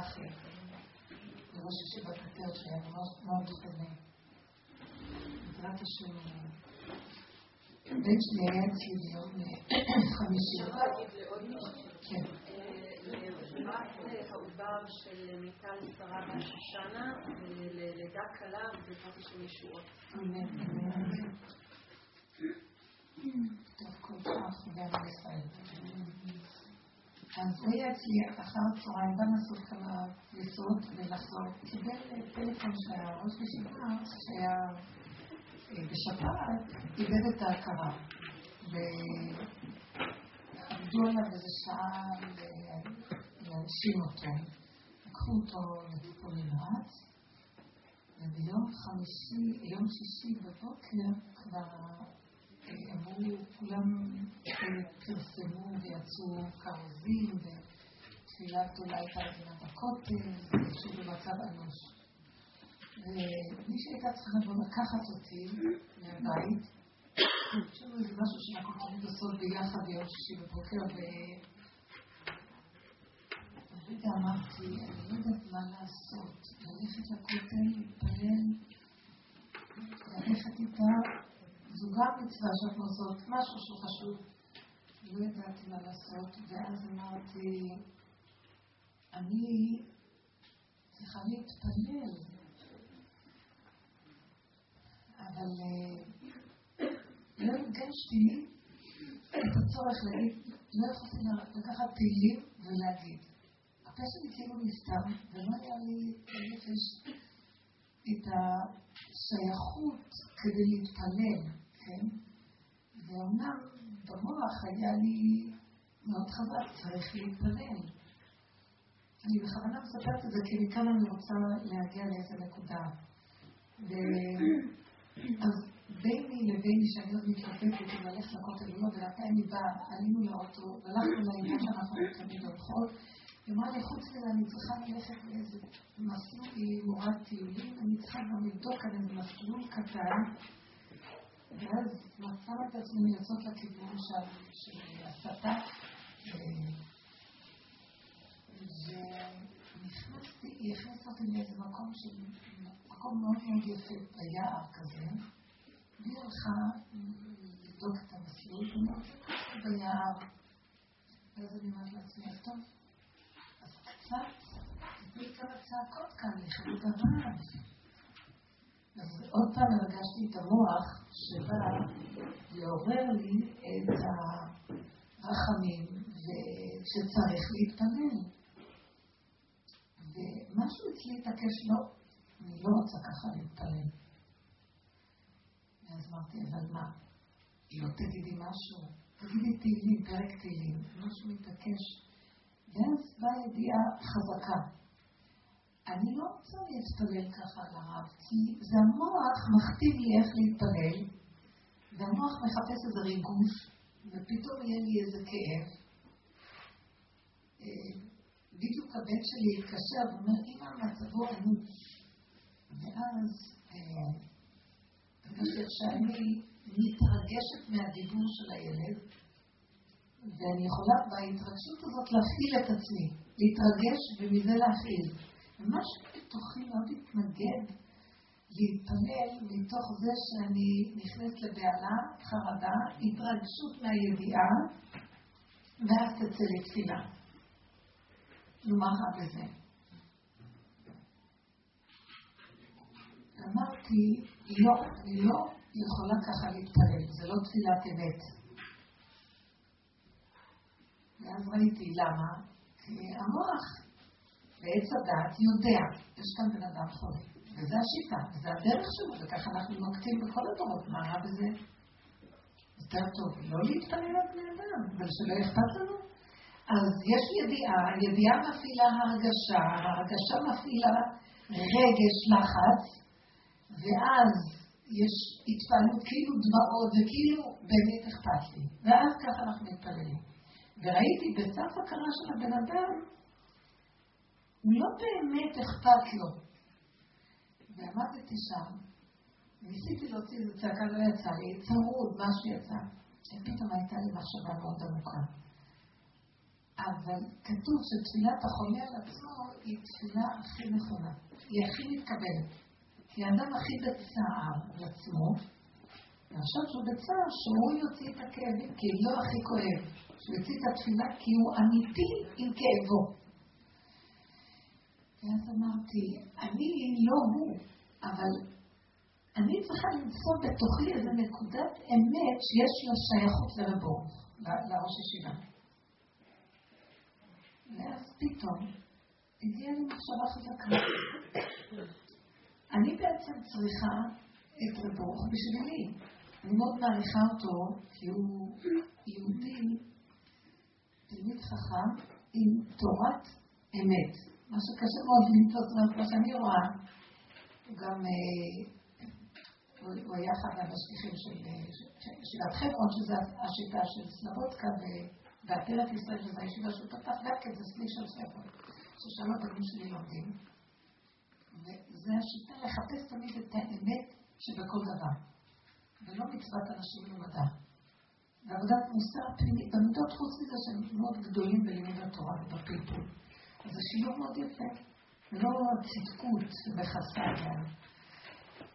מזרחי, לראש ישיבת הכתרת שהיה מאוד חולה. בעזרת השם, הבן שלי היה אצלי ביום חמישי. כן. העובר של מיטל שרה והשושנה, וללידה קלה ובעזרת השם ישועות. טוב, כל כך, גם ישראל. אז היה אצלי אחר הצהריים, בא לעשות כמה פריסות ולחזור. קיבל טלפון של ראש ישיבה, שהיה אה, בשפעת, איבד את ההכרה. ועבדו עליו איזה שעה להנשים אותו. לקחו אותו לטיפול נמרץ, וביום חמישי, יום שישי בבוקר כבר אמרו, כולם פרסמו ויצאו כרוזים, ותפילת אולי הייתה מדינת הכותל, ושוב במצב אנוש. ומי שהייתה צריכה לבוא לקחת אותי מהבית, שוב איזה משהו שאנחנו תמיד עושות ביחד ביום שישי בבוקר, ו... ורגע אמרתי, אני לא יודעת מה לעשות, ללכת לכותל, להתפלל, ללכת איתה זו גם מצווה שאנחנו עושות, משהו שהוא חשוב. לא ידעתי מה לעשות, ואז אמרתי, אני צריכה להתפלל. אבל אה, לא הרגשתי את הצורך להגיד, לא יכולתי לקחת תהילים ולהגיד. הפה שלי כאילו נסתם, ולא היה לי נפש את השייכות כדי להתפלל. כן? ואומנם במוח היה לי מאוד חזק, צריך להתפלל. אני בכוונה מספרת את זה, כי מכאן אני רוצה להגיע לאיזה נקודה. ו... אז ביני לביני, שאני עוד מתלבטת אם ללכת לכותל לא, ולכן אני באה, עלינו לאוטו, והלכנו לעניין שאנחנו תמיד הולכות, אמרה לי, חוץ מזה אני צריכה ללכת לאיזה מסלול, היא מורת טיולים, אני צריכה גם לבדוק על איזה מסלול קטן, ואז מצאנו את עצמנו יוצאות לכיוון של הסתה. ונכנסתי, היא הכניסה אותי לאיזה מקום של, מקום מאוד מאוד יפה, ביער כזה, והיא הלכה לבדוק את המסלול, ואני ביער, ואז אני אומרת לעצמי, טוב, אז קצת, תתני כמה צעקות כאן לכבוד הרב. אז עוד פעם הרגשתי את המוח שבא לעורר לי את הרחמים ושצריך להתפלל. ומשהו אצלי התעקש, לא, אני לא רוצה ככה להתפלל. ואז אמרתי, אבל מה? לא תגידי משהו, תגידי תהילים, פרק תהילים, משהו מתעקש. ואז באה ידיעה חזקה. אני לא רוצה להתפלל ככה על הרב, כי זה המוח מכתיב לי איך להתפלל, והמוח מחפש איזה ריגוש, ופתאום יהיה לי איזה כאב. אה, בדיוק הבן שלי התקשר ואומר, אמא, מצבו אנוש. ואז אה, איך שאני מתרגשת מהדיבור של הילד, ואני יכולה בהתרגשות הזאת להפעיל את עצמי, להתרגש ומזה להפעיל. ומשהו בתוכי מאוד התנגד להתפלל מתוך זה שאני נכנסת לבהלה, חרדה, התרגשות מהידיעה, ואז תצא לתפילה. נו, מה רע בזה? אמרתי, לא, אני לא יכולה ככה להתפלל, זה לא תפילת אמת. ואז ראיתי למה, כי המוח ועץ הדעת יודע, יש כאן בן אדם חולה. וזה השיטה, וזה הדרך שלו, וככה אנחנו נוקטים בכל הדורות, מה רע בזה? יותר טוב לא להתפלל על בני אדם, אבל שלא אכפת לנו. אז יש ידיעה, הידיעה מפעילה הרגשה, ההרגשה מפעילה רגש, לחץ, ואז יש התפעלות, כאילו דמעות, וכאילו באמת אכפת לי. ואז ככה אנחנו מתפללים. וראיתי בסף הכרה של הבן אדם, לא באמת אכפת לו. ועמדתי שם, ניסיתי להוציא איזה צעקה, לא יצא לי, צרוד, משהו יצא. ופתאום הייתה לי מחשבה מאוד עמוקה. אבל כתוב שתפילת החולה על עצמו היא תפילה הכי נכונה. היא הכי מתקבלת. כי האדם הכי בצער על עצמו, ועכשיו שהוא בצער, שהוא יוציא את הכאבים, כי לא הכי כואב. שהוא יוציא את התפילה כי הוא אמיתי עם כאבו. ואז אמרתי, אני לא הוא, אבל אני צריכה למצוא בתוכי איזו נקודת אמת שיש לה שייכות לרבו, לראש ישיבה. ואז פתאום הגיעה לי מחשבה חזקה. אני בעצם צריכה את רב ברוך בשבילי. אני מאוד מעריכה אותו, כי הוא יהודי, תלמיד חכם, עם תורת אמת. מה שקשה מאוד למצוא, זאת אומרת, מה שאני רואה, הוא גם, אה, הוא היה אחד מהמשגיחים של ישיבת חברון, שזו השיטה של סלבודקה ועטרת ישראל, שזו הישיבה שהוא פתח גם כן, זה סניף של חברון, ששם הבנים שלי לומדים. וזה השיטה לחפש תמיד את האמת שבכל דבר, ולא מצוות אנשים למדע. ועבודת מוסר פנימית, במידות חוץ מזה שהם מאוד גדולים בלימוד התורה ובפלפול. זה שילוב מאוד יפה, ולא צדקות וחסר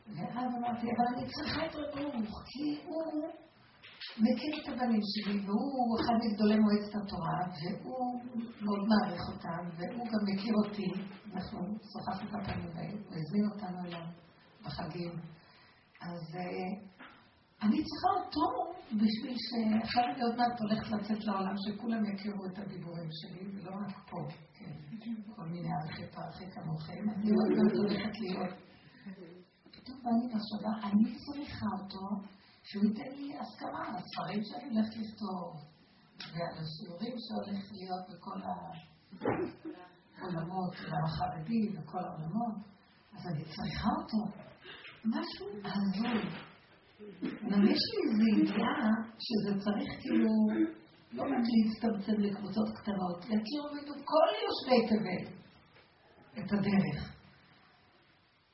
ואז אמרתי, אבל אני צריכה את רב ברוך, כי הוא מכיר את הבנים שלי, והוא אחד מגדולי מועצת התורה, והוא מאוד מעריך אותם, והוא גם מכיר אותי, אנחנו שוחחנו כמה פעמים והזמין אותנו אליו בחגים. אז אה, אני צריכה אותו בשביל שעכשיו אני עוד מעט הולכת לצאת לעולם שכולם יכירו את הדיבורים שלי, ולא רק פה, כן, כל מיני ערכי פרחי כמוכם, אני עוד מעט הולכת להיות. פתאום בא לי מחשבה, אני צריכה אותו שהוא ייתן לי הסכמה על הספרים שאני הולכת לכתוב, ועל השיעורים שהולך להיות בכל העולמות, גם החרדי וכל העולמות, אז אני צריכה אותו. משהו הזוי. גם יש לי איזו ידיעה שזה צריך כאילו לא רק להצטמצם לקבוצות קטנות, להכיר ממנו כל יושבי תבל את הדרך.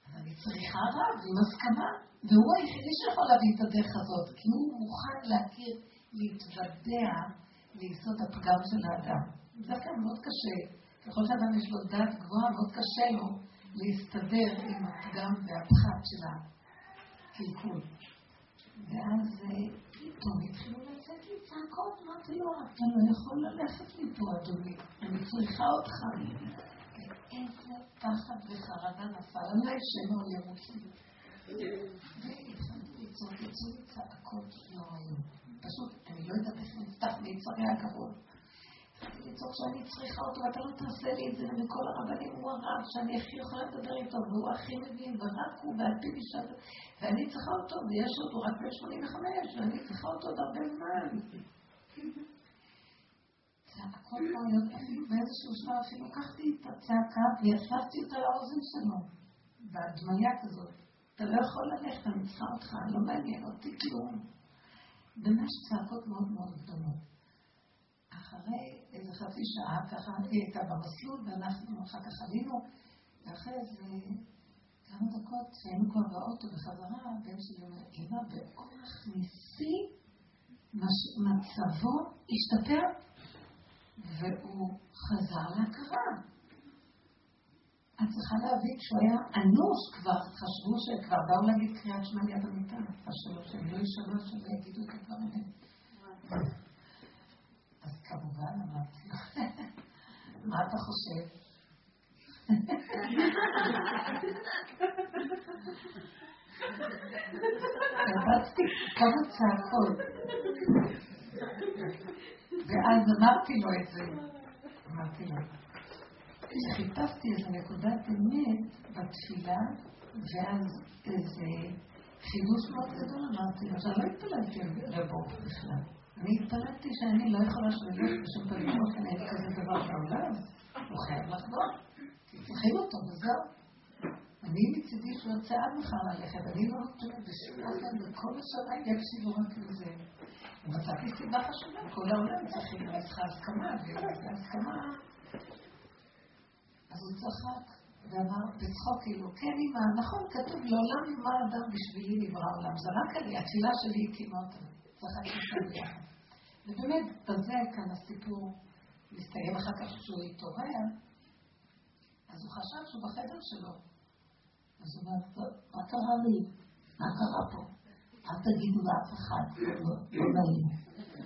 אז אני צריכה רב עם הסכמה. והוא היחידי שיכול להביא את הדרך הזאת, כי הוא מוכן להכיר, להתוודע ליסוד הפגם של האדם. זה כאן מאוד קשה. ככל שאדם יש לו דעת גבוהה, מאוד קשה לו להסתדר עם הפגם והפחת של הקלקול. ואז פתאום התחילו לצאת לי צעקות, אמרתי לו, אתה לא יכול ללכת מפה, אדוני, אני צריכה אותך. ואיזה פחד וחרדה נפל עליי ימות לי. והתחלתי לצעוק, יצאו לי צעקות נוראיות. פשוט, אני לא יודעת איך נפתח מיצרי הגרון. לצעוק שאני צריכה אותו, ואתה לא תעשה לי את זה, ומכל הרבנים הוא הרב, שאני הכי יכולה לדבר איתו, והוא הכי מבין, ורק הוא ועל פי משל... ואני צריכה אותו, ויש אותו רק ב 85, ואני צריכה אותו עוד הרבה זמן. צעקות נוראיות, באיזשהו שלב אפילו לקחתי את הצעקה והפסתי אותה לאוזן שלו, בהדמיה כזאת. אתה לא יכול ללכת, אני צריכה אותך, לא מעניין אותי כלום. ממש צעקות מאוד מאוד גדולות. אחרי איזה חצי שעה, ככה היא הייתה במסלול, ואנחנו אחר כך עלינו, ואחרי איזה כמה דקות, שהיינו כבר באוטו בחזרה, הבן שלי אומר, אמא, באורח ניסי מצבו השתפר, והוא חזר להכרה. את צריכה להבין שהוא היה אנוש כבר, חשבו שכבר באו להגיד קריאת שמע ליד המיטה, חשבו שהם לא ישאלו שלא יגידו את הדברים האלה. כמובן אמרתי לו, מה אתה חושב? הרבצתי כמה צעקות. ואז אמרתי לו את זה. אמרתי לו, חיפשתי איזו נקודת אמת בתפילה, ואז איזה חידוש מאוד גדול אמרתי לו, שאני לא התפללתי על רבו בכלל. אני התפללתי שאני לא יכולה שללך בשום פנים ואופן אין כזה דבר בעולם, הוא חייב לחזור, כי צריכים אותו וזהו. אני מצידי שהוא יוצא עד מחר ללכת, אני לא נותנת בשום אופן, וכל השמיים יקשיבו רק לזה. ומצאתי סיבה חשובה, כל העולם צריכים, אני צריכה הסכמה, וזה הסכמה אז הוא צחק ואמר בצחוק כאילו, כן אמא, נכון, כתוב לעולם יאמר אדם בשבילי נברא עולם. זה רק אני, התפילה שלי הקימה אותה. צחקתי איתם ביחד. ובאמת, בזה כאן הסיפור מסתיים אחר כך כשהוא התעורר. אז הוא חשב שהוא בחדר שלו. אז הוא אומר, מה קרה לי? מה קרה פה? אל תגידו לאף אחד, לא, לא נעים.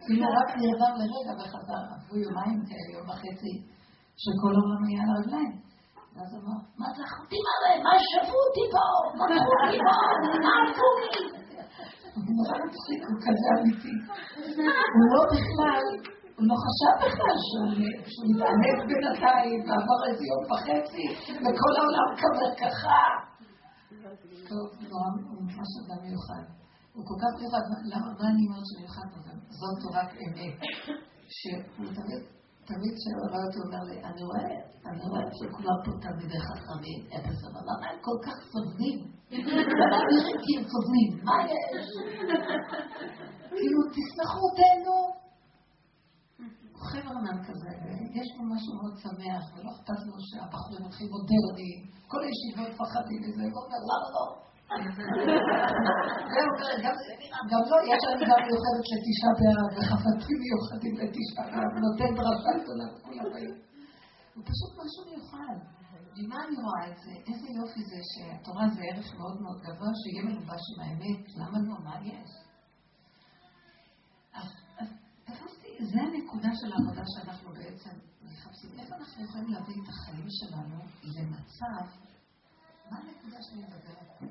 כאילו רק נרדם לרגע וחזר, עברו יומיים כאלה, יום וחצי, שכל העולם היה על הרגליים. ואז הוא אמר, מה זה החוטים האלה? מה שבו אותי פה? מה קרו לי פה? מה עשו לי? הוא נורא מצחיק, הוא כזה אמיתי. הוא לא בכלל, הוא לא חשב בכלל שהוא מתענג בינתיים, ועבר איזה יום וחצי, וכל העולם קבר ככה. טוב, נורא, הוא ממש אדם מיוחד. הוא כל כך מיוחד, למה, מה אני אומרת שמיוחד פה? זאת תורת אמת. שהוא תמיד, תמיד הוא אומר לי, אני רואה, אני רואה שכולם פה תלמידי חכמים, אפס, אבל למה הם כל כך סובלים? נראים סובלים? מה יש? כאילו, תסלחו, תהנו. חברמן כזה, יש פה משהו מאוד שמח, ולא אכפת לו שהבחורים הולכים מודרניים, כל הישיבות מפחדים מזה, הוא אומר, למה לא? גם לא, יש לנו גם מיוחדת לתשעה באב, וחפצים מיוחדים לתשעה באב, נותן דרשה גדולה וכולם באים. הוא פשוט משהו מיוחד. ממה אני רואה את זה? איזה יופי זה שהתורה זה ערך מאוד מאוד גבוה, שיהיה מלובש עם האמת. למה לא? מה יש? אז תפסתי, זה הנקודה של העבודה שאנחנו בעצם מחפשים. איך אנחנו יכולים להביא את החיים שלנו למצב, מה הנקודה שאני מדברת פה?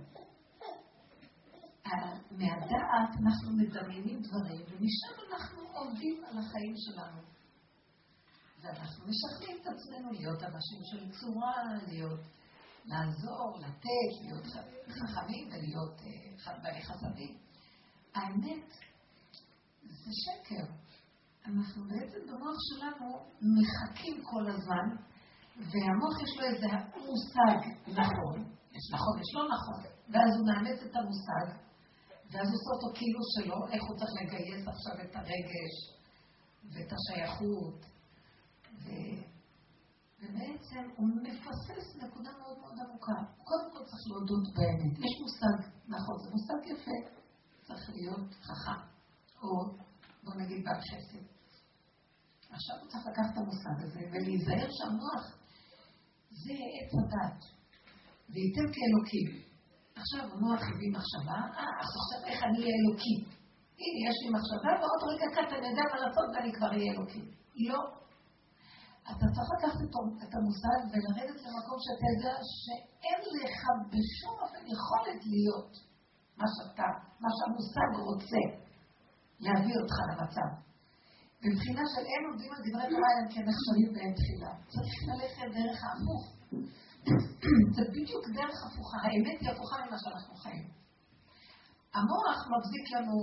מהדעת אנחנו מדמיינים דברים, ומשם אנחנו עובדים על החיים שלנו. ואנחנו משכנעים את עצמנו להיות אנשים של צורה, להיות, לעזור, לתת, להיות חכמים ולהיות uh, בעלי חסדים. האמת, זה שקר. אנחנו בעצם במוח שלנו מחכים כל הזמן, והמוח יש לו איזה מושג נכון, יש נכון, יש לא נכון, ואז הוא מאמץ את המושג, ואז עושה אותו כאילו שלו, איך הוא צריך לגייס עכשיו את הרגש ואת השייכות. ובעצם הוא מפסס נקודה מאוד מאוד עמוקה. קודם כל צריך להודות באמת. יש מושג, נכון, זה מושג יפה, צריך להיות חכם, או בוא נגיד בעל חסד. עכשיו הוא צריך לקחת את המושג הזה ולהיזהר שהמוח זה עץ הדת, וייתן כאלוקים. עכשיו המוח הביא מחשבה, אה, עכשיו איך אני אהיה אלוקי? הנה, יש לי מחשבה, ועוד רגע קט אני יודע מה לעשות ואני כבר אהיה אלוקי. לא. אתה צריך לקחת את המושג ולרדת למקום שאתה יודע שאין לך בשום אופן יכולת להיות מה שאתה, מה שהמושג רוצה להביא אותך למצב. מבחינה של אין עובדים על דברי תורה אלא כן נכשלים בהם תחילה. צריך ללכת דרך ההפוך. זה בדיוק דרך הפוכה, האמת היא הפוכה ממה שאנחנו חיים. המוח מחזיק לנו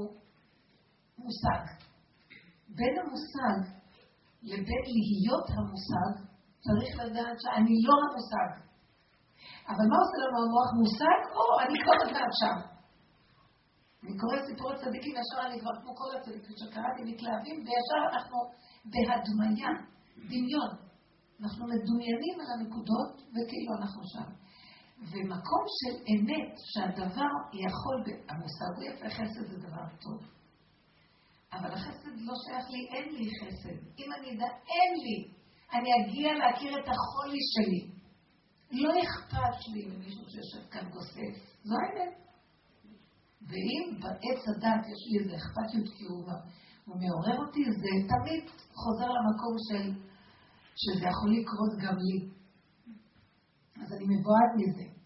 מושג. בין המושג לבין להיות המושג, צריך לדעת שאני לא המושג. אבל מה עושה לנו המוח? מושג, או, אני כבר מעט שם. אני קוראת סיפורי צדיקים, ישר אני כבר כמו כל הצדיקים שקראתי מתלהבים, וישר אנחנו בהדמיה, דמיון. אנחנו מדומיינים על הנקודות, וכאילו אנחנו שם. ומקום של אמת, שהדבר יכול, המושג הוא יפה, חסד זה דבר טוב. אבל החסד לא שייך לי, אין לי חסד. אם אני אדע, אין לי. אני אגיע להכיר את החולי שלי. לא אכפת לי ממישהו שיושב כאן גוסס. זו האמת. ואם בעץ הדת יש לי איזה אכפתיות הוא, הוא מעורר אותי, זה תמיד חוזר למקום של שזה יכול לקרות גם לי. אז אני מבועת מזה.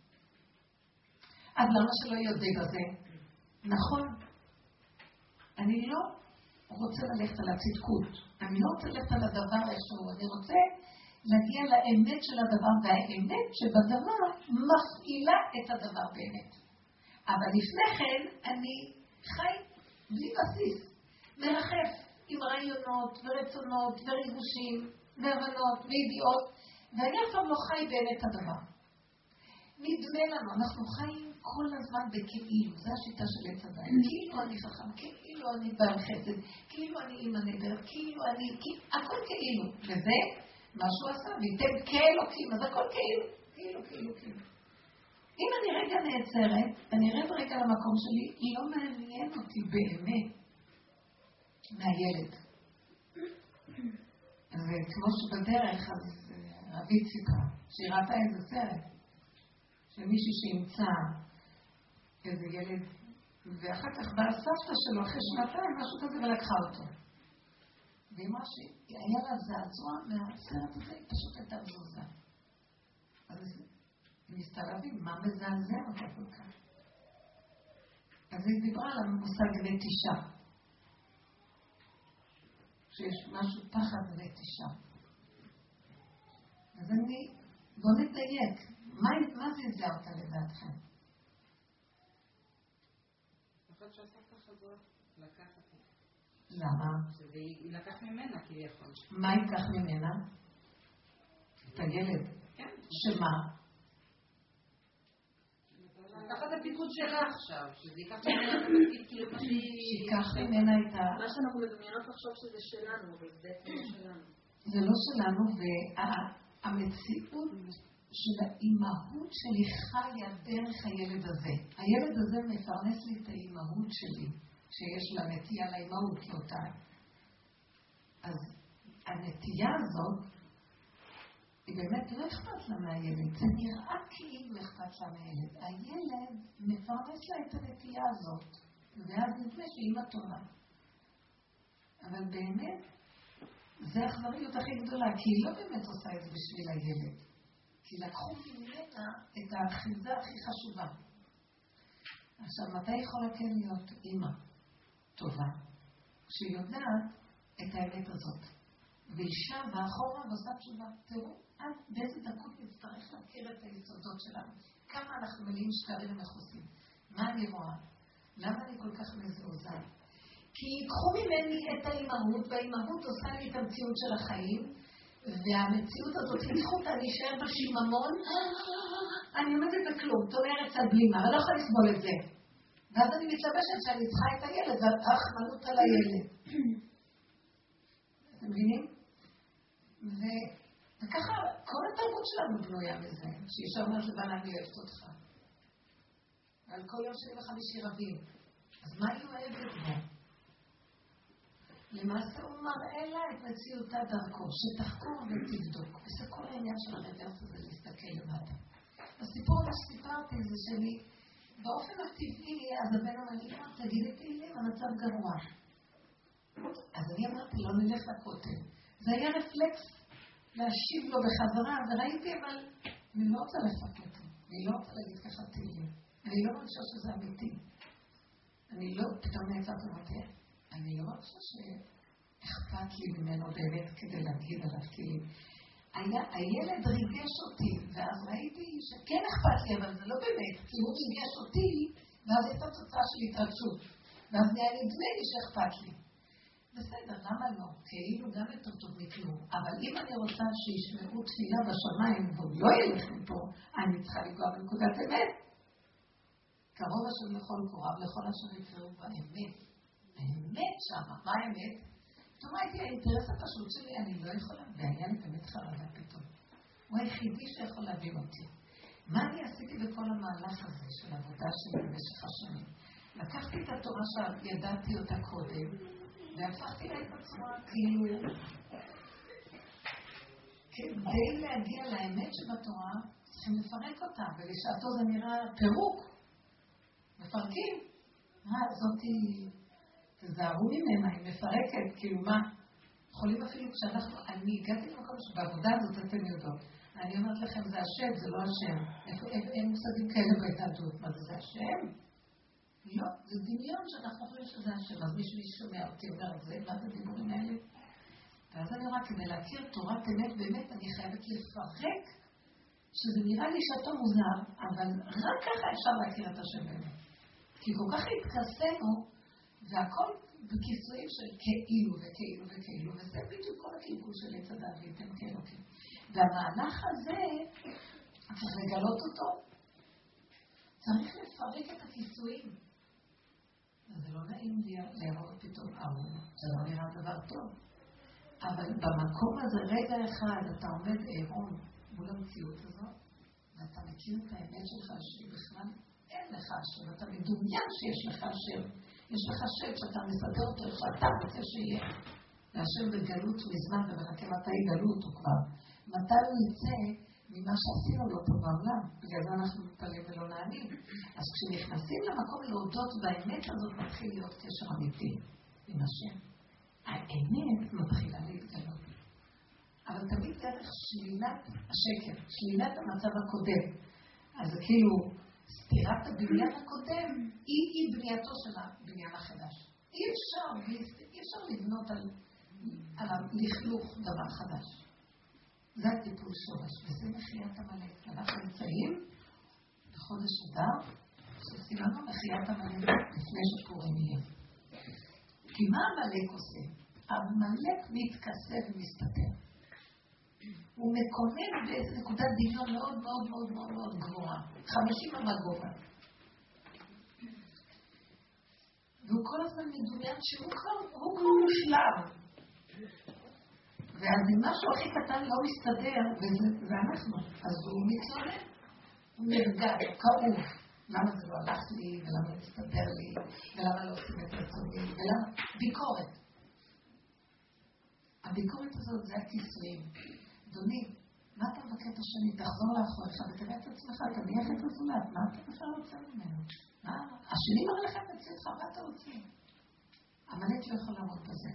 אז למה שלא יודה בזה? נכון. אני לא רוצה ללכת על הצדקות. אני לא רוצה ללכת על הדבר איכשהו. אני רוצה להגיע לאמת של הדבר, והאמת שבדבר מפעילה את הדבר באמת. אבל לפני כן אני חי בלי בסיס, מרחף עם רעיונות ורצונות וריגושים והבנות וידיעות, ואני אף פעם לא חי באמת הדבר. נדמה לנו, אנחנו חיים כל הזמן בכאילו, זו השיטה של עץ הדת. כאילו אני חכם, כאילו אני בעל חסד, כאילו אני אימא נדר, כאילו אני, הכל כאילו. וזה מה שהוא עשה, וייתן כאלוקים, אז הכל כאילו, כאילו, כאילו, כאילו. אם אני רגע נעצרת, אני ארד רגע למקום שלי, לא מעניין אותי באמת מהילד. וכמו שבדרך, אז רבית סיפרה, שהיא ראתה איזה סרט, שמישהי שאימצה איזה ילד, ואחר כך באה סבתא שלו אחרי שנתיים, משהו כזה, ולקחה אותו. והיא אמרה שהיה לה זעזוע מהסרט הזה, היא פשוט הייתה מזוזה. אז ניסתה להבין מה מזעזע אותה כל כך. אז היא דיברה על המושג נטישה. שיש משהו פחד ונטישה. אז אני, בואו נדייק, מה, מה זעזע אותה לדעתכם? למה? שזה יילקח ממנה כביכול. מה ייקח ממנה? את הילד. כן. שמה? לקחת את הפיקוד שלה עכשיו, שזה ייקח ממנה את התפקיד כאילו מה שהיא... שייקח ממנה את ה... מה שאנחנו מדמיינות לחשוב שזה שלנו, אבל זה בעצם לא שלנו. זה לא שלנו, והמציאות של האימהות שלי חיה דרך הילד הזה. הילד הזה מפרנס לי את האימהות שלי, שיש לה נטייה לאימהות כאותה. אז הנטייה הזאת, היא באמת לא אכפת לה מהילד. זה נראה כאילו אכפת לה מהילד. הילד מפרנס לה את הנטייה הזאת, ואז נדמה שאימא טובה. אבל באמת, זה האכזריות הכי גדולה, כי היא לא באמת עושה את זה בשביל הילד. כי לקחו ממנה את האחיזה הכי חשובה. עכשיו, מתי יכולה כן להיות אימא טובה? כשהיא יודעת את האמת הזאת. והיא שבה אחורה ועושה תשובה. תראו, עד באיזה דקות נצטרך להכיר את היסודות שלנו. כמה אנחנו מלאים שקרים ומכוסים. מה אני רואה? למה אני כל כך מזועזעת? כי ייקחו ממני את האימהות, והאימהות עושה לי את המציאות של החיים, והמציאות הזאת, ייקחו אותה להישאר בשיממון, אני עומדת בכלום, תומר על בלימה, אבל לא יכולה לסבול את זה. ואז אני מתלבשת שאני צריכה את הילד, והרחמנות על הילד. אתם מבינים? וככה, כל התרבות שלנו בנויה מזה, שאישה אומרת לבעלה, אני אוהבת אותך. ועל כל יום שני וחמישי רבים. אז מה היא אוהבת? למעשה הוא מראה לה את מציאותה דרכו, שתחקור ותבדוק. וזה כל העניין של הרוורס הזה, להסתכל למטה. הסיפור מה שסיפרתי זה שאני, באופן הטבעי, אז הבן אומר לי, תגידי תהילים, המצב גרוע. אז אני אמרתי, לא נלך לכותל. זה היה רפלקס להשיב לו בחזרה, וראיתי, אבל אני לא רוצה לפקד אני לא רוצה להגיד ככה תהילים. אני לא מרגישה שזה אמיתי. אני לא, פתאום נעצרתי ואמרתי, אני לא חושבת שאכפת לי ממנו באמת כדי להגיד עליו תהילים. הילד ריגש אותי, ואז ראיתי שכן אכפת לי, אבל זה לא באמת, כי הוא ריגש אותי, ואז הייתה תוצאה של התרגשות. ואז נהיה נדמה לי שאכפת לי. בסדר, למה לא? כאילו גם יותר טוב מכלום. אבל אם אני רוצה שישמעו תפילה בשמיים והוא לא ילך מפה, אני צריכה לגוע בנקודת אמת. קרוב השם לכל קורב, לכל אשר יקראו באמת. האמת שמה, מה האמת? פתאום הייתי האינטרס הפשוט שלי, אני לא יכולה, לי באמת חרדה פתאום. הוא היחידי שיכול להבין אותי. מה אני עשיתי בכל המהלך הזה של עבודה שלי במשך השנים? לקחתי את התורה שידעתי אותה קודם, והפכתי לה את עצמה כאילו... כדי להגיע לאמת שבתורה, צריכים לפרק אותה, ולשעתו זה נראה פירוק. מפרקים. מה, זאתי תזהרו ממנה, היא מפרקת, כאילו מה? יכולים אפילו כשאנחנו, אני הגעתי למקום שבעבודה הזאת אתם יודעות. אני אומרת לכם, זה השם, זה לא השם. אין מושגים כאלה בהתנדבות. מה זה, זה השם? לא, זה דמיון שאנחנו חושבים שזה השם. אז מישהו שומע אותי אומר, זה, מה זה הדיבורים האלה? ואז אני רואה, כדי להכיר תורת אמת, באמת אני חייבת לפרק, שזה נראה לי שאתה מוזר, אבל רק ככה אפשר להכיר את השם באמת. כי כל כך התכסינו והכל בכיסויים של כאילו וכאילו וכאילו, וזה בדיוק כל הקלקול של עץ הדת וייתן כאלוקים. והמהלך הזה, צריך לגלות אותו. צריך לפרק את הכיסויים. זה לא נעים להראות פתאום ארון, זה לא נראה דבר טוב. אבל במקום הזה, רגע אחד, אתה עומד עירום מול המציאות הזאת, ואתה מכיר את האמת שלך, שבכלל אין לך השם, אתה מדומיין שיש לך השם. יש לך שם שאתה מסדר אותו איך שאתה רוצה שיהיה. והשם בגלות מזמן ומחכה מתי יגלו אותו כבר. מתי הוא יצא ממה שעשינו לו פה בעולם. בגלל זה אנחנו מתפלאים ולא נענים. אז כשנכנסים למקום להודות באמת הזאת, מתחיל להיות קשר אמיתי עם השם. האמת מתחילה להתגלות. אבל תמיד דרך שלילת השקר, שלילת המצב הקודם. אז כאילו, סתירת הבניין הקודם היא בנייתו של הבניין החדש. אי אפשר, אי אפשר לבנות על, על הלכלוך דבר חדש. זה הטיפול שורש, וזה מחיית עמלק. אנחנו נמצאים בחודש אדר, לנו מחיית עמלק לפני שפורים יהיה. כי מה עמלק עושה? עמלק מתכסה ומסתתר. הוא מקונן באיזה נקודת דמיון מאוד מאוד מאוד מאוד מאוד גבוהה. חמישים אמה גובה. והוא כל הזמן מדומיין שהוא כבר, הוא כבר מושלם. ואז אם משהו הכי קטן לא מסתדר, וזה אנחנו, אז הוא מתלונן. הוא נרגע, כאוב. למה זה לא הלך לי, ולמה זה מסתדר לי, ולמה לא עושים את רצוני, ולמה... ביקורת. הביקורת הזאת זה הכיסויים. אדוני, מה אתה מבקר את השני? תחזור לאחוריך ותראה את עצמך, תניח את הזולת, מה אתה בכלל רוצה ממנו? מה? השני מראה לך את עצמך, מה אתה רוצה? עמלק לא יכול לעמוד בזה.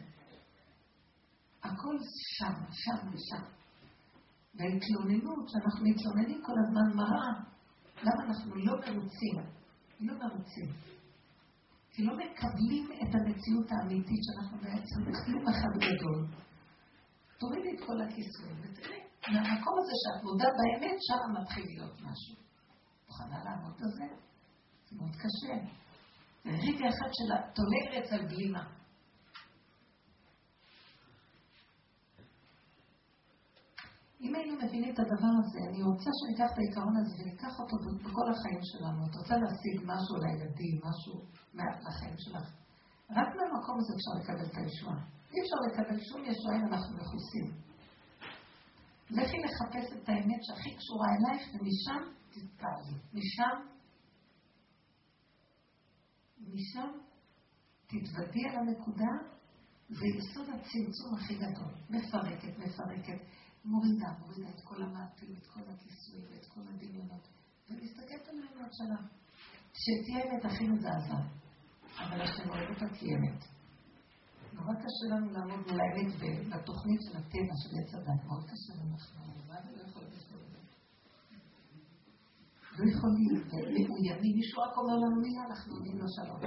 הכל שם, שם ושם. וההתלוננות, שאנחנו מתלוננים כל הזמן מראה, למה אנחנו לא מרוצים? לא מרוצים. כי לא מקבלים את המציאות האמיתית שאנחנו בעצם בכלום אחד גדול. תורידי את כל הכיסויים ותראי, מהמקום הזה שאת מודה באמת, שם מתחיל להיות משהו. מוכנה לעמוד בזה? זה מאוד קשה. זה רגע אחד של ארץ על בלימה. אם היינו מבינים את הדבר הזה, אני רוצה שניקח את העיקרון הזה וניקח אותו בכל החיים שלנו. את רוצה להשיג משהו לילדים, משהו לחיים שלך. רק מהמקום הזה אפשר לקבל את הישועה. אי אפשר לקבל שום ישועה אם אנחנו מכוסים. לכי לחפש את האמת שהכי קשורה אלייך, ומשם תתפעלי. משם, משם תתוודי על הנקודה, זה יסוד הצמצום הכי גדול. מפרקת, מפרקת. מורידה, מורידה את כל המעטים, את כל הכיסוי ואת כל הדמיונות, ומסתכלת על האמת שלה. שתהיה אמת הכי מזעזע, אבל השם אוהב אותה כאמת. נורא קשה לנו לעמוד מול האמת בתוכנית של הטבע של עץ הדת, מאוד קשה לנו, אנחנו לא יכולים לסבול את זה. לא יכולים, מאוימים, מישהו רק אומר לנו מילה, אנחנו עונים לו שלום.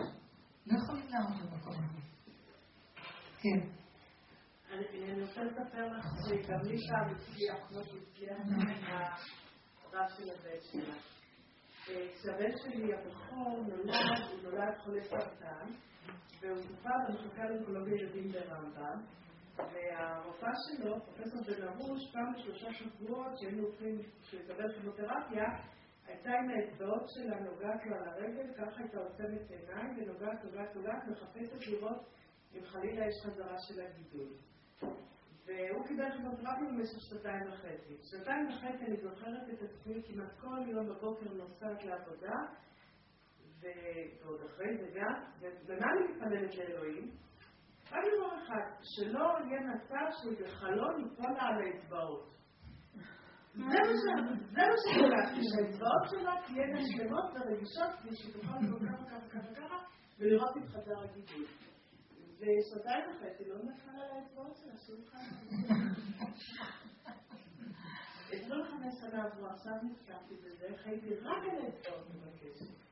לא יכולים לעמוד במקום הזה. כן. אני רוצה לספר לך שגם לי פעם הצליח, כמו שהצליח הרב של הבן שלה. כשהבן שלי הבכור נולד, הוא נולד חולה סרטן, והוא טופל במחלקה לאונקולוגיה ילדים ברמב"ם, והרופאה שלו, פרופסור בן ארוש, פעם בשלושה שבועות שהיינו הולכים לקבל כימותרפיה, הייתה עם האצבעות שלה נוגעת לו על הרגל, ככה הייתה עוצמת עיניים, ונוגעת, נוגעת, נוגעת, מחפשת לראות אם חלילה יש חזרה של הגידול. והוא קיבל כימותרפיה במשך שנתיים וחצי. שנתיים וחצי אני זוכרת את עצמי כמעט כל יום בבוקר נוסעת לעבודה, ועוד אחרי זה גם, ומה אני מתפללת לאלוהים? רק דבר אחד, שלא יהיה מצב שהוא בחלון ייפול לה על האצבעות. זה מה שביקשתי, שהאצבעות שלה תהיינה שלמות ורגישות, כדי שהיא תוכל לעשות ככה ככה ככה ככה, ולראות את חזר הגידול. ושנתיים וחצי לא נפל על האצבעות של השולחן. 25 שנה עברו, עכשיו נזכרתי בזה, חייתי רק על האצבעות מבקשת.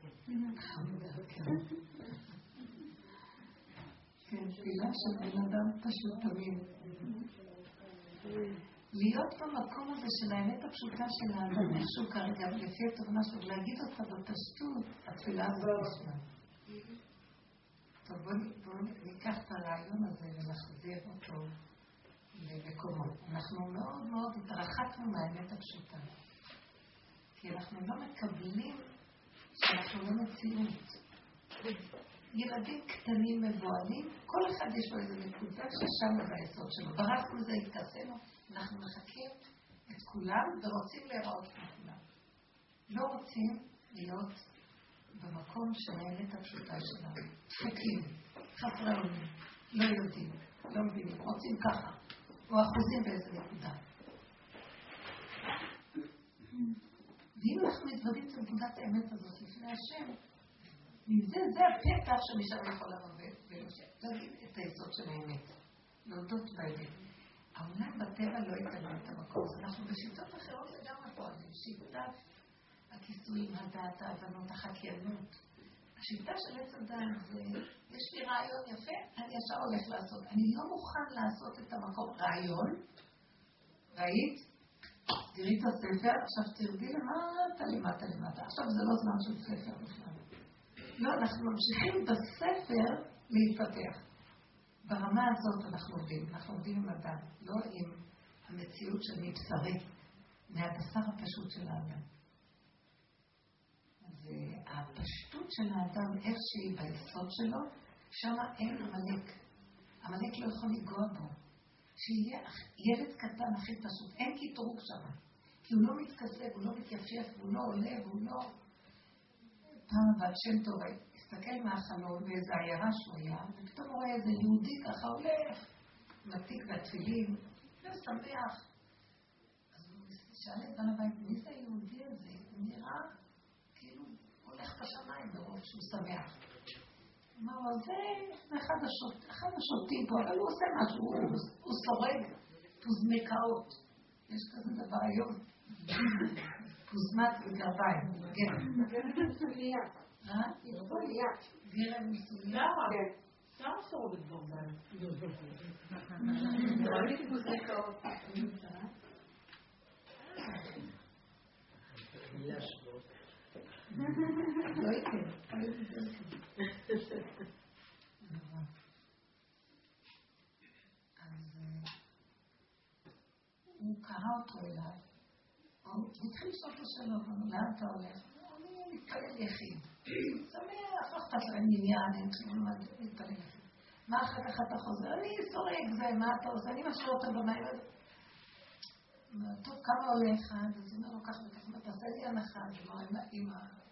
כן, תפילה של בן אדם פשוט תמיד. להיות במקום הזה של האמת הפשוטה של האדם, איכשהו כרגע, לפי התובנה שלו, להגיד אותה בפשטות, התפילה הזאת נשמע. טוב, בואו ניקח את הרעיון הזה ונחזיר אותו למקומו. אנחנו מאוד מאוד התרחקנו מהאמת הפשוטה. כי אנחנו לא מקבלים שאנחנו לא מציאות. ילדים קטנים מבוהלים, כל אחד יש לו איזה נקודה ששם ביסוד שלו. ברחנו מזה, התכסינו, אנחנו מחקים את כולם ורוצים להיראות כולם. לא רוצים להיות במקום של האמת הפשוטה שלנו. דפוקים, חסרי אונים, לא יודעים, לא מבינים, רוצים ככה, או אחוזים באיזה נקודה. ואם אנחנו מתוודים את נקודת האמת הזאת לפני השם, מזה זה הפתח שמשם יכול לבוא ולהגיד את היסוד של האמת. להודות באמת. העולם בטבע לא לנו את המקום. אנחנו בשיטות אחרות לגמרי פועלים. שיטת הכיסויים, הדעת, ההבנות, החקיינות. השיטה של עץ הדת זה, יש לי רעיון יפה, אני ישר הולך לעשות. אני לא מוכן לעשות את המקום רעיון. ראית? תראי את הספר, עכשיו תרדי למטה, למטה, למטה. עכשיו זה לא זמן של ספר בכלל. לא, אנחנו ממשיכים בספר להתפתח. ברמה הזאת אנחנו עובדים, אנחנו עובדים עם אדם, לא עם המציאות של מבשרי, מהבשר הפשוט של האדם. והפשטות של האדם, איך שהיא ביסוד שלו, שם אין עמלק. עמלק לא יכול לנגוע בו. שיהיה ילד קטן הכי פשוט, אין קטרוג שם. כי הוא לא מתכסה, הוא לא מתייפייף, הוא לא עולה, והוא לא... פעם בת שם טוב, הסתכל מהחלון באיזה עיירה שהוא היה, ופתאום הוא רואה איזה יהודי ככה הולך, מתיק והתפילין, ושמח. אז הוא שאל את בעל הבית, מי זה היהודי הזה? הוא נראה כאילו הולך בשמיים ברוב שהוא שמח. אמר לו, זה אחד השוטים פה, אבל הוא עושה משהו, הוא שורד פוזמקאות. יש כזה דבר היום. פוזמת וגרביים. כן. אה? גרם מסוים. למה? למה שורדת גרביים? לא יקרה. הוא קרא אותו אליו, הוא התחיל לשאול אותו שלום, לאן אתה הולך? אני מתפלל יחיד. שמח, לא אכפת להם עניין, הם צריכים להתפלל יחיד. מה אחר כך אתה חוזר? אני סורק זה, מה אתה עושה? אני משאיר אותם במים. טוב, כמה עולה אחד? אז הוא אומר לו ככה וככה, תעשה לי הנחה. אז הוא אומר, אם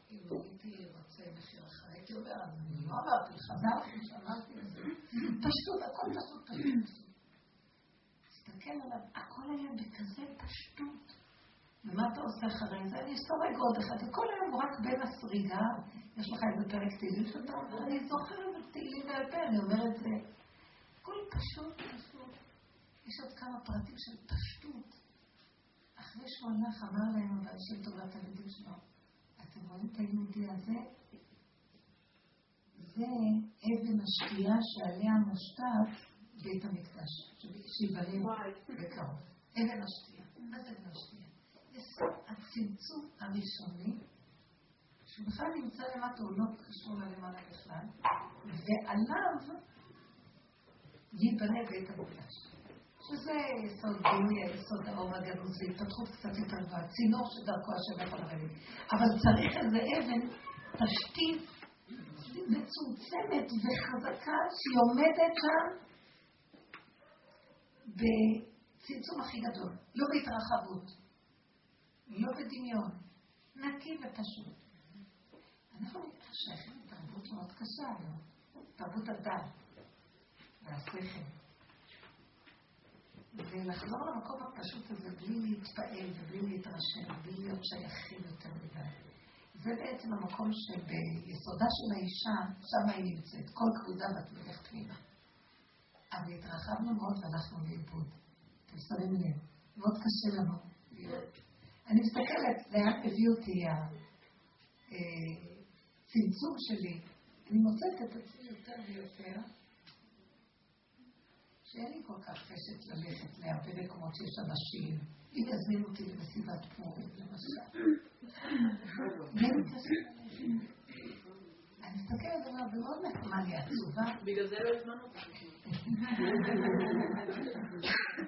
הייתי רוצה מחיר אחר, הייתי אומר, אז אני לא אמרתי לך, אמרתי שאמרתי לזה. פשטות, הכל פשוט פשוט. תסתכל עליו, הכל היה בכזה פשטות. ומה אתה עושה אחרי זה? אני סורג עוד אחד, וכל היום רק בין הסריגה, יש לך איזה פרק תהילים שאתה אומר, אני זוכרת את תהילים בעל פה, אני אומרת זה. הכל פשוט, פשוט. יש עוד כמה פרטים של פשטות. אחרי שהוא הלך, אמר להם אבל שם טוב לתלמידים שלו, אתם רואים את היהודי הזה? זה אבן השתייה שעליה מושתת בית המקדש, שיבנה בקרוב. אבן השתייה. מה זה אבן השתייה? יסוד הצמצום הראשוני, שבכלל נמצא למטה, הוא לא קשור ללמעלה בכלל, ועליו ייבנה בית המקדש. שזה יסוד גילוי, היסוד האור הגנוז, זה התפתחות קצת יותר גבוהה, צינור שדרכו השם יכול לרדת. אבל צריך איזה אבן, תשתית מצומצמת וחזקה, שהיא עומדת שם בצמצום הכי גדול, לא בהתרחבות, לא בדמיון, נקי ופשוט. אנחנו שייכים לתרבות מאוד קשה היום, תרבות הדת והשכל. ולחזור למקום הפשוט הזה בלי להתפעל ובלי להתרשם, בלי להיות שייכים יותר מדי. זה בעצם המקום שביסודה של האישה, שם היא נמצאת, כל כבודה בת פנימה. אבל התרחבנו מאוד והלכנו לאיבוד. אתם שמים לב, מאוד קשה לנו. אני מסתכלת לאן הביא אותי הצמצום שלי. אני מוצאת את עצמי יותר ויותר, שאין לי כל כך חשת ללכת להרבה מקומות שיש אנשים. אם יזמינו אותי למסיבת פורים, למשל. אני מסתכלת עליו ומאוד נחמד לי עצובה. בגלל זה לא הזמנו אותך.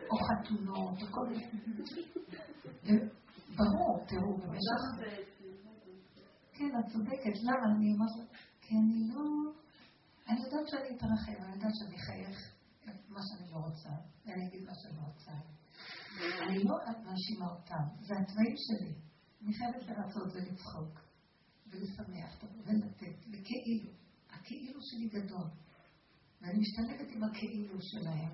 או חתונות, או כל מיני. ברור, תראו, במשך... כן, את צודקת. למה? אני אומרת, כי אני לא... אני יודעת שאני אתרחב, אני יודעת שאני אחייך מה שאני לא רוצה, ואני אגיד מה שאני לא רוצה. אני לא מאשימה אותם, זה התוואים שלי. אני חייבת לרצות ולצחוק, ולשמח, ולתת, וכאילו. הכאילו שלי גדול. ואני משתלבת עם הכאילו שלהם,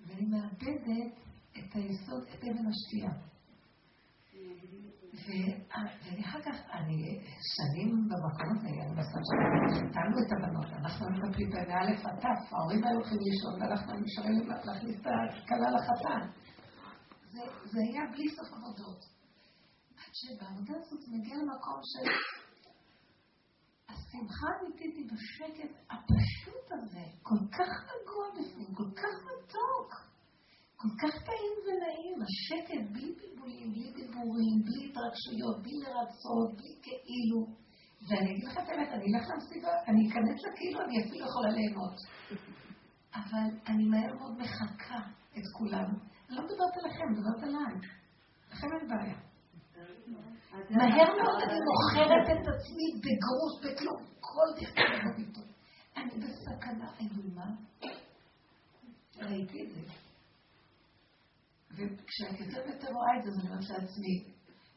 ואני מאבדת את היסוד, את אבן השתייה. ואחר כך, אני שנים במקום הזה, אני בסוף חיתנו את הבנות, אנחנו מטפלים בהן מאלף עד תף, ההורים היו הולכים לישון ואנחנו נשארים להכניס את הכלה לחתן. זה היה בלי סוף עבודות. עד שבעבודה הזאת מגיע למקום של השמחה האמיתית היא בשקט הפשוט הזה, כל כך רגוע בפנים, כל כך מתוק. כל כך טעים ונעים, השקט, בלי בלבולים, בלי דיבורים, בלי התרגשויות, בלי לרצות, בלי כאילו. ואני אגיד לך את האמת, אני אלך למסיבה, אני אכנס לכאילו, אני אפילו יכולה ליהנות. אבל אני מהר מאוד מחקה את כולם. לא מדברת עליכם, מדברת עליי. לכם אין בעיה. מהר מאוד אני מוכרת את עצמי בגרוש, בכלום, כל דכתוב אני בסכנה איומה. ראיתי את זה. וכשאני ויותר רואה את זה, אני אומרת לעצמי,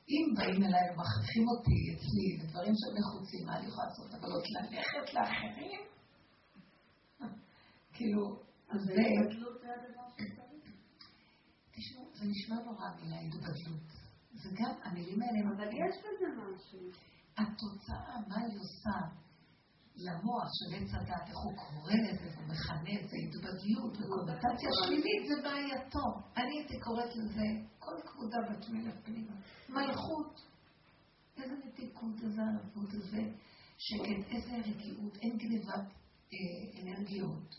אם באים אליי ומכריחים אותי אצלי לדברים שהם נחוצים, מה אני יכולה לעשות? אבל עוד ללכת לאחרים? כאילו, זה... תשמעו, זה נשמע נורא מילה התבדלות. זה גם, המילים האלה... אבל יש בזה משהו. התוצאה, מה היא עושה? למוח של עץ הדת, איך הוא קורא לזה ומכנה את זה התבדלות וקונוטציה שלילית, זה בעייתו. אני הייתי קוראת לזה כל כבודה בת מלך פנימה. מלכות. איזה מתיקות, איזה ערבות, איזה שקט, איזה רגיעות, אין גניבת אה, אנרגיות.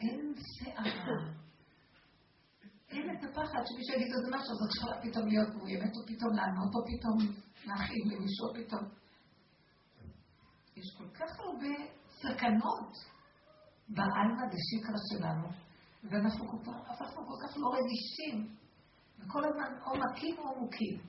אין שערה. אין את הפחד שמישהו יגיד איזה משהו, אז את יכולה פתאום להיות מאוימת, או פתאום לענות, או פתאום להכין למישהו, פתאום... יש כל כך הרבה סכנות בעלמא דשיקרא שלנו, ואנחנו הפכנו כל כך לא רגישים, וכל הזמן או מכים או מוכים.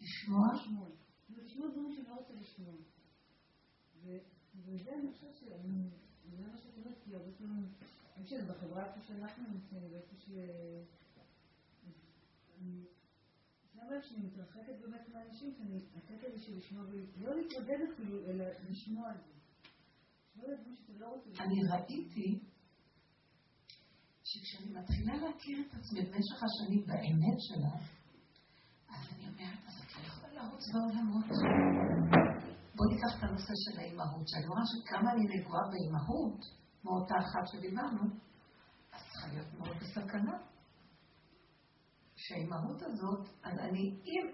לשמוע? לשמוע. לשמוע דברים שאני לא רוצה לשמוע. וזה אני חושבת שאני, זה מה שאת אומרת, כי הרבה פעמים אני חושבת, בחברה איפה שאנחנו נמצאים, ואיפה ש... אני אומרת שאני מתרחקת באמת מהאנשים, שאני לתת איזשהו לשמוע, ולא להתמודד אפילו, אלא לשמוע על זה. לא אני ראיתי שכשאני מתחילה להכיר את עצמי במשך השנים באמת שלה, אז אני אומרת, אז את לא יכולה לרוץ בעולמות. בואי ניקח את הנושא של האימהות, שאני רואה שכמה אני נגועה באימהות, מאותה אחת שדיברנו, אז צריכה להיות מאוד בסכנה. שהאימהות הזאת, אז אני, אם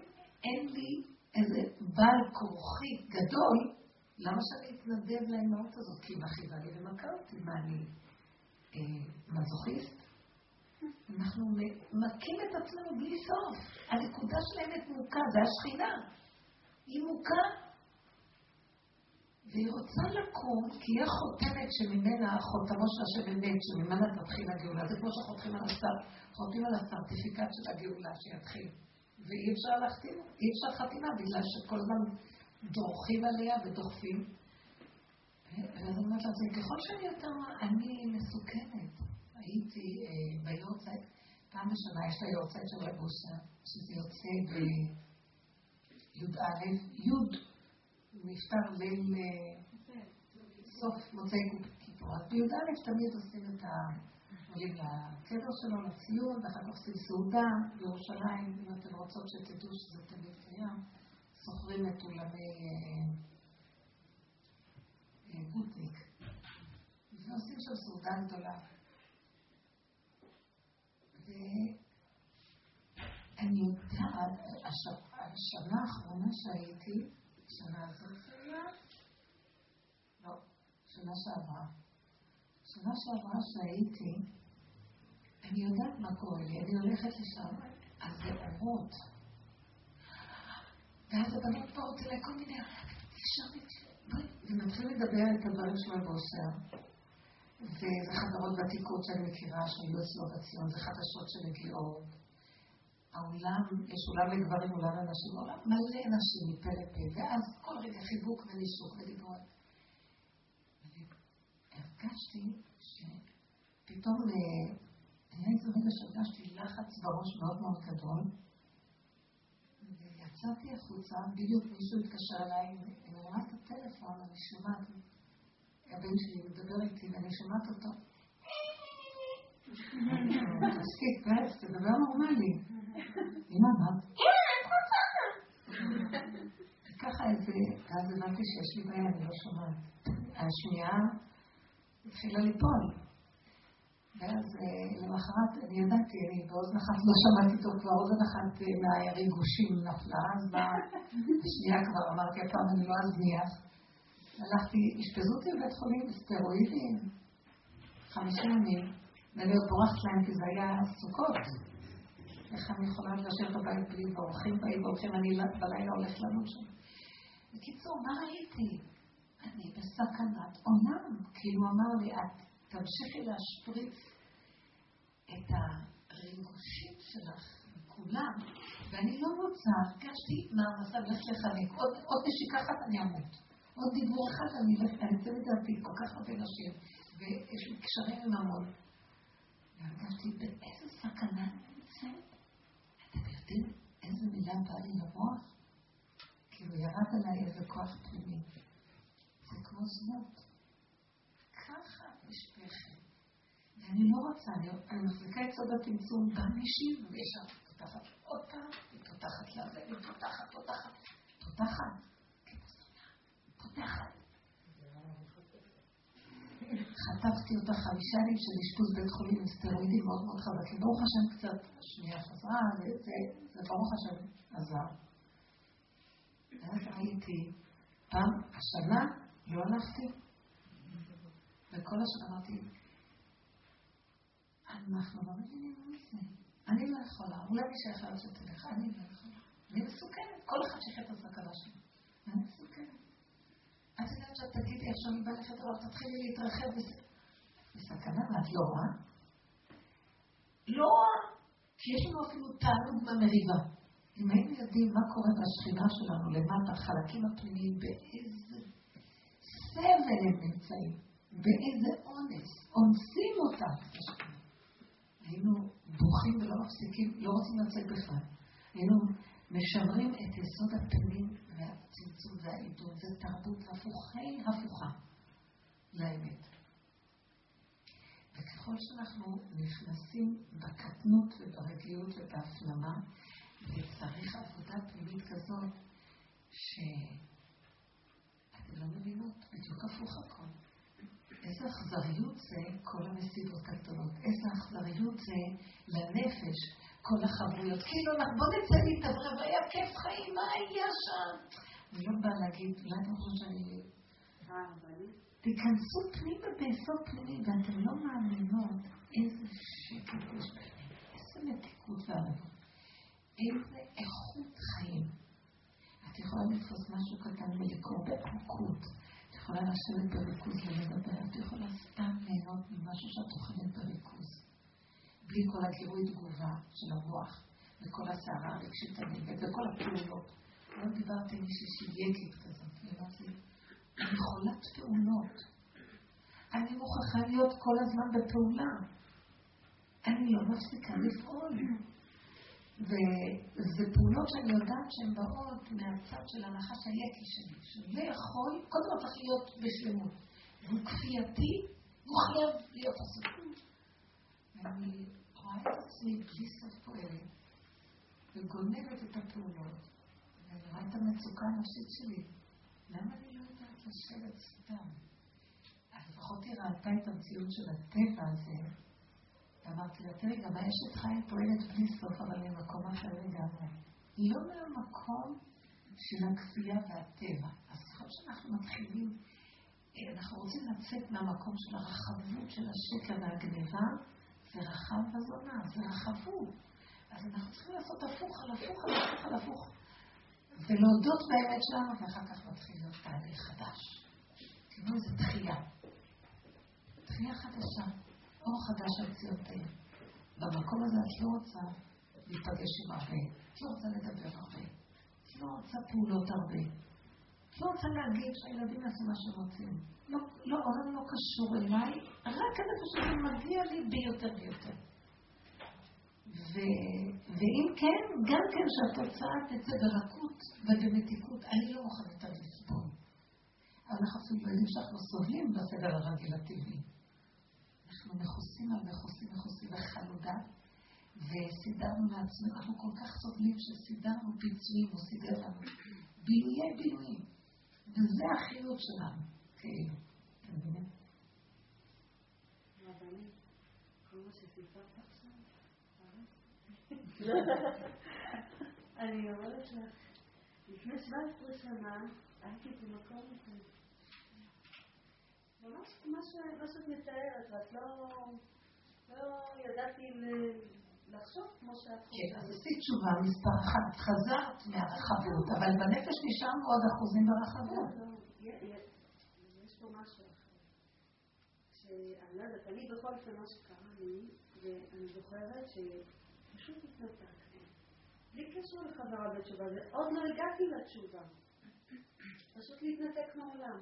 אין לי איזה בעל כורחי גדול, למה שאני אתנדב לאימהות הזאת? כי היא מכאיבה לי ומכה אותי. מה, אני אה, מזוכיסט? אנחנו מכים את עצמנו בלי סוף. הנקודה שלהם מוכה, זה השכינה. היא מוכה והיא רוצה לקום, כי היא החותמת שממנה, חותמו של השם אמת, שממנה תתחיל הגאולה. זה כמו שחותמים על הסר, חותמים על הסרטיפיקט של הגאולה שיתחיל. ואי אפשר להחתים, אי אפשר חתימה, בגלל שכל הזמן דורכים עליה ודוחפים. ואז אני אומרת לעצמי, ככל שאני יותר, אני מסוכנת. הייתי אה, ביורצייט, פעם בשנה יש לה יורצייט של רבוסה, שזה יוצא בי"א, י' נפטר ליל סוף מוצאי כיפור. אז בי"א תמיד עושים את ה... עולים לקבר שלו, לציון, ואחר כך עושים סעודה בירושלים, אם אתם רוצות שתדעו שזה תמיד קיים, סוחרים את אולמי גוטניק, ועושים שם סעודה גדולה. ואני יודעת, השנה האחרונה שהייתי, שנה הזאת היה? לא, שנה שעברה. שנה שעברה שהייתי, אני יודעת מה קורה לי, אני הולכת לשם, אז זה אורות. ואז הבנות באות אליי כל מיני, ומתחילים לדבר את הדברים שלו בוסר. וזה חברות ותיקות שאני מכירה שהיו אצלו בציון, זה חדשות שמגיעות. העולם, יש עולם לגברים, עולם לנשים, עולם מלא נשים מפה לפה, ואז כל רגע חיבוק ונישוק ודיבור. הרגשתי שפתאום אה, היה איזה רגע שהרגשתי לחץ בראש מאוד מאוד גדול, ויצאתי החוצה, בדיוק מישהו התקשר אליי, ואני רואה את בטלפון, אני שומעת, הבן שלי מדבר איתי ואני שומעת אותו. תפסיק, פרס, תדבר נורמלי. אמא, מה? ככה איזה, אז הבנתי שיש לי בעיה, אני לא שומעת. השנייה התחילה ליפול. ואז אה, למחרת, אני ידעתי, אני באוזן אחת לא שמעתי טוב, כבר אוזן אחת אה, מהריגושים נפלה, אז בשנייה כבר אמרתי, הפעם אני לא אזניח. הלכתי, אשפזו אותי בבית חולים בסטרואידים, חמישים ימים, ואני עוד בורחת להם כי זה היה סוכות. איך אני יכולה לשבת בבית בלי, ואורחים באים והולכים, אני בלילה הולך למות שם. בקיצור, מה ראיתי? אני בסכנת עולם. כאילו אמר לי, את תמשיכי להשפריץ את הריגושים שלך מכולם, ואני לא רוצה, הרגשתי מעמסה ולך לחלק. עוד, עוד נשיקה אחת אני אמות. עוד דיבור אחד אני אלך, אני אתן את דעתי, כל כך הרבה נשים, ויש לי קשרים עם המון. והרגשתי באיזה סכנה אני נמצאת. אתם יודעים איזה מילה באה לי למוח? כאילו ירד עליי איזה כוח פנימי. זה כמו זנות. ככה יש פחד. ואני לא רוצה, אני, אני מחזיקה את סוד הצמצום, בא מישהי וישר פותחת עוד פעם, ופותחת לזה, ופותחת, פותחת, פותחת. פותחת. חטפתי אותה חמישה ימים של אשפוז בית חולים עם סטרואידים מאוד מאוד חזקים. ברוך השם קצת, שנייה חזרה, זה ברוך השם עזר. ואז ראיתי, פעם, השנה לא הלכתי, וכל השנה אמרתי, אנחנו לא מבינים מה זה. אני לא יכולה, אולי מי שיכול שתלך, אני לא יכולה. אני מסוכנת, כל אחד שיחד את הסכנה שלו. את יודעת שאת תגידי, עכשיו אני באה לחדר, תתחילי להתרחב בסכנה, ואת לא רואה? לא רואה, כי יש לנו אפילו תענוג מהמריבה. אם היינו יודעים מה קורה בשכינה שלנו למטה, החלקים הפנימיים, באיזה סבל הם נמצאים, באיזה אונס, אונסים אותם. היינו בוכים ולא מפסיקים, לא רוצים לצאת בכלל. היינו משמרים את יסוד הפנים והצמצום והעידון. זה תרבות הפוכי הפוכה לאמת. וככל שאנחנו נכנסים בקטנות וברגיעות ובהפנמה, וצריך עבודה פנימית כזאת, שאתם לא מבינות, בדיוק הפוך הכל. איזה אכזריות זה כל המסיבות הגדולות, איזה אכזריות זה לנפש, כל החברויות. כאילו, בוא נצא להתאברר, והיה כיף חיים, מה היה שם? אני לא באה להגיד, אולי אתם חושבים שאני... תיכנסו פנימה ביסוד פנימי, ואתם לא מאמינות איזה שקט יש בפנים, איזה מתיקות וערבות. איזה איכות חיים. את יכולה לתפוס משהו קטן ולקרוא בעמקות. את יכולה לשבת בריכוז ולדבר. את יכולה סתם ליהנות ממשהו שאת אוכלת בריכוז. בלי כל הגירוי תגובה של המוח, וכל הסערה הרגשית הנלווית, וכל הפעולות. לא דיברתי עם מישהי שהיא יקית כזאת, אני חולת פעולות. אני מוכרחה להיות כל הזמן בפעולה. אני לא מפסיקה לפעול. וזה פעולות שאני יודעת שהן באות מהצד של הנחש היקי שלי, שזה יכול, קודם כל צריך להיות בשלמות. והוא כפייתי, הוא חייב להיות עסוק. ואני רואה את עצמי בלי סוף פועלת, וגונבת את הפעולות, ואני רואה את המצוקה הנפשית שלי. למה אני לא יודעת לשבת סתם? אז לפחות היא ראתה את המציאות של הטבע הזה, אמרתי לה, תראי, גם האשת חיים פועלת בלי סוף, אבל ממקום אחר לגמרי. לא מהמקום של הכפייה והטבע. אז ככל שאנחנו מתחילים, אנחנו רוצים לצאת מהמקום של הרחבות של השקר והגניבה, זה רחב בזונה, זה רחבות. אז אנחנו צריכים לעשות הפוך על הפוך על הפוך על הפוך. ולהודות באמת שלנו, ואחר כך מתחיל להיות תהליך חדש. כאילו איזו תחייה. תחייה חדשה. אור חדש על ציונתנו. במקום הזה את לא רוצה להיפגש עם הרבה, את לא רוצה לדבר הרבה, את לא רוצה פעולות הרבה, את לא רוצה להגיד שהילדים יעשו מה שהם רוצים. לא, לא, העולם לא קשור אליי, רק איפה שזה מגיע לי ביותר ויותר. ו... ואם כן, גם כן שהתוצאה תצא ברכות ובמתיקות, אני לא מוכנה יותר לסבול. אנחנו אפילו יודעים שאנחנו סובלים בסדר הרגיל הטבעי. אנחנו מכוסים על מכוסים מכוסים וחלודה, וסידרנו לעצמנו, אנחנו כל כך סובלים שסידרנו פיצויים, הוא סידר לנו. בילויי בילויים. וזה החיות שלנו, כאילו. אני אומרת לך, לפני 17 שנה הייתי במקום הזה. ממש כמו שאת מתארת, ואת לא, לא ידעתי לחשוב כמו שאת חושבת. כן, אז עשית תשובה מספר אחת, חזרת מהרחבות, אבל בנפש נשארנו עוד אחוזים ברחבות. לא, לא, יש פה משהו אחר. שאני לא יודעת, אני בכל אופן מה שקרה לי, ואני זוכרת שפשוט התנתקתי. בלי קשר לחזרה בתשובה, ועוד לא הגעתי לתשובה. פשוט להתנתק מהעולם.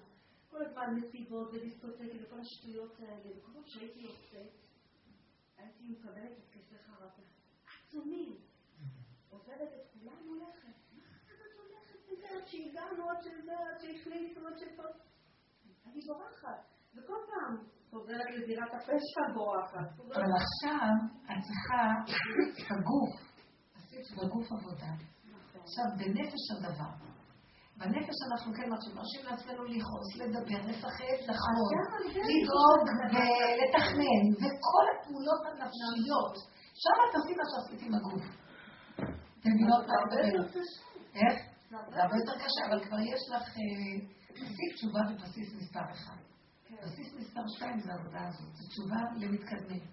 כל הזמן מסיבות ודיסקוטקים וכל השטויות האלה, וכל פעם שהייתי יוצאת, הייתי מקבלת התקפי חרטה. עצומים. עוברת את כולם הולכת. מה את הולכת בזה עד שהגענו, עד שזה, עד שהחליטו, עד שפה... אני בורחת. וכל פעם חוזרת לזירת הפשע בורחת. אבל עכשיו את צריכה בגוף, עשית בגוף עבודה. עכשיו, בנפש הדבר. בנפש אנחנו כן מרשים לעצמנו לכעוס, לדבר, לפחד, לחמוד, לדאוג ולתכנן, וכל הפעולות הנפשיות. שם את עושים מה שעשית עם הגוף. אתם מבינות מה מדברת? איך? זה הרבה יותר קשה, אבל כבר יש לך בסיס תשובה בבסיס מספר אחד. בסיס מספר שתיים זה העבודה הזאת, זו תשובה למתקדמים.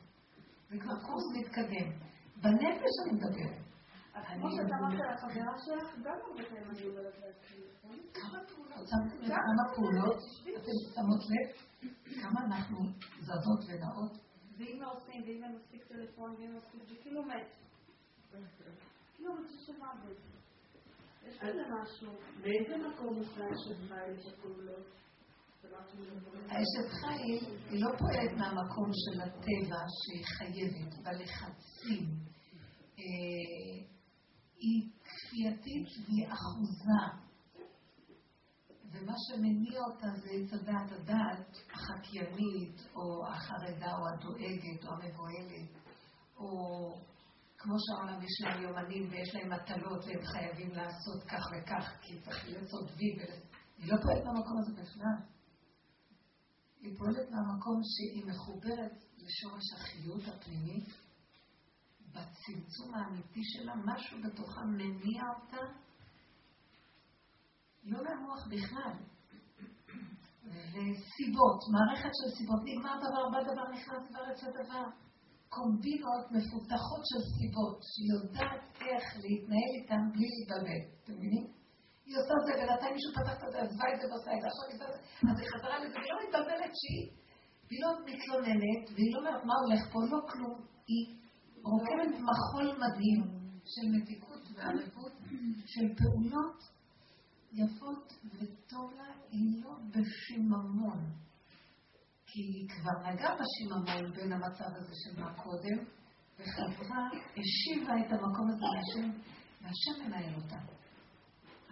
זה כבר קורס מתקדם. בנפש אני מדברת. כמו שאת אמרת על החברה שלך, גם הרבה פעמים אני אומרת לעצמי. כמה פעולות, אתם שמות לב, כמה אנחנו זזות ונעות. ואם לא עושים, ואם אין מספיק טלפון, ואם מספיק, זה כאילו מת. כאילו מציא של מוות. יש בזה משהו. באיזה מקום בכלל של חיים יש הפעולות? האשת חיים היא לא פועלת מהמקום של הטבע שהיא חייבת, בלחצים. היא כפייתית והיא אחוזה. ומה שמניע אותה זה עץ הדעת, הדעת החקיינית, או החרדה, או הדואגת, או המבוהלת, או כמו שהעולם יש להם יומנים ויש להם מטלות והם חייבים לעשות כך וכך, כי צריך לעשות וי, היא לא פועלת מהמקום הזה בכלל. היא פועלת מהמקום שהיא מחוברת לשורש החיות הפנימית, בצמצום האמיתי שלה, משהו בתוכה מניע אותה לא מהמוח בכלל. וסיבות, מערכת של סיבות, נגמר דבר, בא דבר, נכנס דבר, יוצא דבר. קומבינות מפותחות של סיבות, שהיא יודעת איך להתנהל איתן בלי להתבלבל. אתם מבינים? היא עושה זה, ובינתיים מישהו פתח את זה, עזבה את זה ועושה את זה, עכשיו היא עושה אז היא חזרה לזה, והיא לא מתבלבלת שהיא, היא לא מתלוננת, והיא לא אומרת מה הולך פה, לא כלום. היא רוקמת מחול מדהים של מתיקות וערבות, של פעולות יפות וטוב לה, היא לא בשיממון. כי היא כבר נגעה בשיממון בין המצב הזה של מה קודם, וחזרה, השיבה את המקום הזה להשם, והשם מנהל אותה.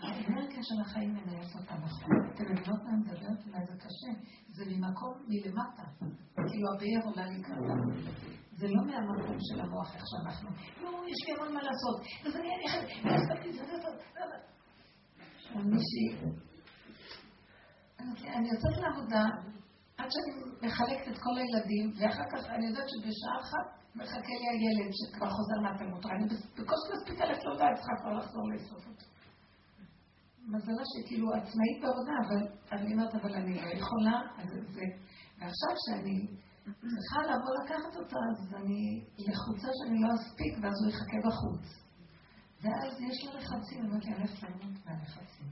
האנרגיה של החיים מנהלת אותה נכון. אתם מבינות מה אני מדברת? אולי זה קשה. זה ממקום מלמטה. כאילו הבאר עולה לקראתה. זה לא מהמקום של המוח איך שאנחנו. לא, יש לי המון מה לעשות. מישהי, אני יוצאת לעבודה עד שאני מחלקת את כל הילדים, ואחר כך אני יודעת שבשעה אחת מחכה לי הילד שכבר חוזר מהתלמוד. אני בקושי מספיקה ללכת לעבודה, אני צריכה כבר לחזור לאסוף אותו. מזלה שכאילו עצמאית בעבודה, אבל אני אומרת, אבל אני לא יכולה, אז זה... ועכשיו שאני צריכה לבוא לקחת אותה, אז אני לחוצה שאני לא אספיק, ואז הוא יחכה בחוץ. ואז יש לה לחצים, אני הולכת למות מהלחצים.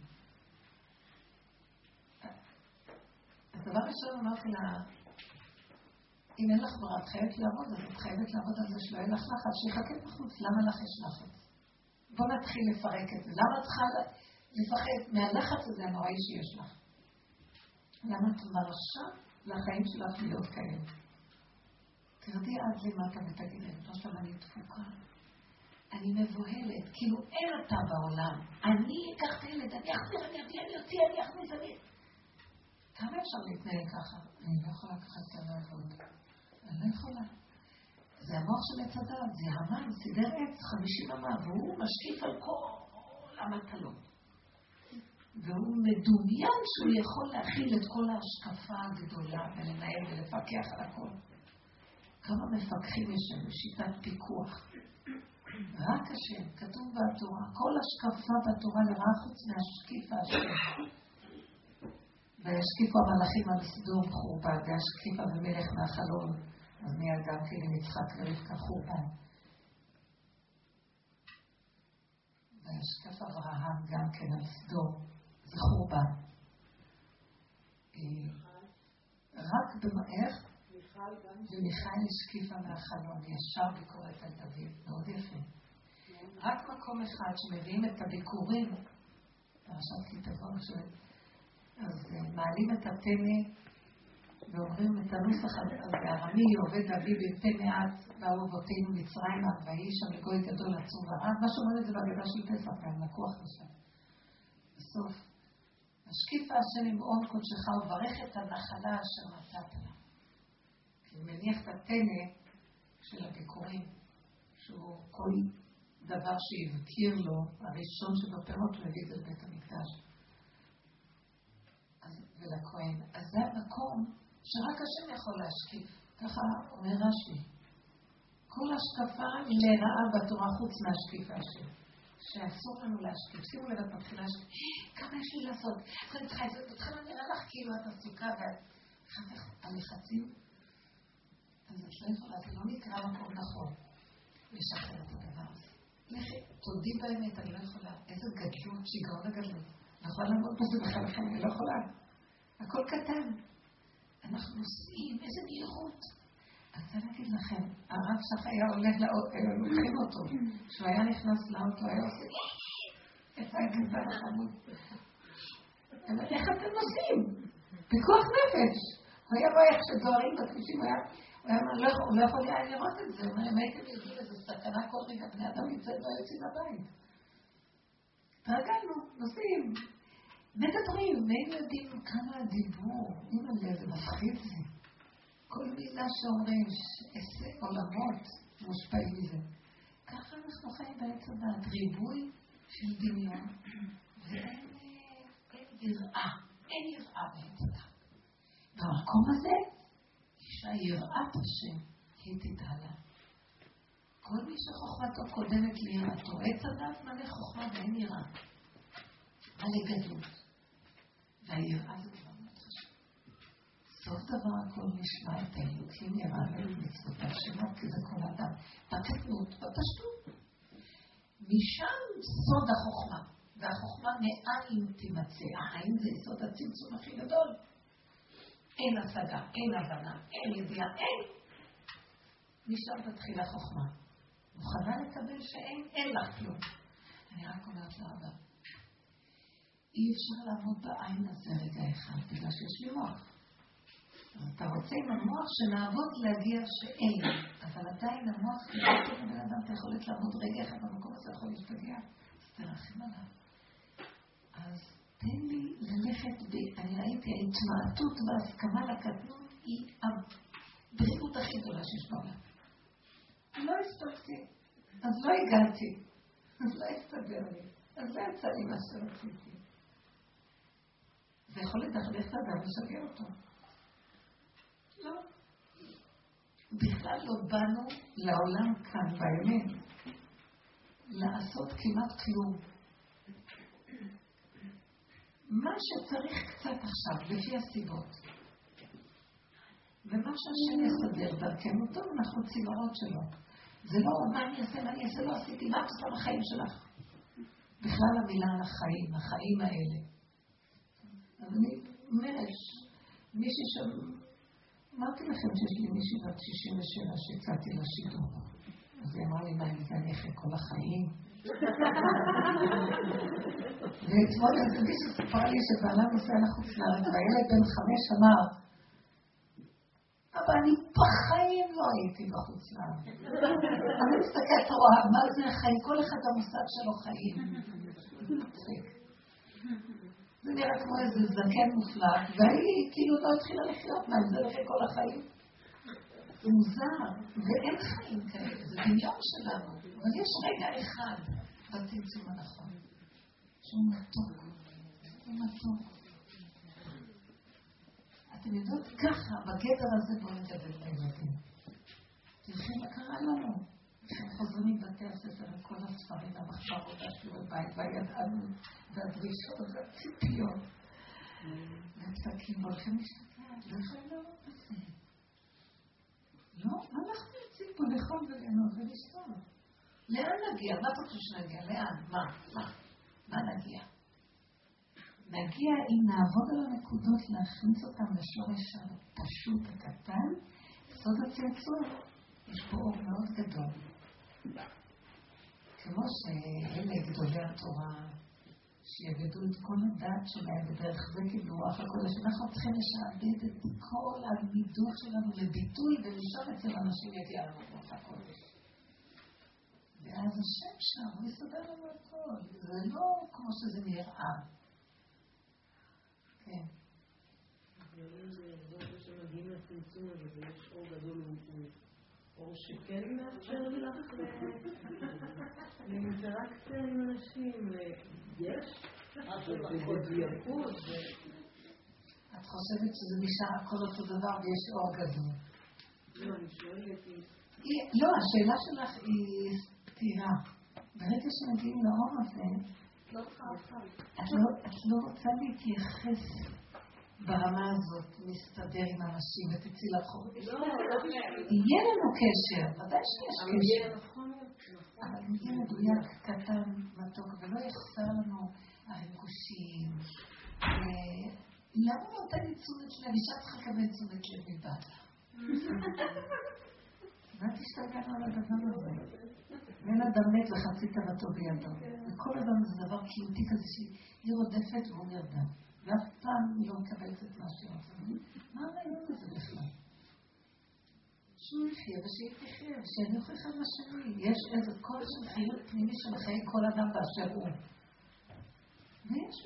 אז דבר ראשון אמרתי לה, אם אין לך ברירה, את חייבת לעבוד, אז את חייבת לעבוד על זה שלא יהיה לך לחץ, שיחכה בחוץ, למה לך יש לחץ? בוא נתחיל לפרק את זה. למה את צריכה לפחד מהלחץ הזה הנוראי שיש לך? למה את מרשה לחיים שלך להיות כאלה? תרדי עד למטה ותגידי, לא שלום, אני דפוקה. אני מבוהלת, כאילו אין אתה בעולם. אני אקח את הילד, אני אחזיר, אני אביא, אני אוציא, אני אכניס, אני... כמה אפשר להתנהל ככה? אני לא יכולה לקחת את לעבוד. אני לא יכולה. זה המוח של עץ הדת, זה המן, סידר עץ, חמישים אמה, והוא משקיף על כל המטלות. והוא מדומיין שהוא יכול להכיל את כל ההשקפה הגדולה ולנהל ולפקח על הכל. כמה מפקחים יש שם בשיטת פיקוח. רק השם, כתוב בתורה, כל השקפה בתורה לרעה חוץ מהשקיף השם. וישקיפו המלאכים על סדום חורבן, וישקיף אבימלך מהחלון, אז גם כן עם יצחק ורבקה חורבן. וישקף אברהם גם כן על סדום, חורבן. אה, רק במאיך, ומיכל השקיפה מהחלון, ישר ביקורת על דוד, מאוד יפה. רק מקום אחד שמביאים את הביקורים, פרשת כי תבוא, אז אה, מעלים את הטנא ואומרים את הנוסח הארמי, עובד אבי בפה מעט, באו אבותינו מצרימה, ויהי שם לגוי גדול עצום ורב, מה שאומרים את זה בהגדה של פסח, גם לקוח לשם. בסוף, השקיפה השם עם און קודשך וברך את הנחלה אשר נתת לה. כי הוא מניח את הטנא של הביקורים, שהוא כל דבר שהבקיר לו, הראשון שבפירות הוא הביא את זה לבית המקדש. ולכהן. אז זה המקום שרק השם יכול להשקיף. ככה אומר רש"י. כל השקפה לרעה בתורה חוץ מהשקיף השם. שאסור לנו להשקיף. שימו לב, את מתחילה ש... כמה יש לי לעשות? אני צריכה את זה, בהתחלה נראה לך כאילו את עסוקה ואת... הלחצים. אז את לא יכולה, זה לא נקרא מקום נכון לשחרר את הדבר הזה. לכי, תודי באמת, אני לא יכולה. איזה גדלות, שיגעון הגדלות. אני יכולה לעמוד בזה בכלל, אני לא יכולה. הכל קטן. אנחנו נוסעים, איזה מהירות. אני רוצה להגיד לכם, הרב שלך היה הולך, לוקחים אותו. כשהוא היה נכנס לאוטו, היה עושה... איפה הגזר החמוד? איך אתם נוסעים? פיקוח נפש. הוא היה רואה איך שדוהרים בכבישים, הוא היה הוא לא יכול היה לראות את זה. הוא אומר, אם הייתם יודעים איזה סכנה כל רגע, בני אדם נמצאים לא יוצאים לבית. התרגלנו, נוסעים. מדברים, והם יודעים כמה הדיבור, אימא זה מפחיד זה. כל מילה שאומרים, עולמות מושפעים מזה. ככה אנחנו חיים בעץ הדת, ריבוי של דמיון, ואין יראה, אין יראה בעץ הדת. במקום הזה, שהיראת השם, היא תתעלה. כל מי שחוכמתו קודמת ליראתו, עץ הדת מלא חוכמה ואין יראה. מלא גדלות. והיראה זה כבר. סוף דבר הכל נשמע את האלוקים לנו מצוותיו שלו, כי זה כל אדם. בקטנות, בפשטות. משם סוד החוכמה. והחוכמה מאין תימצא. האם זה יסוד הצמצום הכי גדול? אין השגה, אין הבנה, אין ידיעה, אין. משם תתחיל החוכמה. מוכנה לקבל שאין, אין לך כלום. אני רק אומרת לאבא, אי אפשר לעמוד בעין הזה רגע אחד, בגלל שיש לי מוח. אתה רוצה עם המוח שנעבוד להגיע שאין, אבל עדיין המוח נותן לבן אדם את היכולת לעמוד רגע אחד במקום הזה יכול להשתגע, אז תרחם עליו. אז תן לי ללכת. אני ראיתי, ההתמעטות וההסכמה לקטנות היא הבריאות הכי גדולה שיש בעולם. לא הספקתי, אז לא הגעתי, אז לא הסתדר לי, אז לא יצא לי מה שרציתי. זה יכול לדכדך את האדם ולשגע אותו. לא. בכלל לא באנו לעולם כאן, באמת, לעשות כמעט כלום. מה שצריך קצת עכשיו, לפי הסיבות, ומה שהשם יסדר דרכנו, טוב, אנחנו צינורות שלו. זה לא מה אני אעשה, מה אני אעשה, לא עשיתי, מה את בחיים שלך? בכלל המילה על החיים, החיים האלה. אז אני אומרת, מישהי שם, אמרתי לכם שיש לי מישהי בת 67 שהצעתי לה שידור. אז היא אמרה לי, מה, אני אחרי כל החיים? ואתמול איזה מישהו סיפרה לי שבעלה נוסע לחוץ לארץ, והילד בן חמש אמר, אבל אני בחיים לא הייתי בחוץ לארץ. אני מסתכלת, רואה, מה זה החיים? כל אחד במושג שלו חיים. זה נראה כמו איזה זקן מופלג, והיא כאילו לא התחילה לחיות מה, זה לכי כל החיים. זה מוזר, ואין חיים כאלה, זה דמיון שלנו, אבל יש רגע אחד בצמצום הנכון, שהוא מתוק, הוא מתוק. אתם יודעות, ככה, בגדר הזה בואו נגדל את הילדים. תלכי מה קרה לנו. חוזרים מבתי הספר עם כל הספרים, המחברות, והשיעורי בית, והידענות, והדרישות, והציפיות. והפסקים הולכים להשתגע, לא יכולים לעלות בזה. לא, אנחנו יוצאים פה לאכול וליהנות ולשתות. לאן נגיע? מה אתה חושב שנגיע? לאן? מה? מה? מה נגיע? נגיע אם נעבוד על הנקודות, להכניס אותן לשורש הפשוט הקטן, סוד הצמצום. יש פה אור מאוד גדול. כמו שאלה גדולי התורה, שיבדו את כל הדעת שלהם, ודרך זה קיבלו רוח הקודש, אנחנו צריכים לשעבד את כל המידות שלנו לביטוי, ולשאול אצל אנשים יגיע לנו רוח הקודש. ואז השם שם, הוא יסדר לנו הכל. זה לא כמו שזה נראה. כן. שמגיעים לצמצום הזה ויש אור גדול, שכן מאפשר לך לאינטראקציה עם אנשים, יש? את חושבת שזה נשאר הכל אותו דבר ויש אור גדול. לא, אני שואלת. לא, השאלה שלך היא סתירה. ברגע שמגיעים לאור הזה, את לא רוצה להתייחס ברמה הזאת, להסתדר עם אנשים ותצאי לרחוב. לא, לא יהיה לנו קשר, ודאי שיש קשר. נכון. אבל יהיה מדויק, קטן, מתוק, ולא יחסר לנו הריגושים. למה לא נותן לי תשומת לב? אישה צריכה לקבל תשומת לב מבעלה. מה תשתגענו על הדבר הזה? אין אדם מת וחצי תאוותו בידו. וכל אדם זה דבר קיוטי כזה שהיא רודפת והוא נרדם. ואף פעם היא לא מקבלת את מה שהיא רוצה. מה הרעיון הזה בכלל? שהוא יחיה ושהיא תחיה, ושאני אוכל אחד לשני. יש איזה קול של חיות פנימי של חיי כל אדם באשר הוא. ויש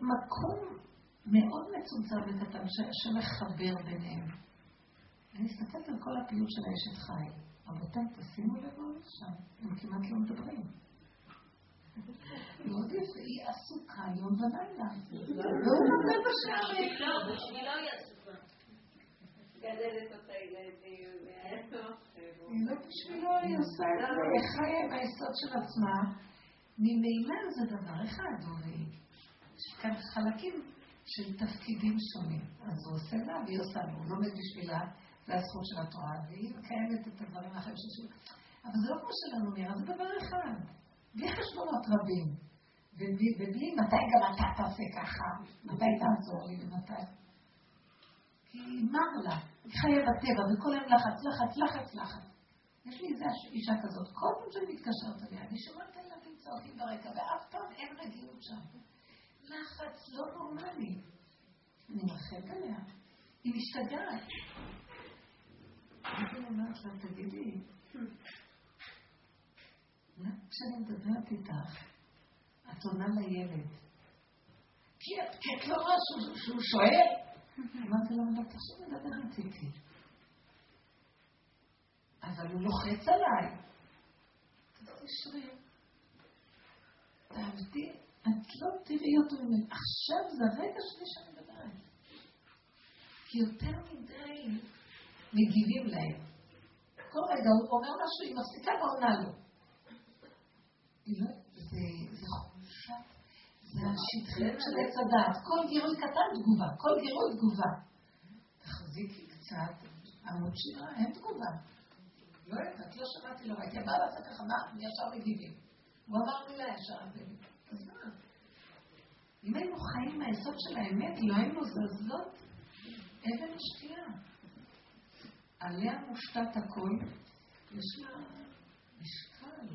מקום מאוד מצומצם וקטן שמחבר ביניהם. אני מסתכלת על כל הפעילות של האשת חי. רבותיי, תשימו לב מה שם, הם כמעט לא מדברים. היא עסוקה יום ולילה. לא נותן בשערים. לא, בשבילו היא עסוקה. היא לא בשבילו, היא עושה את זה, היא חיה עם היסוד של עצמה. ממילא זה דבר אחד, אורי. יש כאן חלקים של תפקידים שונים. אז הוא עושה לה והיא עושה לו, הוא לומד בשבילה. זה הזכות של התורה, והיא מקיימת את הדברים האחרים של אבל זה לא כמו שלנו נראה, זה דבר אחד. בלי חשבונות רבים. ובלי מתי גם אתה תעשה ככה, מתי תעזור לי ומתי. כי מר לה, היא חיה בטבע, וכל היום לחץ, לחץ, לחץ, לחץ. יש לי איזה אישה כזאת, כל פעם שאני מתקשרת אליה, אני שומעת את הילדים צועקים ברקע, ואף פעם אין רגילות שם. לחץ לא נורמלי. אני מרחק עליה. היא משתגעת. אני אומרת לה, תגידי, כשאני מדברת איתך, את עונה לילד? כי את לא רואה שהוא שואל? אמרתי לו, אבל עכשיו מדברת איתי. אבל הוא לוחץ עליי. תתקשרי. תעבדי, את לא תראי אותו ממני. עכשיו זה הרגע שלי שאני מדברת. כי יותר מדי מגיבים להם. כל רגע הוא אומר משהו, היא מפסיקה ועונה לו. זה זה השטחיות של עץ הדעת. כל גירוי קטן תגובה, כל גירוי תגובה. תחזיקי קצת, עמוד שירה, אין תגובה. לא יודעת, לא שמעתי, לא ראיתי. הבעל עשה ככה, מה? ישר מגיבים. הוא אמר מילה ישר, אז מה? אם היינו חיים מהיסוד של האמת, לא היינו זזות אבן השקיעה. עליה מושתת הכל, יש לה משקל.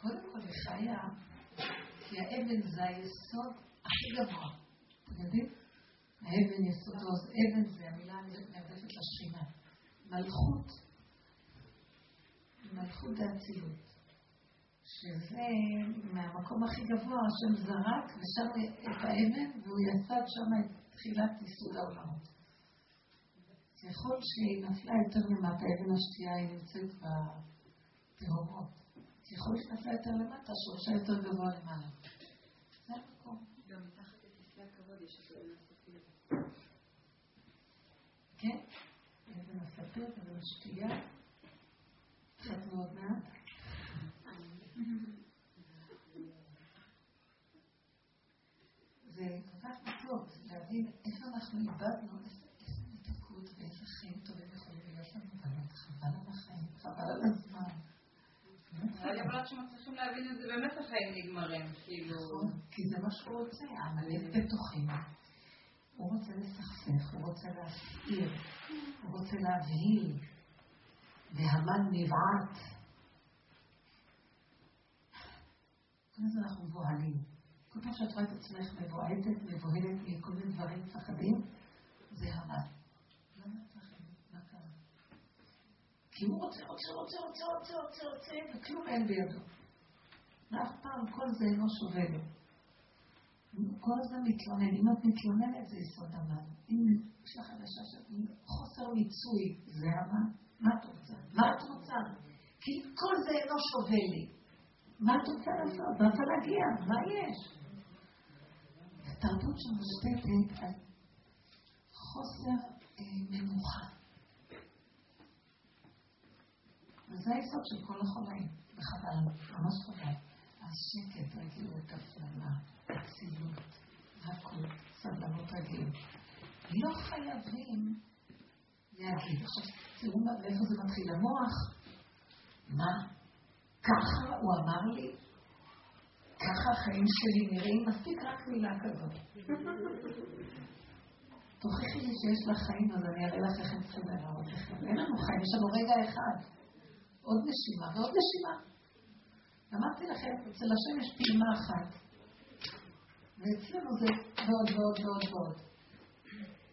קודם כל היא חיה, כי האבן זה היסוד הכי גבוה. אתם יודעים? האבן יסודו, אבן זה המילה הנרדפת לשכינה. מלכות, מלכות דאצילות, שזה מהמקום הכי גבוה, השם זרק ושם את האבן והוא יסד שם את תחילת ייסוד העולמות. ככל שהיא נפלה יותר למטה, אבן השתייה היא נמצאת בתהומות. שהיא נפלה יותר למטה, שורשה יותר גבוה למעלה. זה המקום. גם מתחת לכיסא הכבוד יש את. כן, אבן הספיר, אבן השתייה. התחתנו עוד מעט. זה כל כך טוב להבין איפה אנחנו איבדנו, איזה מתיקות ואיזה חיים טובים יכולים להיות לנו באמת, חבל על החיים, חבל על הזמן. אני אומרת שמצליחים להבין את זה, באמת החיים נגמרים, כאילו... נכון, כי זה מה שהוא רוצה, עמלק בתוכנו. הוא רוצה לסכסך, הוא רוצה להסעיר, הוא רוצה להבהיל, והמן נבעט. הזמן אנחנו מבוהלים. כל פעם שאת רואה את עצמך מבוהלת, מבוהלת מכל מיני דברים מפחדים, זה המן. למה מפחדים? מה קרה? כי הוא רוצה, רוצה, רוצה, רוצה, רוצה, רוצה, רוצה, וכלום אין בידו. ואף פעם כל זה אינו שווה לו. כל הזמן מתלונן. אם את מתלוננת זה יסוד המן. אם יש לך הרגשה שאת חוסר מיצוי, זה המן. מה את רוצה? מה את רוצה? כי כל זה אינו שווה לי. מה את רוצה לעשות? מה רוצה להגיע? מה יש? תרבות שמושתתת על חוסר אה, מנוחה. וזה היסוד של כל החולאים, וחבל, ממש חבל. השקט, רגילות, הפלמה, אצילות, הכול, סבלנות רגילות. לא חייבים להגיד. עכשיו, תראו מאיפה זה מתחיל. המוח, מה? ככה הוא אמר לי, ככה החיים שלי נראים, מספיק רק מילה כזאת. תוכיחי לי שיש לך חיים, אז אני אראה לך איך הם צריכים להראות לכם. אין לנו חיים, יש לנו רגע אחד. עוד נשימה ועוד נשימה. אמרתי לכם, אצל השם יש פעימה אחת. ואצלנו זה ועוד ועוד ועוד ועוד.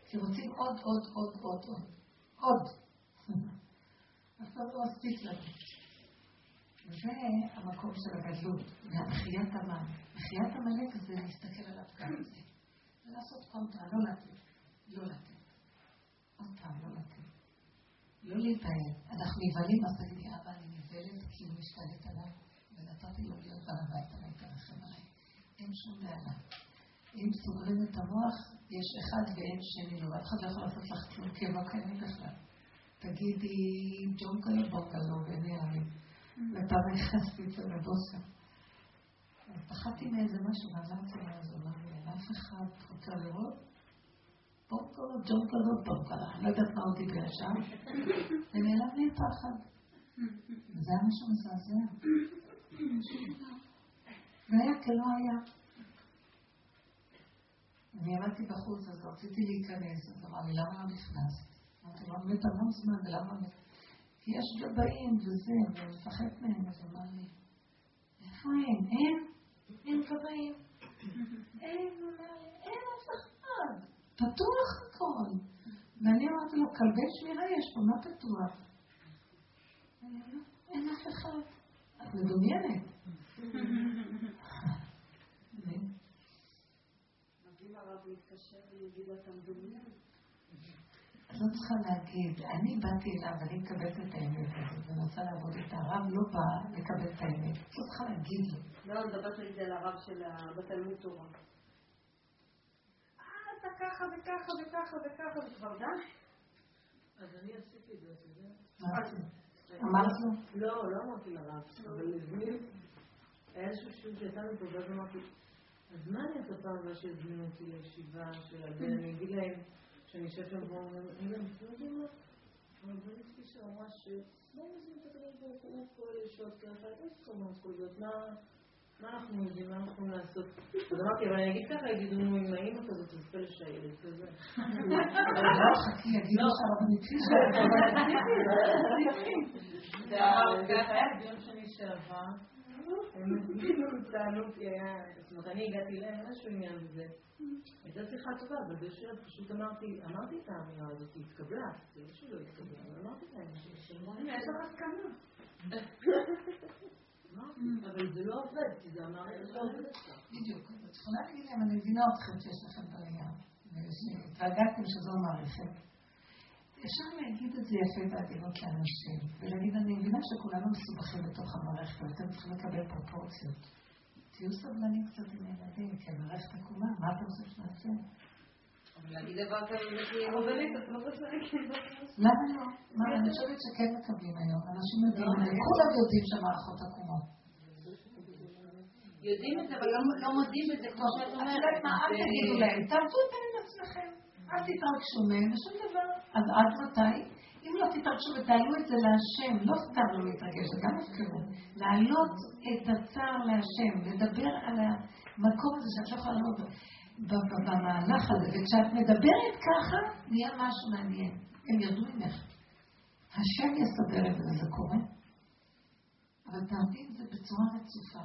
כי רוצים עוד, עוד, עוד, עוד, עוד. עוד. אף פעם לא מספיק לנו. זה המקום של הגדלות, והבחיית המן. בחיית עמלק זה להסתכל על הפגם הזה. ולעשות קונטרה, לא לתת. לא לתת. עוד פעם, לא לתת. לא להתאהב. אנחנו נבהלים, אז תגידי, אבא, אני נבהלת כי הוא משתלט עליי, ונתתי לו להיות בעל הבית עליי, תרחם עליי. אין שום בעיה. אם סוגרים את המוח, יש אחד ואין שני לו, אף אחד לא יכול לעשות לך כלום, כי הם לא קיימים בכלל. תגידי, ג'ונקלו בונקלו ונראה לי. ופעם נכנסתי אצל הבוסה. אז פחדתי מאיזה משהו, ועברתי לה, אז אמר לי, אף אחד רוצה לראות? פורקלו, ג'ונקלו, פורקלו. אני לא יודעת מה דיבר שם. ונעלם לי פחד. וזה היה משהו מזעזע. והיה כלא היה. אני עמדתי בחוץ, אז רציתי להיכנס, אז אמר לי, למה לא נכנסת? אמרתי לו, אני מת המון זמן, ולמה... כי יש גבאים וזה, ואני מפחד מהם, אז אמר לי, איפה הם? אין? אין גבאים. אין, אין אף אחד. פתוח הכל. ואני אמרתי לו, כלבי שמירה יש פה, מה פתוח? אין אף אחד. את מדומיינת. מדומיין. לא צריכה להגיד, אני באתי אליו ואני מקבלת את האמת הזאת ורוצה לעבוד את הרב, לא בא לקבל את האמת. לא צריכה להגיד לו. לא, אני מדברת על הרב של בתלמוד תורה. אה, אתה ככה וככה וככה וככה, וכבר די. אז אני עשיתי את זה, אתה יודע? אמרת לו? לא, לא אמרתי לרב, אבל הזמין, היה איזשהו שיעור שיצאנו פה, ואז אמרתי, אז מה אני אעשה פעם הבאה שיזמינו אותי לישיבה של הבן, אני אגיד להם, שאני יושבת שם ואומרים, אני גם יודעים מה? הרבנית כפי שאמרה שלא מזמין את הקדוש ברוך הוא כל ישועות ככה, אין סכמות כל זאת, מה אנחנו יודעים, מה אנחנו יכולים לעשות? אז אמרתי, אבל אני אגיד ככה, יגידו, נו, עם האמא כזאת, אז פלא שהילד כזה. לא, חכי, יגידו שהרבנית כפי זה היה ביום שני שעבר. הם טענו, זאת אומרת, אני הגעתי להם, משהו עניין בזה. הייתה שיחה טובה, אבל באיזשהו פשוט אמרתי, אמרתי את האמירה הזאת, היא התקבלה, זה לא שלא התקבלה, אבל אמרתי להם, יש לך הסכמה. אבל זה בדיוק. את יכולה להגיד להם, אני מבינה אתכם שיש לכם בראייה, והתרגלתם שזו מערכת. אפשר להגיד את זה יפה בעדינות לאנשים, ולהגיד, אני מבינה שכולנו מסובכים בתוך המערכת, ואתם צריכים לקבל פרופורציות. תהיו סבלנים קצת עם ילדים, כי המערכת עקומה, מה אתם רוצים שנעשה? להגיד דבר כזה זה כאילו... למה לא? מה, אני חושבת שכן מקבלים היום. אנשים יודעים, כולם יודעים שהמערכות עקומות. יודעים את זה, אבל לא מודים את זה, כמו שאת אומרת. את יודעת מה, אל תגידו להם, תעבדו את עם עצמכם. אל תתרגשו מהם ושום דבר. אז עד מתי? אם לא תתרגשו ותעלו את זה להשם, לא סתם לא להתרגש, זה גם הפקרות. להעלות את הצער להשם, לדבר על המקום הזה שאת לא יכולה לעלות במהלך הזה, וכשאת מדברת ככה, נהיה משהו מעניין. הם ירדו ממך. השם יסדר את זה, וזה קורה. אבל תעבדי את זה בצורה רצופה.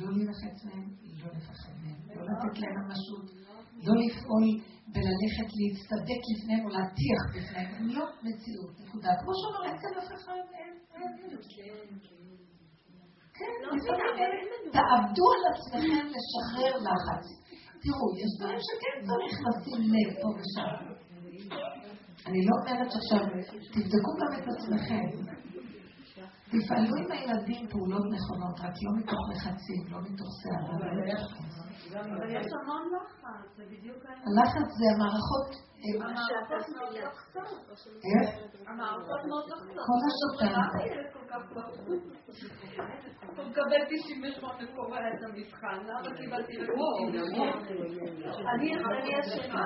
לא להילחץ מהם, לא לפחד מהם, לא לתת להם ממשות, לא לפעול וללכת להצטדק לפניהם או להטיח בפניהם. לא מציאות, נקודה. כמו שאומר, אין כאן אף אחד, אין, אין. כן, תעבדו על עצמכם לשחרר לחץ. תראו, יש דברים שכן צריך לשים לב פה ושם. אני לא אומרת שעכשיו, תבדקו גם את עצמכם. תפעלו עם הילדים פעולות נכונות, רק לא מתוך לחצים, לא מתוך שערה. אבל יש המון לחץ, זה בדיוק הלחץ זה המערכות... המערכות מאוד לוחצות. המערכות מאוד לוחצות. כל השיטה. הוא מקבל 98 קורא את המבחן, למה קיבלתי אני אשמה.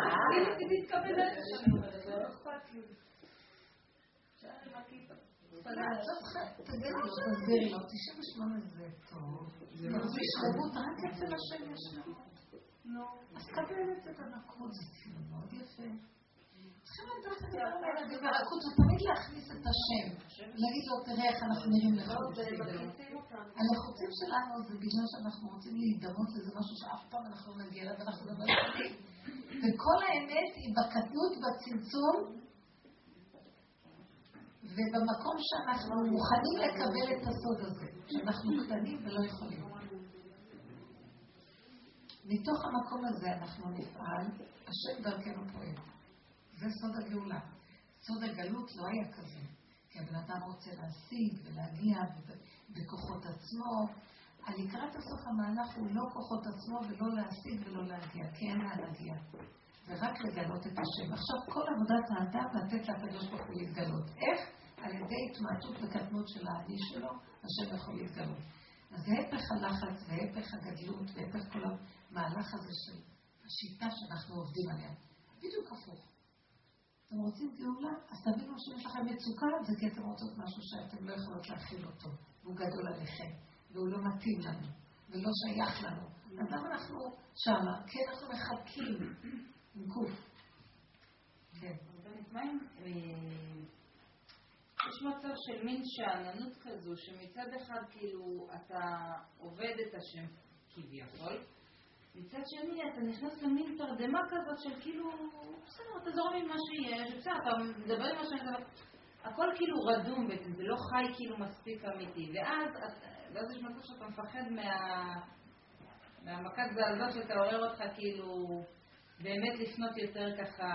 אני מתכוונת שאני לא אכפת לי. תגידי לו, תסבירי לו, 98 זה טוב, זה מרגיש שלמות רק אצל השם יש לנו. אז קבלת את הנקוד, זה כאילו מאוד יפה. צריכים לדעת את הדברים האלה, ברכות זה תמיד להכניס את השם. להגיד לו, תראה איך אנחנו נראים לחוצים. הלחוצים שלנו זה בגלל שאנחנו רוצים להידמות לזה משהו שאף פעם אנחנו לא נגיע אליו, ואנחנו לא. וכל האמת היא בקטנות, בצמצום, ובמקום שאנחנו מוכנים לקבל את הסוד הזה, שאנחנו קטנים ולא יכולים. מתוך המקום הזה אנחנו נפעל, השם דרכנו פועל. זה סוד הגאולה. סוד הגלות לא היה כזה, כי הבן אדם רוצה להשיג ולהגיע בכוחות עצמו. לקראת הסוף המהלך הוא לא כוחות עצמו ולא להשיג ולא להגיע, כי אין לאן להגיע. ורק לגלות את השם. עכשיו כל עבודת האדם לתת לקדוש ברוך הוא להתגלות. איך? על ידי התמעטות וקטנות של האני שלו, השם יכול להתגלות. אז זה הפך הלחץ והפך הגדלות והפך כל המהלך הזה של השיטה שאנחנו עובדים עליה. בדיוק הפוך. אתם רוצים גאולה? אז תבינו שיש לכם מצוקה, זה כי אתם רוצות משהו שאתם לא יכולות להכיל אותו, והוא גדול עליכם, והוא לא מתאים לנו, ולא שייך לנו. אז למה אנחנו שמה? כי אנחנו מחכים עם קוף. כן. יש מצב של מין שאננות כזו, שמצד אחד כאילו אתה עובד את השם כביכול, מצד שני אתה נכנס למין תרדמה כזאת של כאילו, בסדר, אתה זורם עם מה שיש, בסדר, אתה מדבר עם מה שאני... הכל כאילו רדום בעצם, זה לא חי כאילו מספיק אמיתי. ואז, ואז יש מצב שאתה מפחד מה... מהמכת זעזוע שתעורר אותך כאילו באמת לפנות יותר ככה...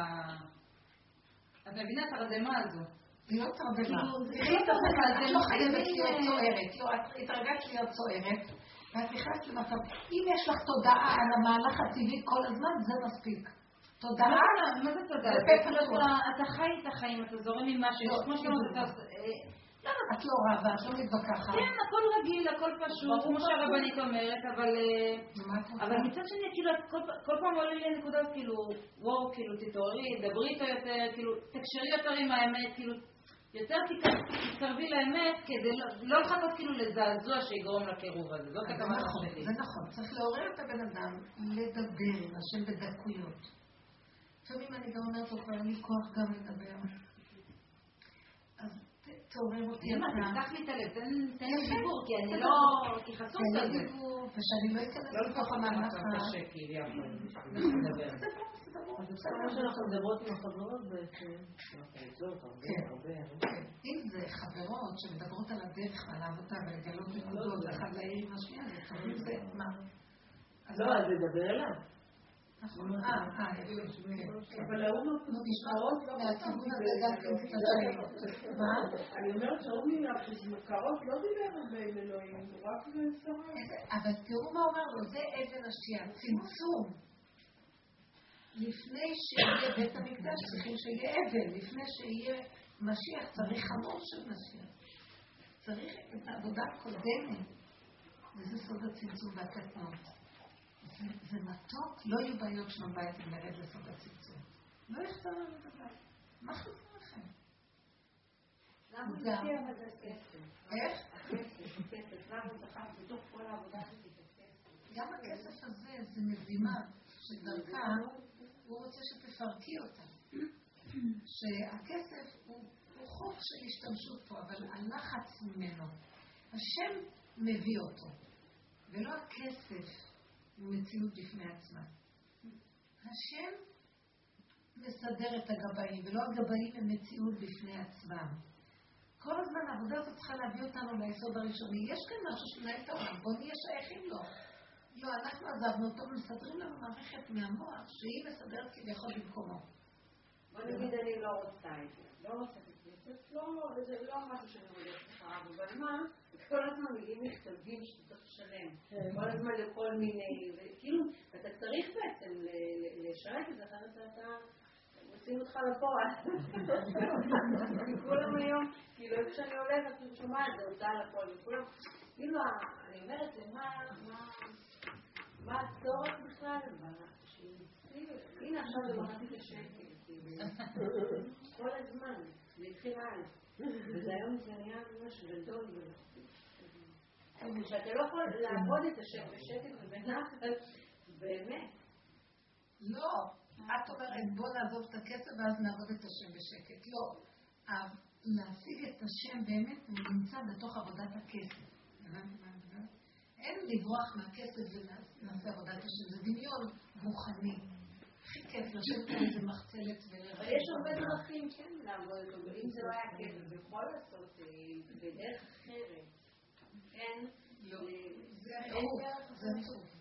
את מבינה את הרדמה הזו? להיות תרדמה. את לא חייבת להיות צוערת. לא, את התרגלת להיות צוערת, ואת נכנסת למצב, אם יש לך תודעה על המהלך הטבעי כל הזמן, זה מספיק. תודעה, מה זה תודעה? אתה חי את החיים, אתה זורם עם משהו, כמו שאומרת, למה את לא רבה, את לא מתווכחת? כן, הכל רגיל, הכל פשוט, כמו שהרבנית אומרת, אבל... אבל מצד שני, כאילו, כל פעם עולה לי נקודות, כאילו, וואו, כאילו, תתעוררי, דברי איתו יותר, כאילו, תקשרי יותר עם האמת, כאילו, יותר תתקרבי לאמת כדי לא, לא לחכות כאילו לזעזוע שיגרום לקירוב הזה. זאת הכוונה נכון, שלי. זה נכון, צריך לעורר את הבן אדם לדבר עם השם בדקויות. לפעמים אני גם אומרת לו, כבר אין לי כוח גם לדבר. אז תעורר אותי אתה. תפתח לי את הלב, תן לי דיבור, כי אני לא... כי חסום כזה. תן לי דיבור, ושאני לא אכנס לא לתוך המהלך ה... גמור. זה מה שאנחנו מדברות עם החברות בעצם. אם זה חברות שמדברות על הדרך ועל העבודה ולגלות נקודות, אחד להעיר עם השנייה, זה תמיד זה, מה? לא, אז לדבר אליו. נכון. אה, אה, יפה. אבל ההוא נשמעות מהכיוון הזה גם כן קצת. מה? אני אומרת שההוא מילה שמקרות לא דיבר הרבה עם אלוהים, הוא רק שרה. אבל תראו מה אומר לו, זה אבן השתייה, צמצום. לפני שיהיה בית המקדש צריכים שיהיה אבן, לפני שיהיה משיח צריך חמור של משיח. צריך את העבודה הקודמת, וזה סוד הצמצום והקטנות. זה, זה מתוק, לא יהיו בעיות של הבית אם נרד לסוד הצמצום. לא יכתוב לנו את הבית. מה חסר לכם? איך? גם הכסף הזה זה מזימה שדרכה הוא רוצה שתפרקי אותה. שהכסף הוא, הוא חוק של השתמשות פה, אבל הלחץ ממנו. השם מביא אותו, ולא הכסף הוא מציאות בפני עצמה. השם מסדר את הגבאים, ולא הגבאים הם מציאות בפני עצמם. כל הזמן העבודה הזאת צריכה להביא אותנו ליסוד הראשוני. יש כאן משהו שמנהל את העולם, בואו נהיה שייכים לו. לא, אנחנו עזבנו אותו ומסדרים לנו מערכת מהמוח שהיא מסדרת כביכול במקומו. בוא נגיד אני לא רוצה את זה, לא רוצה את זה, לא, זה לא משהו שאני הולכת אחריו, אבל מה, כל הזמן מגיעים מכתבים שאתה צריך לשלם, כן. כל הזמן לכל מיני, וכאילו, אתה צריך בעצם לשרת את זה, אחרת אתה... מוצאים אותך לפועל. כולם היום, כאילו איפה שאני הולכת, אני שומעת, זה הוצאה לפועל, וכולם, כאילו, אני אומרת, מה, הצורך בכלל? הנה עכשיו למדתי את השקל, כל הזמן, זה אז, וזה היום זה נהיה ממש גדול שאתה לא יכול לעבוד את השם בשקט ובנחת, באמת. לא, את אומרת בוא נעזוב את הכסף ואז נעבוד את השם בשקט. לא, להשיג את השם באמת הוא נמצא בתוך עבודת הכסף. אין לברוח מהכסף ונעשה עבודת השם, זה דמיון רוחני. הכי כיף לשבת על איזה מחצלת ולראות. אבל יש הרבה דרכים כן לעבוד אותו, אם זה לא היה כיף, זה יכול לעשות אה, בדרך אחרת. כן? לא. זה עצוב. לא.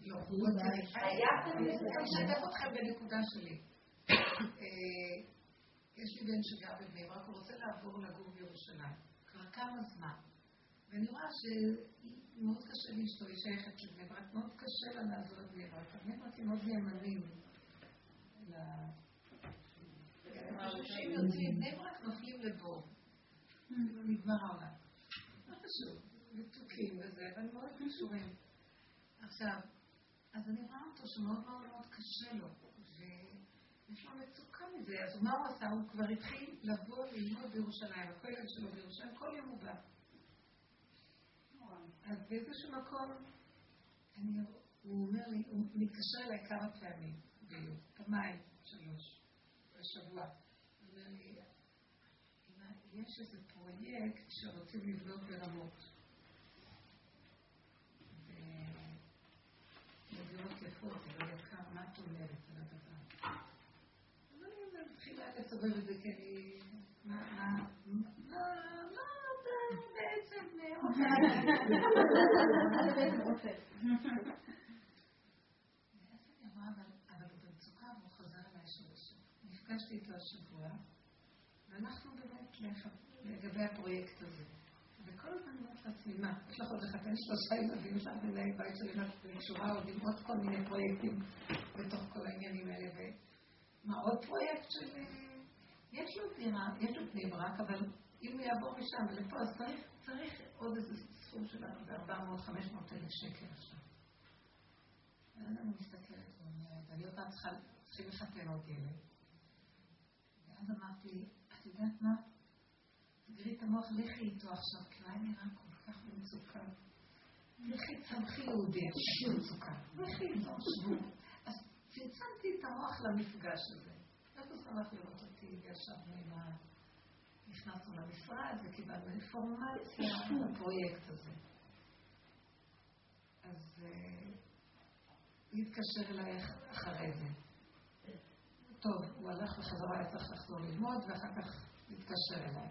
יש לי בן שגר בבני ברק, הוא רוצה לעבור לגור בירושלים. כבר כמה זמן. ואני רואה שמאוד קשה לאשתו, היא שייכת לבני ברק, מאוד קשה לה לעזור לבני ברק. בני ברק הם מאוד נאמנים. כשאנשים יוצאים, בני ברק נופלים לבור. נגמר העולם. לא חשוב, מתוקים וזה, אבל מאוד קשורים. עכשיו, אז אני רואה אותו שמאוד מאוד מאוד קשה לו, ויש לו מצוקה מזה, אז מה הוא עשה? הוא כבר התחיל לבוא ללמוד בירושלים, הכולל שלו בירושלים, כל יום הוא בא. אז באיזשהו מקום, אני, הוא אומר לי, הוא מתקשר אליי כמה פעמים פעמיים, שלוש, בשבוע. הוא אומר לי, יש איזה פרויקט שרוצים לבנות ברמות. בדירות יפות, זה יקר, מה את אומרת על הדבר? אז אני מתחילה לסובב את זה כי אני... מה, מה, בעצם אבל ושוב. נפגשתי איתו השבוע, ואנחנו באמת לגבי הפרויקט הזה. וכל הזמן אומרת לעצמי, מה, יש לך עוד לחתן שלושה ילדים, יש לך מנהל בית שלי קשורה עוד עם עוד כל מיני פרויקטים בתוך כל העניינים האלה. ומה, עוד פרויקט של... יש לו דירה, יש לו בני ברק, אבל אם הוא יעבור משם ולפה, אז צריך, צריך עוד איזה סכום של 400-500 אלף שקל עכשיו. ואז אני מסתכלת ואומרת, אני עוד מעט צריכים לחתן עוד ילד. ואז אמרתי, את יודעת מה? תגרי את המוח, לכי איתו עכשיו, כי אולי נראה. צמחי יהודי, במצוקה. לכי איתו, שבו. אז צמצמתי את המוח למפגש הזה. איך הוא שמח לראות אותי, וישבנו עם ה... נכנסנו למשרד וקיבלנו אינפורמציה על הפרויקט הזה. אז הוא התקשר אליי אחרי זה. טוב, הוא הלך בחזרה, היה צריך לחזור ללמוד, ואחר כך התקשר אליי.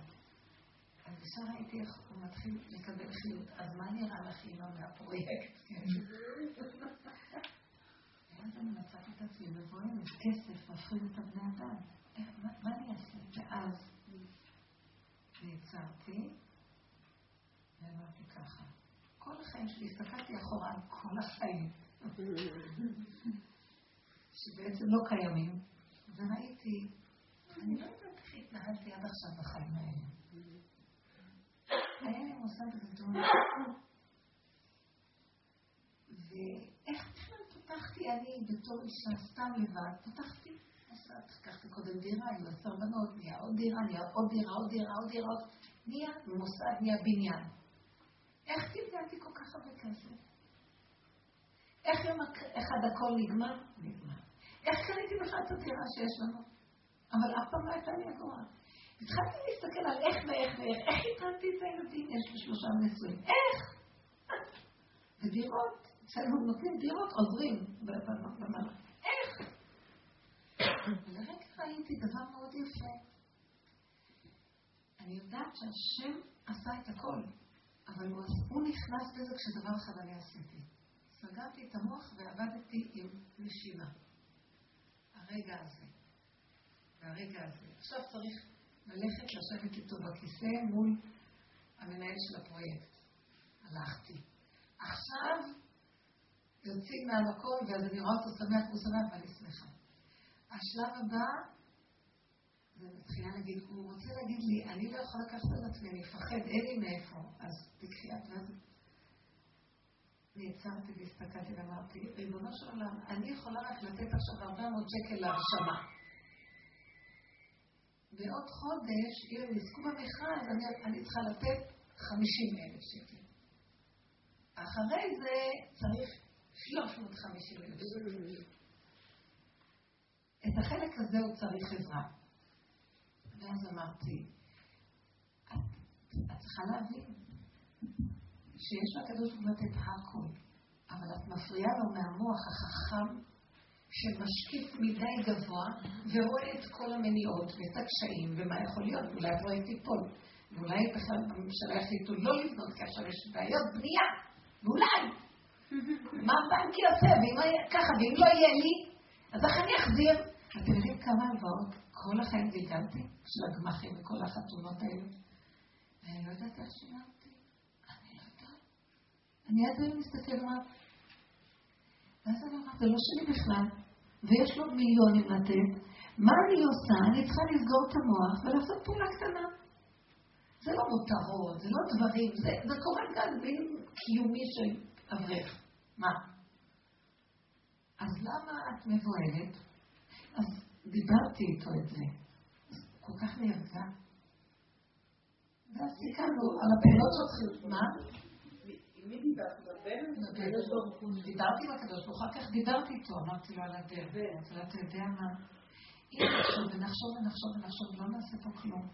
אז ישר ראיתי איך הוא מתחיל לקבל חיות. אז מה נראה לך אימא מהפרויקט? ואז אני מצאתי את עצמי מבוהלת, כסף מפחיד את הבני אדם. מה אני אעשה? ואז נעצרתי, ואמרתי ככה, כל החיים שלי, הסתכלתי אחורה על כל החיים, שבעצם לא קיימים, וראיתי, אני לא יודעת איך התנהלתי עד עכשיו בחיים האלה. מושג גדול, ואיך בכלל פתחתי אני בתור אישה סתם לבד, פתחתי, לקחתי קודם דירה, היו עשר בנות, נהיה עוד דירה, נהיה עוד דירה, עוד דירה, עוד דירה, נהיה מוסד, נהיה בניין. איך קיבלתי כל כך הרבה כסף? איך יום אחד הכל נגמר? נגמר. איך קניתי בכלל את הדירה שיש לנו? אבל אף פעם לא הייתה לי אגורה. התחלתי להסתכל על איך ואיך ואיך, איך התחלתי את הילדים, יש לי שלושה נשואים, איך? ודירות, אצלנו נותנים דירות, עוזרים במעלה. איך? ולרגע ראיתי דבר מאוד יפה. אני יודעת שהשם עשה את הכל, אבל הוא, הוא נכנס בזה כשדבר אחד אני עשיתי. סגרתי את המוח ועבדתי עם נשימה. הרגע הזה. והרגע הזה. עכשיו צריך ללכת לשבת איתו בכיסא מול המנהל של הפרויקט. הלכתי. עכשיו יוצאים מהמקום, ואז אני רואה אותו שמח והוא שמח ואני שמחה. השלב הבא, זה מתחילה להגיד, הוא רוצה להגיד לי, אני לא יכול לקחת על עצמי, אני מפחד, אין לי מאיפה. אז תקחי את ואז נעצרתי והסתכלתי ואמרתי, ריבונו של עולם, אני יכולה רק לתת עכשיו 400 שקל להרשמה. בעוד חודש, אם הם יזכו במכרז, אני, אני צריכה לתת 50 אלף שקל. אחרי זה צריך 350 אלף שקל. את החלק הזה הוא צריך עזרה. ואז אמרתי, את, את צריכה להבין שיש לקדוש ברוך הוא לתת הכל, אבל את מפריעה לו מהמוח החכם שמשקיף מדי גבוה ורואה את כל המניעות ואת הקשיים ומה יכול להיות, אולי הפרויקט ייפול, ואולי בכלל הממשלה יחליטו לא לבנות עכשיו יש בעיות בנייה, ואולי מה הבנק יעשה, ואם לא ככה, ואם לא יהיה לי, אז איך אני אחזיר? אתם יודעים כמה הלוואות כל החיים גלגלתי של הגמחים וכל החתונות האלה? ואני לא יודעת איך שילמתי. אני לא יודעת. אני עד היום מסתכלת ואומרת, ואז אני אומרת, זה לא שלי בכלל. ויש לו מיליונים לתת, מה אני עושה? אני צריכה לסגור את המוח ולעשות פעולה קטנה. זה לא מותרות, זה לא דברים, זה, זה קורה כאן בין קיומי של אברך. מה? אז למה את מבוהלת? אז דיברתי איתו את זה. כל כך נרגע. ואז סיכמנו על הפעילות שלך, מה? מי דיברת? דיברתי עם הקדוש ברוך הוא, אחר כך דיברתי איתו, אמרתי לו על הדרך. אבל אתה יודע מה? אם נחשוב ונחשוב ונחשוב ונחשוב, לא נעשה פה כלום.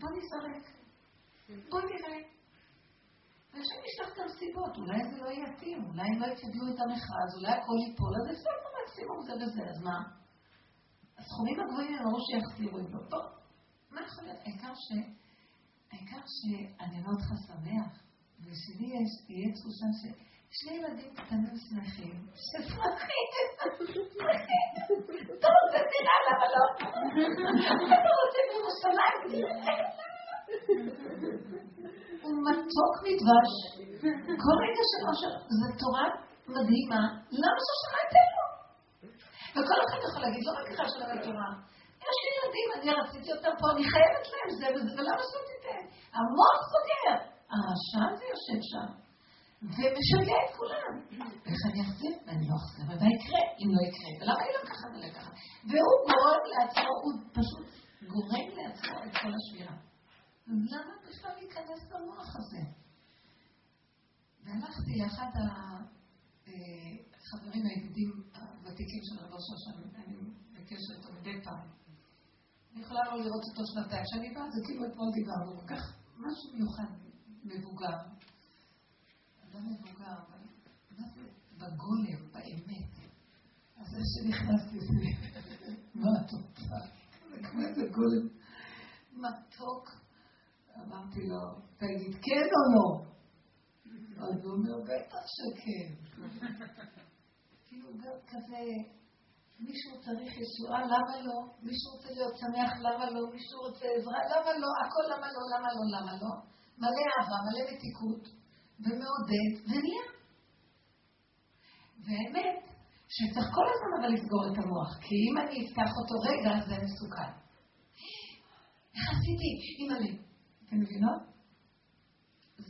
בוא נזרק. בוא נראה. ועכשיו נשלח גם סיבות, אולי זה לא יתאים, אולי הם לא יקבלו את המכרז, אולי הכל ייפול, אז הפסקנו מקסימום זה וזה, אז מה? הסכומים הגבוהים הם אמרו שיחזירו את זה. טוב, מה יכול להיות? העיקר ש... העיקר שאני אראה אותך שמח. ושלי יש, תהיה תחושה ששני ילדים קטנים שמחים, ששמחים, אתה רוצה דירה, למה לא? אתה רוצה בירושלים? הוא מתוק מדבש. כל רגע של זו תורה מדהימה, למה שהשנה ייתן לו? וכל אחד יכול להגיד, לא רק אחד של תורה. יש לי ילדים, אני רציתי אותם פה, אני חייבת להם זה ולמה שלא תיתן? המוח סוגר. הרשע הזה יושב שם, ומשגע את כולם. איך אני אחזיר? ואני לא אחזיר, ומה יקרה אם לא יקרה? ולמה אני לא ככה ולא ככה? והוא גורם לעצמו, הוא פשוט גורם לעצמו את כל השבירה. למה בכלל להיכנס למוח הזה? והלכתי לאחד החברים היהודים הוותיקים של רבו שאני בקשר איתו מדי פעם. אני יכולה לא לראות אותו שנתיים. כשאני באה, זה כאילו אתמול דיברנו, כל כך משהו מיוחד מבוגר. אדם מבוגר, מה זה בגולם, באמת? אז זה שנכנסתי זה מה את רוצה? כמו איזה גולם מתוק. אמרתי לו, תגיד כן או לא? אז הוא אומר, בטח שכן. כאילו גם כזה, מישהו צריך ישועה, למה לא? מישהו רוצה להיות שמח, למה לא? מישהו רוצה עזרה, למה לא? הכל למה לא, למה לא, למה לא? מלא אהבה, מלא מתיקות, ומעודד, ונהיה. והאמת, שצריך כל הזמן אבל לסגור את המוח, כי אם אני אפתח אותו רגע, זה מסוכן. איך עשיתי? אימא'לה. אתם מבינות?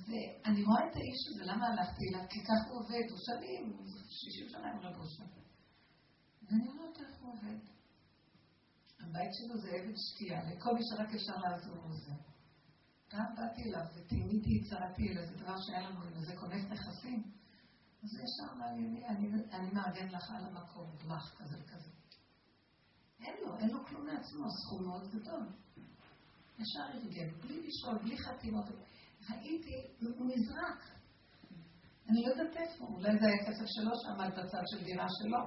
ואני רואה את האיש הזה, למה הלכתי אליו? כי ככה הוא עובד, הוא שנים, 60 שנה עם רב ראשון. ואני אומרת איך הוא עובד. הבית שלו זה אבן שתייה, לכל מי שרק אפשר לעזור לזה. פעם באתי אליו וטעיניתי, הצהרתי אל איזה דבר שהיה לנו עם איזה כונס נכסים. אז ישר אמר לי, אני מארגן לך על המקום, בלח כזה וכזה. אין לו, אין לו כלום מעצמו, סכום מאוד גדול. ישר ארגן, בלי לשאול, בלי חתימות. ראיתי, הוא נזרק. אני לא יודעת איפה, אולי זה היה כסף שלו שעמד בצד של דירה שלו.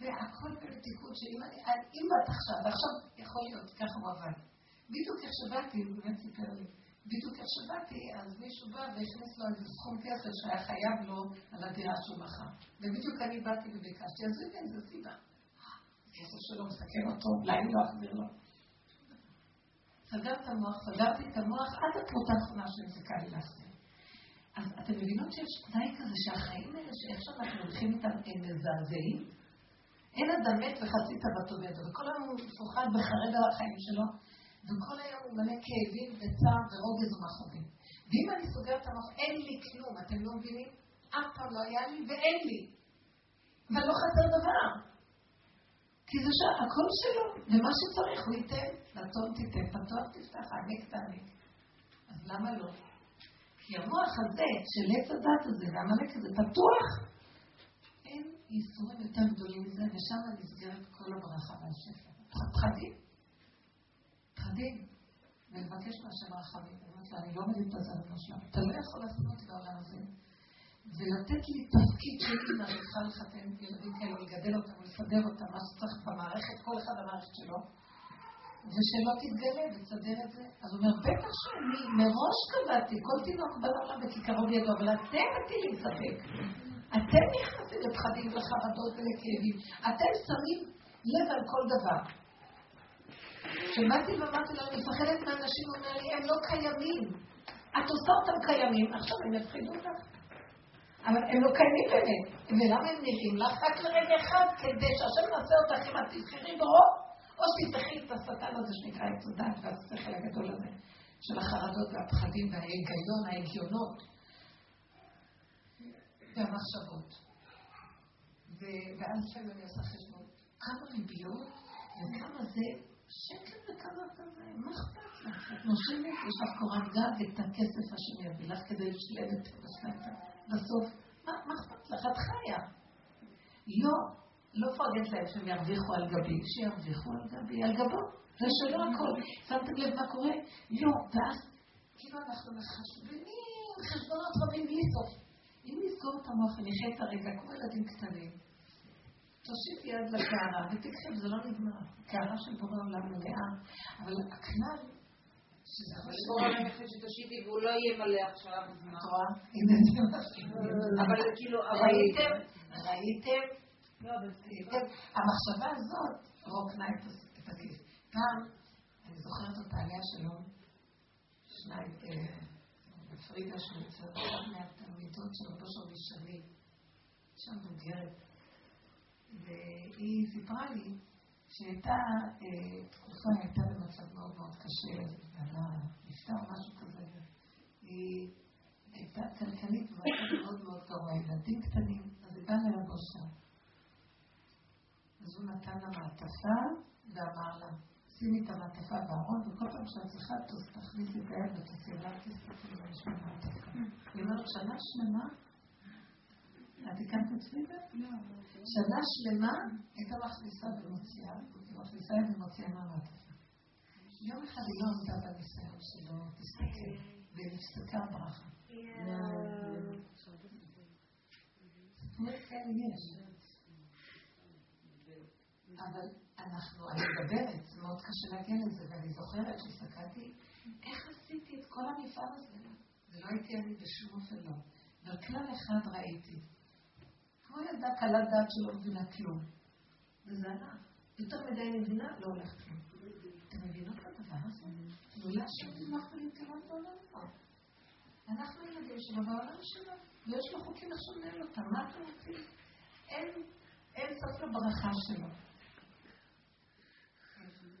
והכל במתיקות שאם אני, אם את עכשיו, ועכשיו יכול להיות, ככה הוא עבד. בדיוק איך שבאתי, הוא באמת סיפר לי, בדיוק איך שבאתי, אז מישהו בא והכניס לו איזה סכום כסף שהיה חייב לו על הדירה שהוא מכר. ובדיוק אני באתי וביקשתי, אז הנה, זו סיבה. הכסף שלו מסכן אותו, אולי אני לא אחזיר לו. סגרת את המוח, סגרתי את המוח עד הפרוטה האחרונה שנזקה לי להחזיר. אז אתם מבינות שיש תנאי כזה שהחיים האלה, שאיך שאנחנו הולכים איתם, הם מזעזעים? אין אדם מת וחצי תוותו בידו, וכל היום הוא מפוחד בחרד על החיים שלו, וכל היום הוא מלא כאבים וצער ורוגז ומכאובים. ואם אני סוגרת את המוח, אין לי כלום, אתם לא מבינים? אף פעם לא היה לי ואין לי. אבל לא חסר דבר. כי זה שהכל שלו, ומה שצריך הוא ייתן. נתון תיתן, פתוח תפתח, עמק תעמק. אז למה לא? כי המוח הזה, של עץ הדת הזה, והעמלק הזה, פתוח, אין ייסורים יותר גדולים מזה, ושם נסגרת כל הברכה והשפע. פחדים. פחדים. ולבקש מהשם רחמים. אני לא מבין את הזמן שלנו. אתה לא יכול לעשות אותי בעולם הזה. ולתת לי תפקיד שהייתי מעריכה לחתן ילדים כאלה, לגדל אותם, לסדר אותם, מה שצריך במערכת, כל אחד במערכת שלו, ושלא תתגלה ותסדר את זה. אז הוא אומר, בטח שאני מראש קבעתי, כל תינוק בעולם בכיכרו בידו, אבל אתם מטילים ספק. אתם נכנסים לפחדים וחרדות ולכאבים. אתם שמים לב על כל דבר. כשבאתי ואמרתי לו, אני מפחדת מהאנשים, הוא אומר לי, הם לא קיימים. את עושה אותם קיימים, עכשיו הם יפחידו אותך. אבל הם לא קיימים באמת. ולמה הם נראים לך? רק לרגע אחד, כדי שהשם יעשה אותך אם את תבחרי בו, או שתפתחי את השטן הזה שנקרא את הדת והשכל הגדול הזה, של החרדות והפחדים וההיגיון, ההגיונות והמחשבות. ואז לפעמים אני עושה חשבון, כמה ריביות וכמה זה שקל וכמה כזה, מה אכפת לך? את נושמת, יש לך קורת גג, את הכסף השני יביא לך כדי לשלם את המשכנתה. בסוף, מה אכפת לך? את חיה. לא, לא פרגנת להם שהם ירוויחו על גבי, שירוויחו על גבי, על גבו. זה שלא הכל. שמתם לב מה קורה? לא, ואז כאילו אנחנו מחשבנים חשבונות רבים בלי סוף. אם נסגור את המוח ונחיה את הרגע כמו ילדים קטנים, תושיט יד לקערה ותקחי, זה לא נגמר. קערה של בורא עולם מלאה. אבל הכלל והוא לא יהיה מלא עכשיו. זה מה אבל כאילו, ראיתם? ראיתם? לא, המחשבה הזאת רוקנה את הכיס. פעם, אני זוכרת אותה עליה שלום, שניים, אה, פרידה אחת מהתלמידות של רבו של משני, שם בוגרת, והיא סיפרה לי שהייתה אה, תקופה, הייתה במצב מאוד מאוד קשה, בעלה נפטר משהו כזה. היא הייתה כלכלית במצב מאוד מאוד טוב, הילדים קטנים, אז היא באה לרבו שם. אז הוא נתן לה מעטפה ואמר לה, שימי את המעטפה בארון, וכל פעם שאת צריכה, תכניסי את היד ותעשי לה, תסתכלי על יש מעטפה. היא אומרת, שנה שלמה את הכרת את זה? לא. שנה שלמה הייתה מכניסה ומוציאה, מכניסה ומוציאה מהמעטפה. יום אחד היא לא עמדה בניסיון שלו, תסתכל, ונפסקה ברכה. סיפורים כאלה יש. אבל אנחנו קשה להגיע לזה, ואני זוכרת שהסתכלתי, איך עשיתי את כל המפעל הזה? זה לא הייתי אני בשום אופן לא. אבל כלל אחד ראיתי. כמו ילדה קלת דעת שלא מבינה כלום. וזה הלך. יותר מדי אני מבינה, לא הולך כלום. אתם מבינות את הדבר הזה? תלויה שם אנחנו להתקרב בעולם פה. אנחנו ילדים שלו בעולם שלו, ויש לו חוקים איך לנהל אותם. מה אתם רוצים? אין סוף לברכה שלו.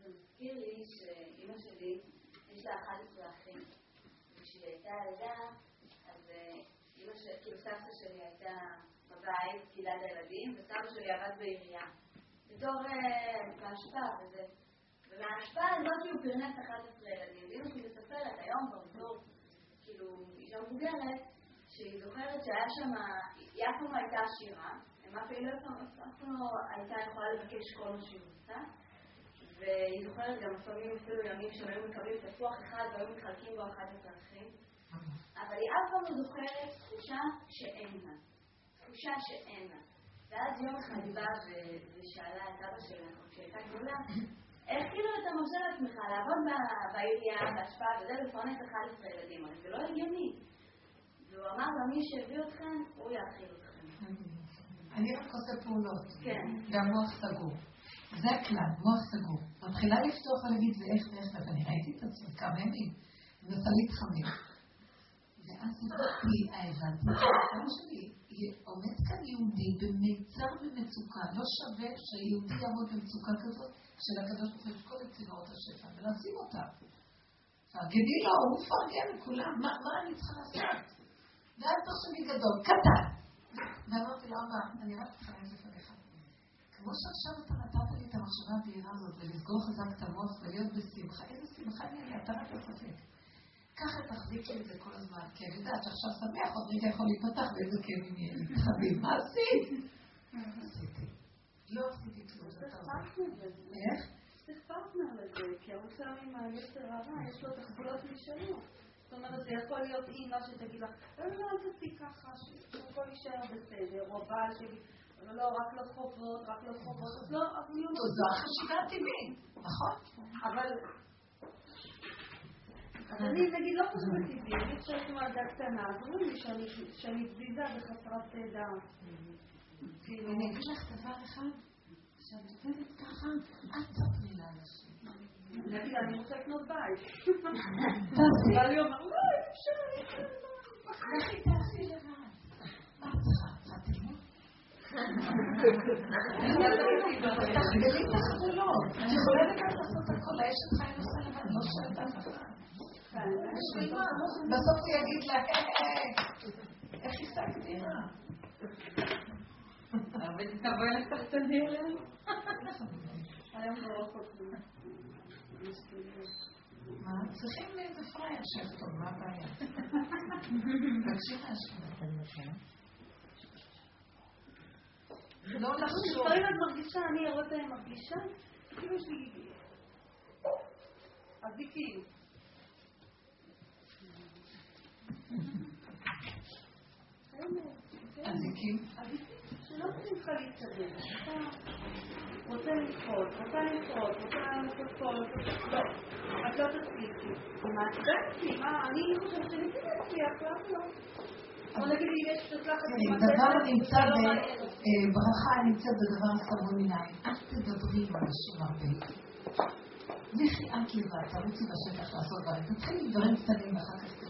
הזכיר לי שאימא שלי, יש לה 11 אחים. וכשהיא הייתה ילדה, אז אה, אימא שלי, כאילו סבתא שלי הייתה בבית, פקידת הילדים, וסבא שלי עבד בעירייה. בתור בהשפעה אה, וזה. ומההשפעה הזאת שהוא פרנס 11 ילדים. ואימא שלי מספרת היום כבר כאילו, אישה מבוגרת, שהיא זוכרת שהיה שם, היא אף פעם לא הייתה עשירה, אפילו אף פעם לא הייתה יכולה לבקש כל מה שהיא רוצה. והיא זוכרת גם לפעמים אפילו ימים שהם היו מקבלים תפוח אחד והיו מתחלקים בו 11 אחים. אבל היא אף פעם לא זוכרת תחושה שאין לה. תחושה שאין לה. ואז יום אחד היא באה ושאלה את אבא שלה, כשהייתה גדולה, איך כאילו אתה מרשה לעצמך לעבוד בעירייה, בהשפעה וזה, לפרנס 11 ילדים? הרי זה לא הגיוני. והוא אמר לה, מי שהביא אתכם, הוא יאכיל אתכם. אני רק עושה פעולות. כן. גם מוח סגור. זה הכלל, מוח סגור. מתחילה לפתוח ולהגיד זה איך ואיך, ואני ראיתי את עצמי כמה ימים, מנסה להתחמם. ואז אמרתי, הבנתי, כמו שלי, עומד כאן יהודי במיצר ומצוקה, לא שווה שיהודי יעמוד במצוקה כזאת, שלקדוש ברוך הוא יש כל צינורות השפע, ולשים אותה. תגידי לו, הוא מפרגן לכולם, מה אני צריכה לעשות? ואל תחשבי גדול, קטן. ואמרתי לו, אבא, אני רק מתחננת לפניך. כמו שעכשיו אתה נתת לי את המחשבה הבהירה הזאת, ולסגור חזק את המוח ולהיות בשמחה, איזה שמחה אני, אתה רק בספק. ככה תחזיקי את זה כל הזמן, כי אני יודעת שעכשיו שמח, עוד רגע יכול להיפתח ואיזה כאבים יהיה לי. תחביב, מה עשית? לא עשיתי כלום. איך? צריך פרטנר לזה, כי הרבה פעמים היצר הרע יש לו תחבולות משלו. זאת אומרת, זה יכול להיות אימא שתגיד לך, לא, לא, אל תעשי ככה, שהכל יישאר בסדר, או הבעל שיגיד, אבל לא, רק לא חובות, רק לא חובות, אז לא, אז אני אומרת... זו החשיבה הטבעית, נכון? אבל... אז אני נגיד לא טבעי, אני חושבת ילדה קטנה, אז אומרים לי שאני תזיזה וחסרת דעת. כאילו, אני אגיד לך דבר אחד, שאת עובדת ככה, אל תספרי לאנשים. נגיד, אני רוצה לקנות בית. תעשי. אבל היא אומרת, לא, אפשר, לכי תעשי לבד. מה את צריכה? תחגלי את החגולות. את יכולה לבד לעשות הכל, האשת חיים עושה לבד, לא שואלת אף אחד. בסוף הוא יגיד לה, איך השגת דירה? אבל תבואי לתחתנים אלינו. היום לא חותמים. מה? צריכים איזה פראייר שיכתוב, מה הבעיה? תקשיב מהשם. לא לחשוב. לפעמים את מרגישה, אני הרבה פעמים מרגישה, כאילו יש לי... אזיקים. אזיקים? שלא. אתה רוצה לדחות, רוצה לדחות, רוצה לדחות, לא, את לא תצליחי. מה את מה, אני חושבת שאני כן אצליח, למה לא? אם. דבר נמצא בברכה נמצאת בדבר סבור עיניים. אל תדברי עם אנשים הרבה. לכי את לבד, תרוצי בשטח לעשות דברים. תתחילי דברים קטנים ואחר כך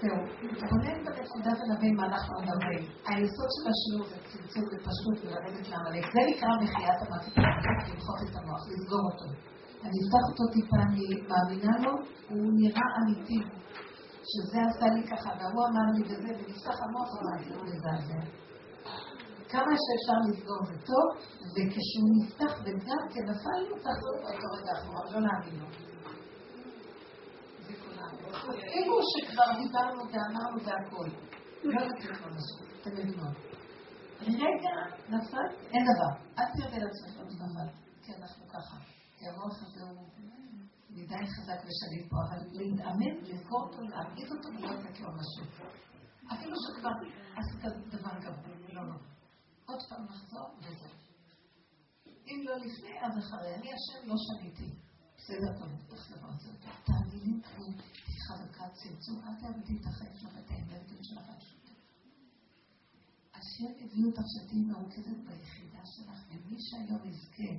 זהו, נתבונן בנקודה ונבין מה אנחנו מדברים. היסוד של השיעור זה צמצום ופשוט ולרדת לעמלק. זה נקרא מחיית המוות, למחוק את המוח, לסגור אותו. אני אפתח אותו טיפה, אני מאמינה לו, הוא נראה אמיתי. שזה עשה לי ככה, והוא אמר לי וזה, ונפתח המוח, אמרתי, לא מזעזע. כמה שאפשר לסגור זה טוב, וכשהוא נפתח וגם כנפלנו, תחזור באותו רגע אחורה, לא להאמין לו. כאילו שכבר דיברנו ואמרנו והכל. לא לקחת משהו, אתם מבינות. רגע נפל, אין דבר. אל תרדי לעצמך נפל, כי אנחנו ככה. כי המוח הזה הוא מדי חזק ושליט פה, אבל להתאמן, לזכור אותו, להרגיז אותו ולא לתת לו משהו. אפילו שכבר עשית דבר גבוה, לא, לא. עוד פעם נחזור וזהו. אם לא לפני, אז אחרי. אני השם לא שניתי. בסדר, טוב, איך דבר זה? תאמינים כמו חזקה, צמצום, אל תאבדי את החיים שלך ואת האנרגיות שלך. השם הביא אותך שתהיי מרוכזת ביחידה שלך, ומי שהיום יזכה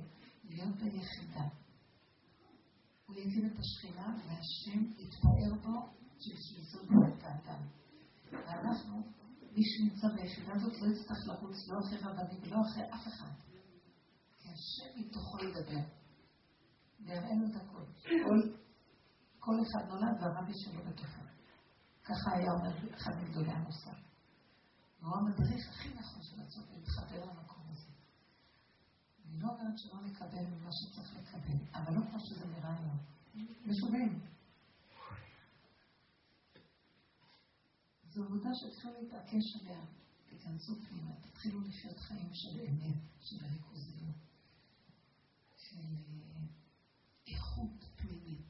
להיות ביחידה, הוא יקים את השכינה והשם יתפאר בו שבשביל זאת את האדם. ואנחנו, מי שנמצא ביחידה הזאת לא יצטרך לרוץ לא אחרי רבנים ולא אחרי אף אחד. כי השם מתוכו ידבר. ויראה לו את הכל. כל, כל אחד נולד והרבי שלו בתוכו. ככה היה אומר אחד מגדולי המוסר. והוא המדריך הכי נכון של הצורך להתחבר למקום הזה. אני לא אומרת שלא נקבל ממה שצריך לקבל, אבל לא כמו שזה נראה היום. משוגעים. זו עבודה שתתחילו להתעקש עליה. תיכנסו פנימה, תתחילו לחיות חיים של אמת, של ריכוזיות, של אה, איכות פנימית,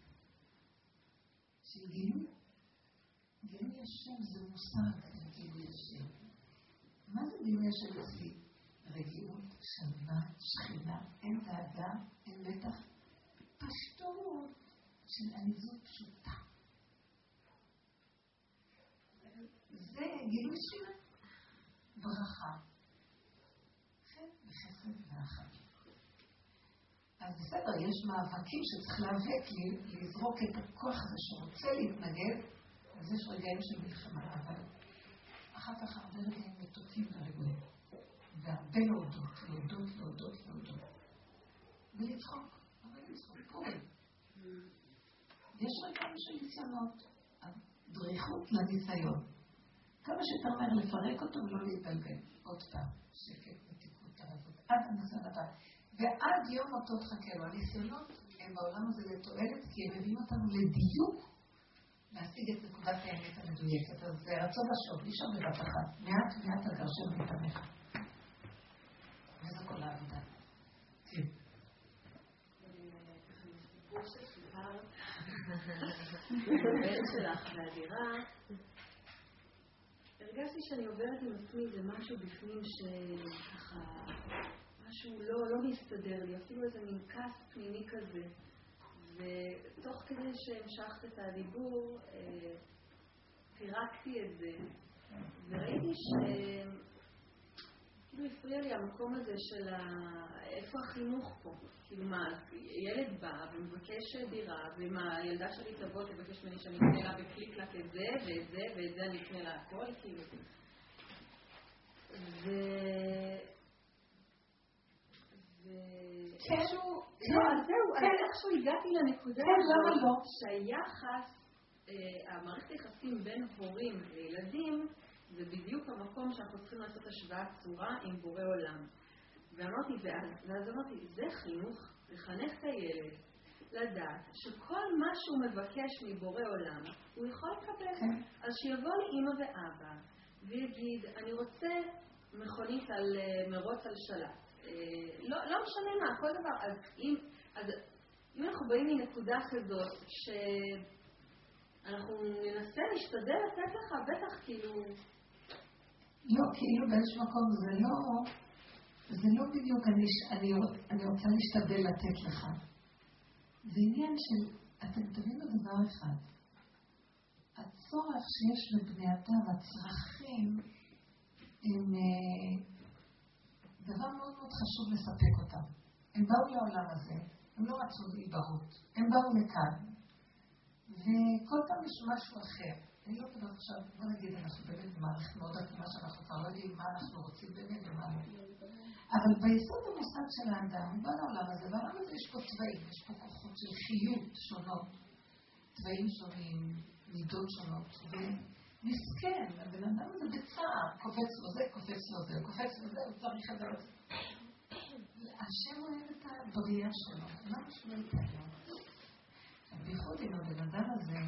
של גילוי. גילוי השם זה מושג, גילוי השם. מה זה גילוי השם אצלי? רגיעות, שלווה, שכינה, אין דאגה, אין מתח, פשטות של עליזות פשוטה. זה גילוי של ברכה. כן, וחסד ואחת. אז בסדר, יש מאבקים שצריך להיאבק, לזרוק את הכוח הזה שרוצה להתנגד, אז יש רגעים של מלחמה, אבל אחר כך הרבה רגעים מתוקים ורגועים. והרבה להודות, להודות, להודות, להודות. ולצחוק, אבל לצחוק, פורים. יש רגעים של ניסיונות, דריכות לניסיון. כמה שיותר מהר לפרק אותו ולא להתבלבל. עוד פעם, שקט ותיקות ערבות. עד הניסיון הבא. ועד יום אותו תחכה. הניסיונות הם בעולם הזה לתועלת, כי הם מביאים אותנו לדיוק להשיג את נקודת האמת המדויקת. אז זה רצון השוב, אי אפשר בבת אחת. מעט מעט הגרשם מתאמך. וזה כל העבודה. כן. הבן שלך והדירה, הרגשתי שאני עוברת עם עצמי איזה משהו בפנים שככה, משהו לא, לא מסתדר לי, אפילו איזה מין כעס פנימי כזה. ותוך כדי שהמשכת את הדיבור, אה, פירקתי את זה, וראיתי ש... כאילו הפריע לי המקום הזה של ה... איפה החינוך פה? כאילו מה, ילד בא ומבקש דירה, ואם הילדה שלי תבוא תבקש ממני שאני אקנה לה בקליקלק את זה ואת זה ואת זה אני אקנה לה הכל, כאילו. ו... ואיכשהו, לא, אז זהו, אז איכשהו הגעתי לנקודה הזאת שהיחס, המערכת היחסים בין הורים לילדים זה בדיוק המקום שאנחנו צריכים לעשות השוואת צורה עם בורא עולם. ואמרתי, ואז אמרתי, זה חינוך, לחנך את הילד, לדעת שכל מה שהוא מבקש מבורא עולם, הוא יכול לקבל. כן. אז שיבוא לאימא ואבא ויגיד, אני רוצה מכונית על מרוץ על שלט. לא, לא משנה מה, כל דבר. אז אם, אז אם אנחנו באים מנקודה כזאת, שאנחנו ננסה, נשתדל לתת לך, בטח כאילו... לא, כאילו באיזשהו מקום זה לא, זה לא בדיוק אני, אני, אני רוצה להשתדל לתת לך. זה עניין של, אתם תבינו דבר אחד, הצורך שיש לבני אדם, הצרכים, הם אה, דבר מאוד מאוד חשוב לספק אותם. הם באו לעולם הזה, הם לא רצו להיבהות, הם באו לכאן, וכל פעם יש משהו אחר. אני לא יודעת עכשיו, בוא נגיד, אנחנו באמת במערכת מאוד עקומה שאנחנו כבר לא יודעים מה אנחנו רוצים באמת ומה לא. אבל ביסוד המוסד של האדם, בא לעולם הזה, והעולם הזה יש פה צבעים, יש פה כוחות של חיות שונות, צבעים שונים, מידות שונות, ומסכן, הבן אדם הזה בצער, קופץ לו זה, קופץ לו זה, קופץ לו זה, הוא צריך את. השם אוהב את הבריאה שלו, שלא ייתן לו? בייחוד עם הבן אדם הזה,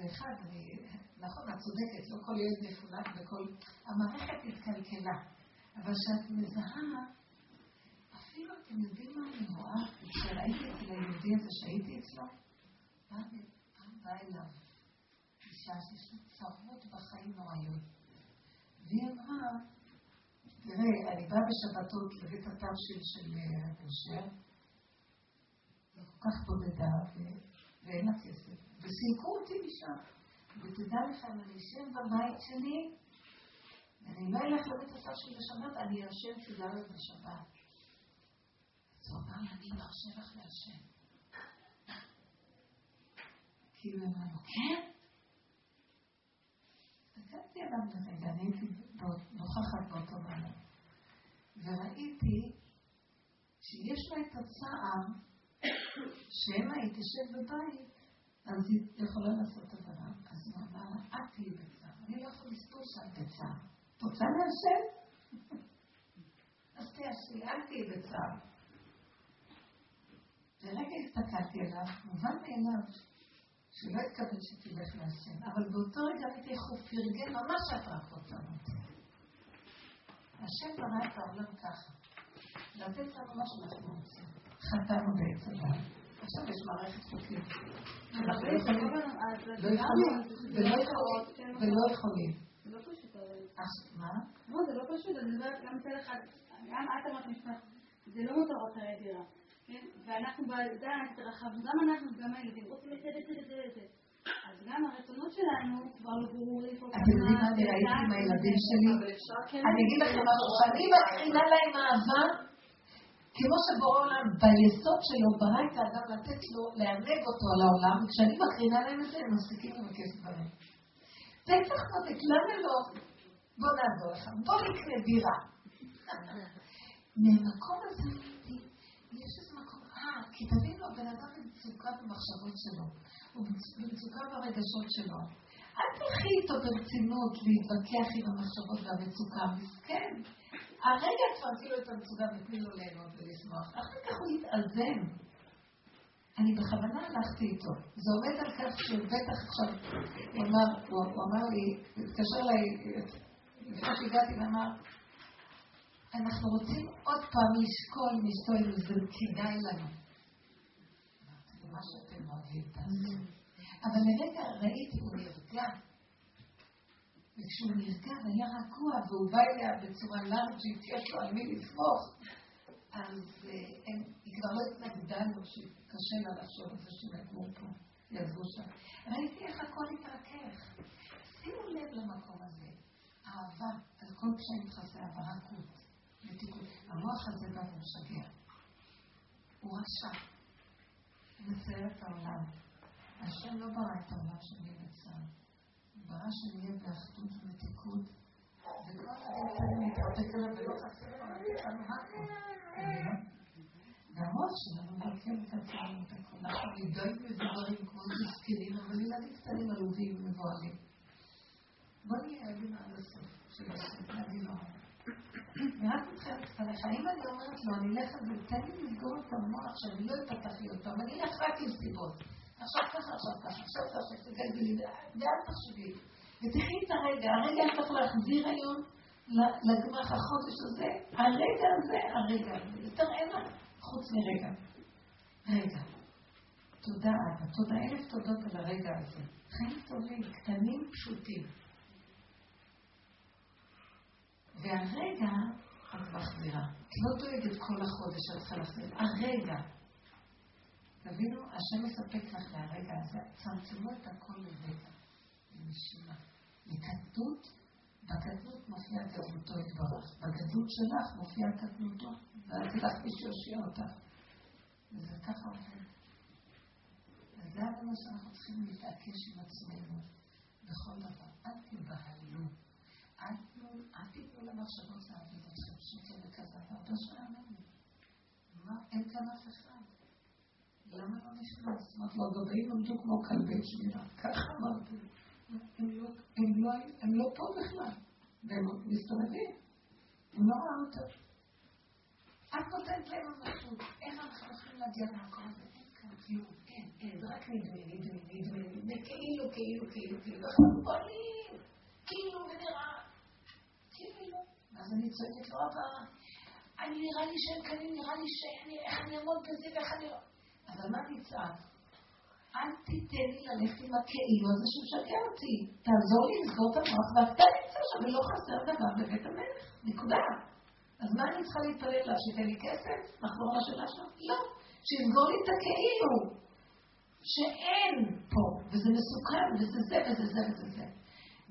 זה אחד, אני, נכון, את צודקת, לא כל ילד מפונק וכל... המערכת התקלקלה. אבל כשאת מזהה, אפילו אתם יודעים מה אני רואה? כשראיתי אצל היהודי הזה שהייתי אצלו, פעם באה אליו אישה שיש לה צרות בחיים נוראיות. והיא אמרה, תראה, אני באה בשבתות לבית התבשיל של אשר, כל כך בודדה, ואין לה כסף, וסילקו אותי משם. ותדע לך, אם אני אשב בבית שלי, אני לא אלך לבית הסף שלי בשבת, אני אשם סיגריות בשבת. אז הוא אמר לה, אני מרשה לך לעשן. כאילו אמרנו, כן? הסתכלתי עליו לרגע, אני הייתי נוכחת באותו מעלה, וראיתי שיש לה את הצער שאם היית תשב בבית, אז היא יכולה לעשות עבודה. אז הוא אמר לה, את תהיי בצער, אני לא יכול לספור שם בצער. את רוצה לעשן? אז תעשי, אל תהיי בצער. לרגע הסתכלתי עליו, מובן מאליו, שלא התכוון שתלך לעשן, אבל באותו רגע ראיתי איך הוא פרגן ממש את רק רוצה השם ברא את העולם ככה, לתת לנו מה שאנחנו רוצים. חטאנו הדעת. עכשיו יש מערכת יכולים ולא יכולים. זה לא פשוט. מה? לא, זה לא פשוט. אני אומרת, גם מצד אחד, גם את אמרת משפט, זה לא מותרות הרי דירה. ואנחנו בדעת התרחבנו, גם אנחנו וגם הילדים רוצים את זה, את זה, את זה. אז גם הרצונות שלנו כבר לא ברורים כל. אתם יודעים מה אני ראיתי עם הילדים שלי? אני אגיד לכם משהו, שאני מקרינה להם אהבה, כמו שבורא עולם ביסוד שלו ברא את האדם לתת לו, לענג אותו על העולם, וכשאני מקרינה להם את זה, הם מפסיקים לבקש דברים. פסח מותק, למה לא? בוא נעזור לך, בוא נקנה דירה. מהמקום הזה יש איזה מקום, אה, כי תבינו, הבן אדם במצוקה במחשבות שלו, הוא במצוקה ברגשות שלו. אל תלכי איתו ברצינות להתווכח עם המחשבות והמצוקה, מסכן. הרגע כבר אפילו את המצוקה ותני לו ליהנות ולשמוח. אחר כך הוא יתאזן. אני בכוונה הלכתי איתו. זה עומד על כך שבטח עכשיו, הוא אמר, הוא, הוא אמר לי, הוא התקשר אליי, לפני שהגעתי ואמר, אנחנו רוצים עוד פעם לשקול עם אשתו אם זה כדאי לנו. מה שאתם אוהבים תעשו. אבל לרגע ראיתי, הוא נרגע. וכשהוא נרגע והיה רגוע, והוא בא אליה בצורה לארג'ית, יש לו על מי לסמוך, אז היא כבר לא התנגדה לו, שקשה לה לחשוב על זה שנגעו פה, יעזבו שם. ראיתי איך הכל התרכך. שימו לב למקום הזה. אהבה, על כל פשעים אהבה, רכות. ותיקון. המוח הזה בא ומשגע. הוא רשע. הוא מצייר את העולם. השם לא ברא את העולם שנהיה בצער. ברא שנהיה באחדות ומתיקות, וכל הדברים להתרפק עליו ולא חסר לו, לנו הכל. והמוח שלנו מרכב את עצמנו. אנחנו מדי מבוגרים כמו זקנים, אבל ילדים קטנים עלובים ומבוהלים. בוא נהיה ילדים עד הסוף של השם. אני רק מתחילת עליך, אם אני אומרת לו, אני אלך על זה, תן לי לסגור את המוח שאני לא אתפתח לי אותו, אני אלך רק עם סיבות. עכשיו ככה, עכשיו ככה, עכשיו ככה, תגלגלי, ואל תחשבי. ותחי את הרגע, הרגע צריך להחזיר היום לגמח החודש הזה, הרגע הזה, הרגע הזה. יותר אין לך חוץ מרגע. רגע. תודה אבא, תודה אלף תודות על הרגע הזה. חיים טובים, קטנים, פשוטים. והרגע את מחזירה. את לא דואגת כל החודש שאת צריכה להחזיר. הרגע. תבינו, השם מספק לך מהרגע הזה. צמצמו את הכל לרגע, לנשימה. לקטנות, בקטנות מופיעה גדלותו יתברך. בגדלות שלך מופיעה קטנותו, ואז תלך מי שיושיע אותך. וזה ככה עובד. וזה הדבר שאנחנו צריכים להתעקש עם עצמנו בכל דבר. אל תבהלו. אל תיתנו למחשבות להעביד אתכם שקר וכזה, הרבה אמרנו. מה, אין כאן אף אחד. למה לא נכנס? אמרת לו, הגבאים עמדו כמו כלבי שמירה. ככה אמרתי. הם לא פה בכלל. והם מסתובבים. הם לא ראו אותם. את נותנת להם ממשות. איך אנחנו יכולים להגיע למקום הזה? אין כאן כלום. אין, אין. רק רק נדמה, נדמה, נדמה, נדמה, כאילו, כאילו, כאילו, כאילו, ואנחנו פועלים, כאילו ונראה, כאילו. אז אני צועקת לו, אבא, אני נראה לי שאין כאן, נראה לי שאין, איך אני אעמוד בזה ואיך אני... אבל מה נצעק? אל תיתן לי ללכת עם הכאילו הזה שמשגע אותי. תעזור לי לסגור את המוח, ואתה נמצא שם ולא חסר דבר בבית המלך. נקודה. אז מה אני צריכה להתפלל לה? שייתן לי כסף? נחזור לשאלה שלו? לא. שיסגור לי את הכאילו. שאין פה, וזה מסוכן, וזה זה וזה זה וזה זה.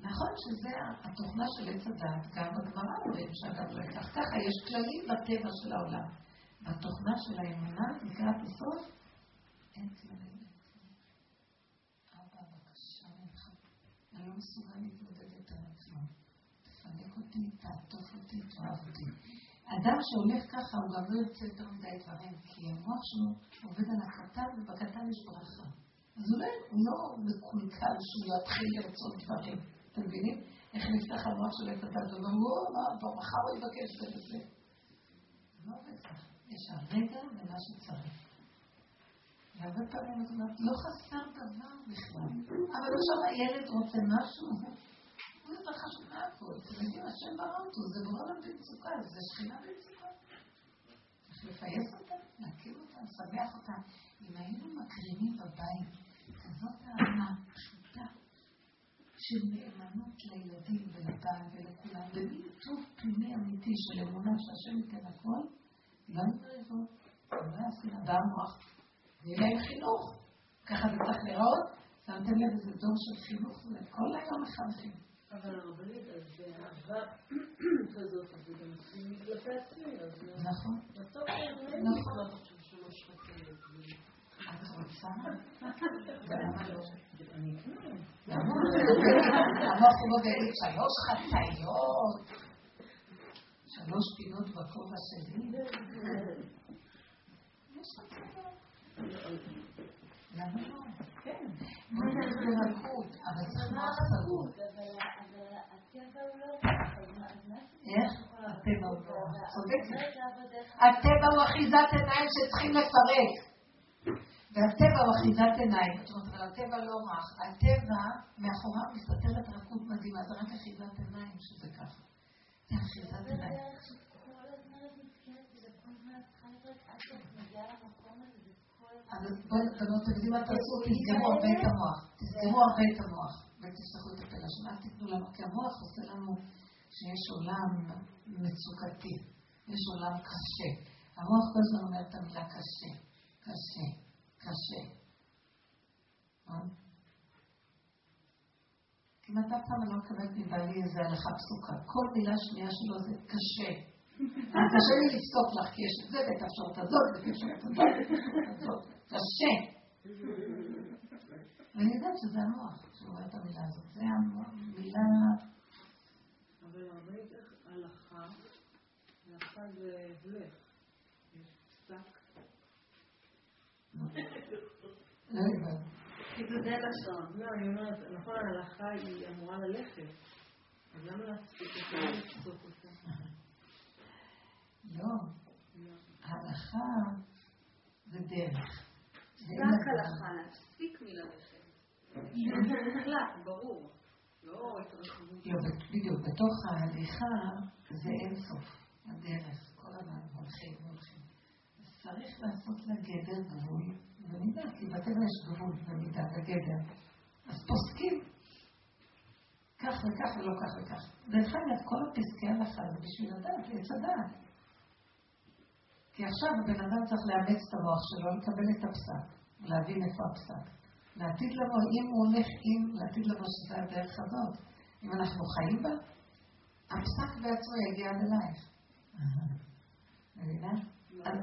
נכון שזה התוכנה של עץ הדת, גם בגמרא אומרים שאגב לא ייקח ככה, יש כללים בטבע של העולם. בתוכנה של האמונה, לקראת הסוף, אין כללים. אבא, בבקשה ממך, אני לא מסוגל להתמודד יותר עצמו. תפנק אותי, תעטוף אותי, תאהב אותי. אדם שהולך ככה, הוא גם לא יוצא יותר מדי דברים, כי המוח שלו עובד על הקטן, ובקטן יש ברכה. אז אולי הוא לא מקולקל שהוא יתחיל לרצות דברים. אתם מבינים? איך נפתח המוח של עץ הדת, הוא אומר, מחר הוא יבקש זה וזה. לא עובד ככה. יש הרגע ומה שצריך. והרבה פעמים את אומרת, לא חסר דבר בכלל. אבל עכשיו הילד רוצה משהו, הוא יותר חשוב מהכל. אתם יודעים, השם ברא אותו, זה לנו במצוקה, זה שכינה במצוקה. צריך לפייס אותה, להכיר אותה, לשמח אותה. אם היינו מקרינים בבית, כזאת אהבה פשוטה של נאמנות לילדים ולבעל ולכולם, במין טוב פנימי אמיתי של אמונה שהשם ייתן הכל, לא היו מריבות, לא שנאה במוח, ויהיה להם חינוך. ככה זה צריך לראות. שמתם לב איזה דור של חינוך, וכל היום מחנכים. אבל הרבנית, אז באהבה כזאת, זה גם כלפי עצמי, אז... נכון. בסוף אין נכון. חציות. את רוצה? ולמה לא? אני אקנה. למה? המוח לא ויגיד שלוש חצאיות, שלוש פינות בכובע שלי. יש חצאיות. הטבע הוא לא לא... הטבע הוא אחיזת עיניים שצריכים לפרק. והטבע הוא אחיזת עיניים. זאת אומרת, אבל הטבע לא רך. הטבע, מאחוריו מסתתרת רכות מדהימה, זה רק אחיזת עיניים שזה ככה. זה אחיזת עיניים. אז בנות, אתם יודעים מה תעשו? תסגרו הרבה את המוח. תסגרו הרבה את המוח. ותפתחו את הפה לשם. אל תיתנו לנו, כי המוח עושה לנו שיש עולם מצוקתי. יש עולם קשה. המוח כל הזמן אומר את המילה קשה. קשה. קשה. כמעט אף פעם אני לא מקבלת מבעלי איזה הלכה פסוקה. כל מילה שנייה שלו זה קשה. קשה לי לפסוק לך, כי יש את זה ואת האפשרות הזאת ואת האפשרות הזאת ואת הזאת. קשה. ואני יודעת שזה המוח שאומר את המילה הזאת. זה המילה... אבל הרבנית, איך הלכה, הלכה זה הבלך. יש פסק. לא. חידודי לשון. לא, אני אומרת, נכון, ההלכה היא אמורה ללכת. אז למה להפסיק אותה? לא. הלכה זה דרך. רק הלכה, להפסיק מללכת. מוחלט, ברור. לא. לא, בדיוק, בתוך ההליכה זה אינסוף, הדרך, כל הזמן הולכים והולכים. צריך לעשות לה גדר גבול, במידה, כי בטבע יש גבול במידה וגדר. אז פוסקים כך וכך ולא כך וכך. דרך אגב, כל הפסקי הלכה זה בשביל לדעת, עץ הדעת. כי עכשיו הבן אדם צריך לאמץ את המוח שלו, לקבל את הפסק, להבין איפה הפסק. לעתיד לבוא, אם הוא הולך עם, לעתיד לבוא שזה הדרך הזאת, אם אנחנו חיים בה, הפסק בעצמו יגיע עד אלייך. מבינה?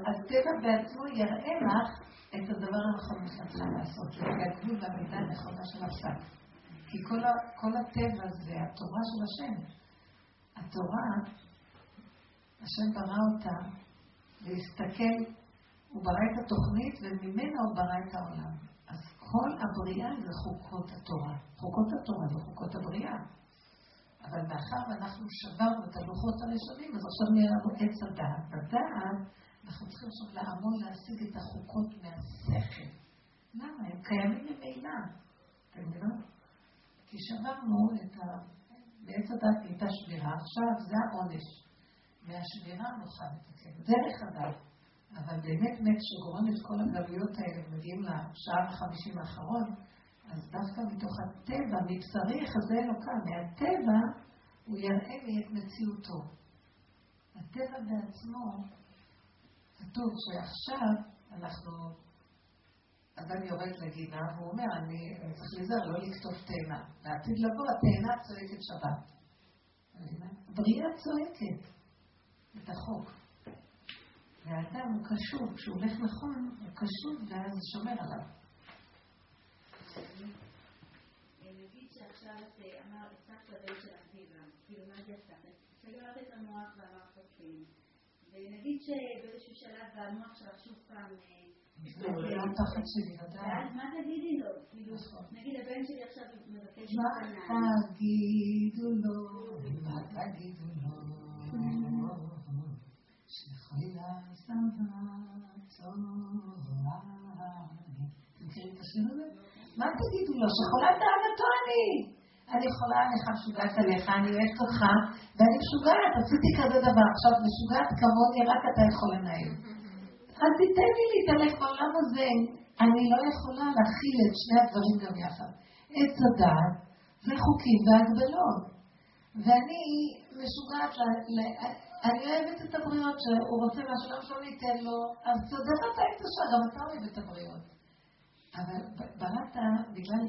הטבע בעצמו יראה לך את הדבר הנכון שאת צריכה לעשות, הגבול והמידה הנכונה של הפסק. כי כל הטבע זה התורה של השם. התורה, השם ברא אותה להסתכל, הוא ברא את התוכנית וממנה הוא ברא את העולם. אז כל הבריאה זה חוקות התורה. חוקות התורה זה חוקות הבריאה. אבל מאחר ואנחנו שברנו את הלוחות הראשונים, אז עכשיו נהיה לנו עץ הדעת. בדעת אנחנו צריכים עכשיו לעמוד להשיג את החוקות מהשכל. למה? הם קיימים ממילא. אתם מבינים? כי שברנו את ה... בעץ הדת הייתה שבירה, עכשיו זה העונש. מהשבירה נוכל לתקן. דרך אגב. אבל באמת מת שגורם את כל הגלויות האלה ומגיעים לשער החמישים האחרון, אז דווקא מתוך הטבע, מבשרי יחזה אלוקה, מהטבע הוא יראה לי את מציאותו. הטבע בעצמו, כתוב שעכשיו אנחנו, אדם יורד לגינה והוא אומר, אני צריך להיזהר לא לקטוף תאנה. לעתיד לבוא התאנה צועקת שבת. הבריאה צועקת את החוק. והאדם הוא קשוב, כשהוא הולך נכון, הוא קשוב ואז שומר עליו. נגיד שעכשיו את אמרת, הצעת לבן שלך דיבה, כאילו מה זה עשה? סגרת את המוח ואמרת כן. ונגיד שבאיזשהו שלב המוח שלך שוב פעם... ואז מה תגידי לו? כאילו, נגיד הבן שלי עכשיו מבקש מה תגידו לו? מה תגידו לו? את? מה תגידו לו? שחולת אהבתו אני. אני חולה עליך, משוגעת עליך, אני אוהבת אותך, ואני משוגעת, עשיתי כזה דבר. עכשיו, משוגעת כמוני, רק אתה יכול לנהל. אז תיתן לי להתהלך בעולם הזה. אני לא יכולה להכיל את שני הדברים גם יחד. עץ הדעת וחוקים והגבלות. ואני משוגעת. אני אוהבת את הבריות שהוא רוצה משהו, למה שלא ניתן לו, אז צודק אתה היית שם, גם אתה אוהב את הבריות. אבל בראת בגלל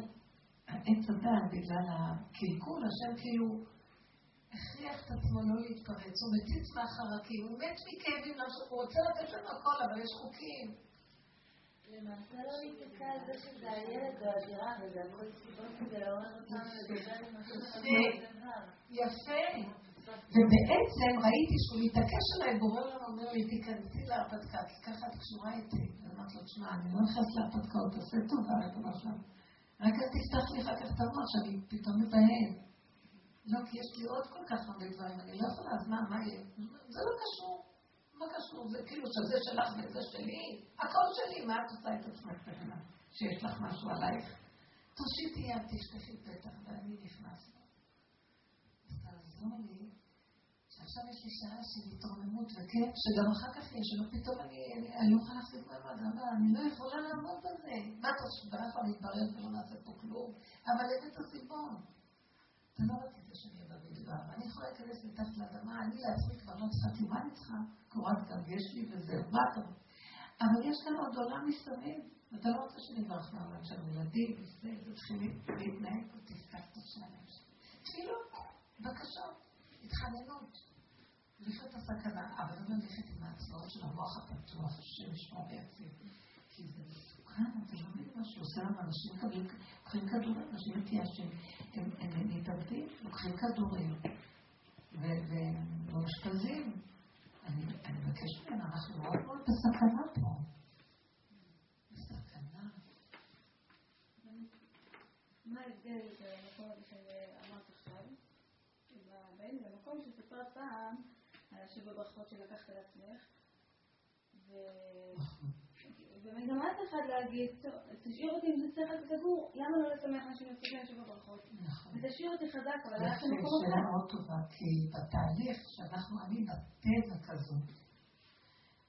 עץ הדעת, בגלל הקלקול, השם כאילו הכריח את עצמו לא להתפרץ, הוא מציץ מהחרקים, הוא מת מכאבים, הוא רוצה לתת לנו הכל, אבל יש חוקים. למעשה לא להסתכל על זה שזה הילד או הדירה, וזה הכל סיבות כדי לעורר אותנו לדבר עם דבר. יפה. ובעצם ראיתי שהוא מתעקש עליי, בורא לנו אומר לי, תיכנסי להרפתקה, כי ככה את קשורה איתי. אמרתי לו, תשמע, אני לא נכנס להרפתקאות, תעשה טובה, ריבונו שלנו. רק אל תפתח לי אחר כך את המוח שאני פתאום מתאהב. לא, כי יש לי עוד כל כך הרבה דברים, אני לא יכולה, אז מה, מה יהיה? זה לא קשור. מה קשור? זה כאילו שזה שלך וזה שלי, הכל שלי, מה את עושה את עצמך קטנה? שיש לך משהו עלייך? תושיטי יד, תשכחי פתח, ואני נכנס. אז תעזור לי, שעכשיו יש לי שעה של התרוממות וכיף, שגם אחר כך יש, ופתאום אני לא יכולה להחזיק מעמד, אני לא יכולה לעמוד בזה. מה אתה חושב, אנחנו נתברר ולא נעשה פה כלום? אבל אין את הסיבון. אתה לא רצית שאני אבא בדבר, אני יכולה להיכנס מתחת לאדמה, אני לעצמי כבר לא צריכה, כי מה אני צריכה? קורת גב יש לי וזהו, מה אתה רוצה? אבל יש כאן עוד עולם מסביב, ואתה לא רוצה שנברח מהעולם של ילדים, וזה, ותתחיל להתנהג ותפתח את השערים שלי. תפילות, בקשות, התחננות. לפני את הסכנה, אבל לא ללכת עם העצמאות של המוח הפתוח, השם ישמור ויציב. כי זה מסוכן, אתה לא מבין מה שעושה לנו, אנשים לוקחים כדורים, אנשים מתייאשים, הם מתאבדים, לוקחים כדורים, ומאושפזים. אני מבקש ממנו, אנחנו מאוד מאוד בסכנה פה. בסכנה. מה ההבדל במקום שאמרת עכשיו, עם הבן, במקום פעם, על השבע ברכות שלקחת על עצמך, ובאמת גם את אחד להגיד, תשאיר אותי אם זה להיות סגור, למה לא לשמח אנשים לפני שבע ברכות? ותשאיר אותי חזק, אבל הלכת למקום אחר. שאלה מאוד טובה, כי בתהליך שאנחנו, אני בטבע כזו,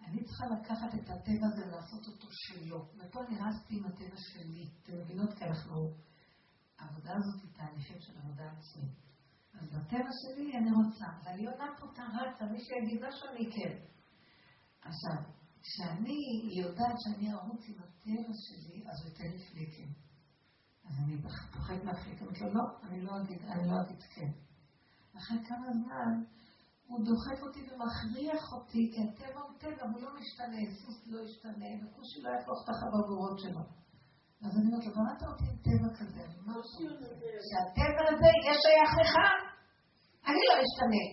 אני צריכה לקחת את הטבע הזה ולעשות אותו שלו. ופה נרסתי עם הטבע שלי. אתם מבינות? כי אנחנו... העבודה הזאת היא תהליכים של עבודה עצמית. אז בטבע שלי אני רוצה, ואני עונה פה את הרצה, מי שיגיד משהו אני כן. עכשיו, כשאני יודעת שאני ארוץ עם הטבע שלי, אז הוא ייתן לי פליקים. אז אני פוחד מהפליקים. אני לא, אני לא אגיד, אני לא אגיד כן. אחרי כמה זמן, הוא דוחף אותי ומכריח אותי, כי הטבע הוא טבע, הוא לא משתנה, סוס לא ישתנה, וכושי לא יהפוך את החברות שלו. אז אני אומרת לו, בראת אותי עם טבע כזה, שהטבע הזה יהיה שייך לך, אני לא אשתנה.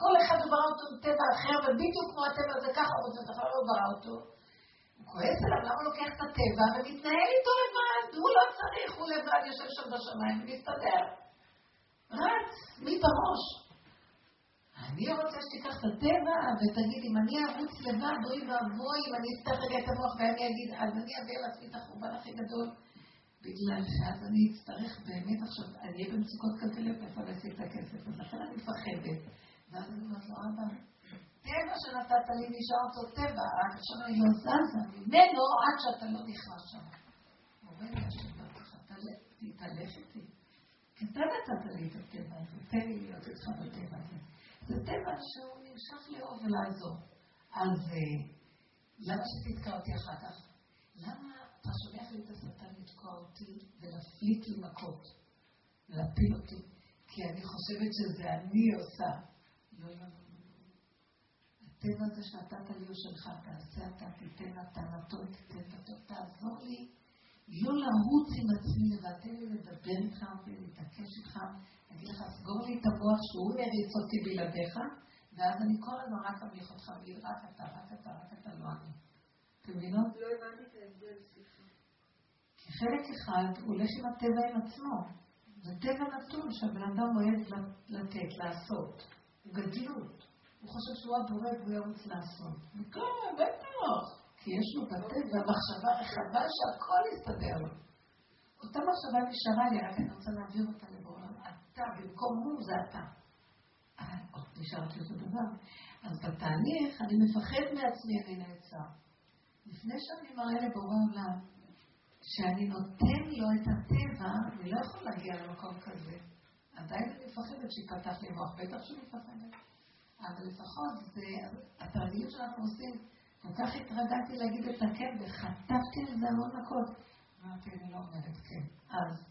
כל אחד ברא אותו עם טבע אחר, ובדיוק כמו הטבע הזה ככה הוא רוצה, בכלל לא ברא אותו. הוא כועס עליו, למה הוא לוקח את הטבע ומתנהל איתו לבד? הוא לא צריך, הוא לבד יושב שם בשמיים ומסתדר. רץ, מי בראש? אני רוצה שתיקח את הטבע ותגיד, אם אני ארוץ לבד, אוי ואבוי, אם אני אפתח רגע את המוח ואני אגיד, אז אני אביא על עצמי את החורבן הכי גדול, בגלל שאז אני אצטרך באמת עכשיו, אני אהיה במצוקות כלכליות, איפה להשיג את הכסף, אז לכן אני מפחדת. ואז אני אומרת לו, אבא, טבע שנתת לי נשאר אותו טבע, רק עכשיו אני לא זזה ממנו עד שאתה לא נכנס שם. אומר לי, השם, תתהלך איתי. כי אתה נתת לי את הטבע הזה, תן לי להיות איתך בטבע הזה. זה טבע שהוא נמשך לאור ולעזור. אז אה, למה שתתקע אותי אחר כך? למה אתה שולח לי את השטן לתקוע אותי ולהפליט לי מכות, להפיל אותי? כי אני חושבת שזה אני עושה. לא, לא, לא. הטבע הזה שנתת לי הוא שלך, תעשה אתה, תיתן אתה נתון, תיתן נתון, תעזור לי לא לרוץ עם עצמי לבד, תן לי לדבר איתך איתך, להגיד לך, סגור לי את המוח שהוא יריץ אותי בלעדיך, ואז אני כל הזמן רק אמליך אותך, ואגיד רק אתה, רק אתה, רק אתה, לא אני. אתם מבינות? לא הבנתי את ההבדל, סליחה. כי חלק אחד הולך עם הטבע עם עצמו. זה טבע נתון שהבן אדם אוהב לתת, לעשות. הוא גדלות. הוא חושב שהוא הבורא והוא ירוץ לעשות. וכן, בטח. כי יש לו בטבע מחשבה רחבה שהכל יסתדר לו. אותה מחשבה נשארה לי, רק אני רוצה להעביר אותה אתה, במקום הוא זה אתה. אה, נשארתי אותו דבר. אז בתהליך אני מפחד מעצמי, אני נעצר. לפני שאני מראה לבורא עולם שאני נותן לו את הטבע, אני לא יכול להגיע למקום כזה. עדיין אני מפחדת שיפתח לי מוח, בטח שאני מפחדת. אבל לפחות זה התרגילים שאנחנו עושים. כל כך התרגלתי להגיד את הכן, וחטפתי על זה המון מכות. אמרתי, אני לא אומרת כן. אז,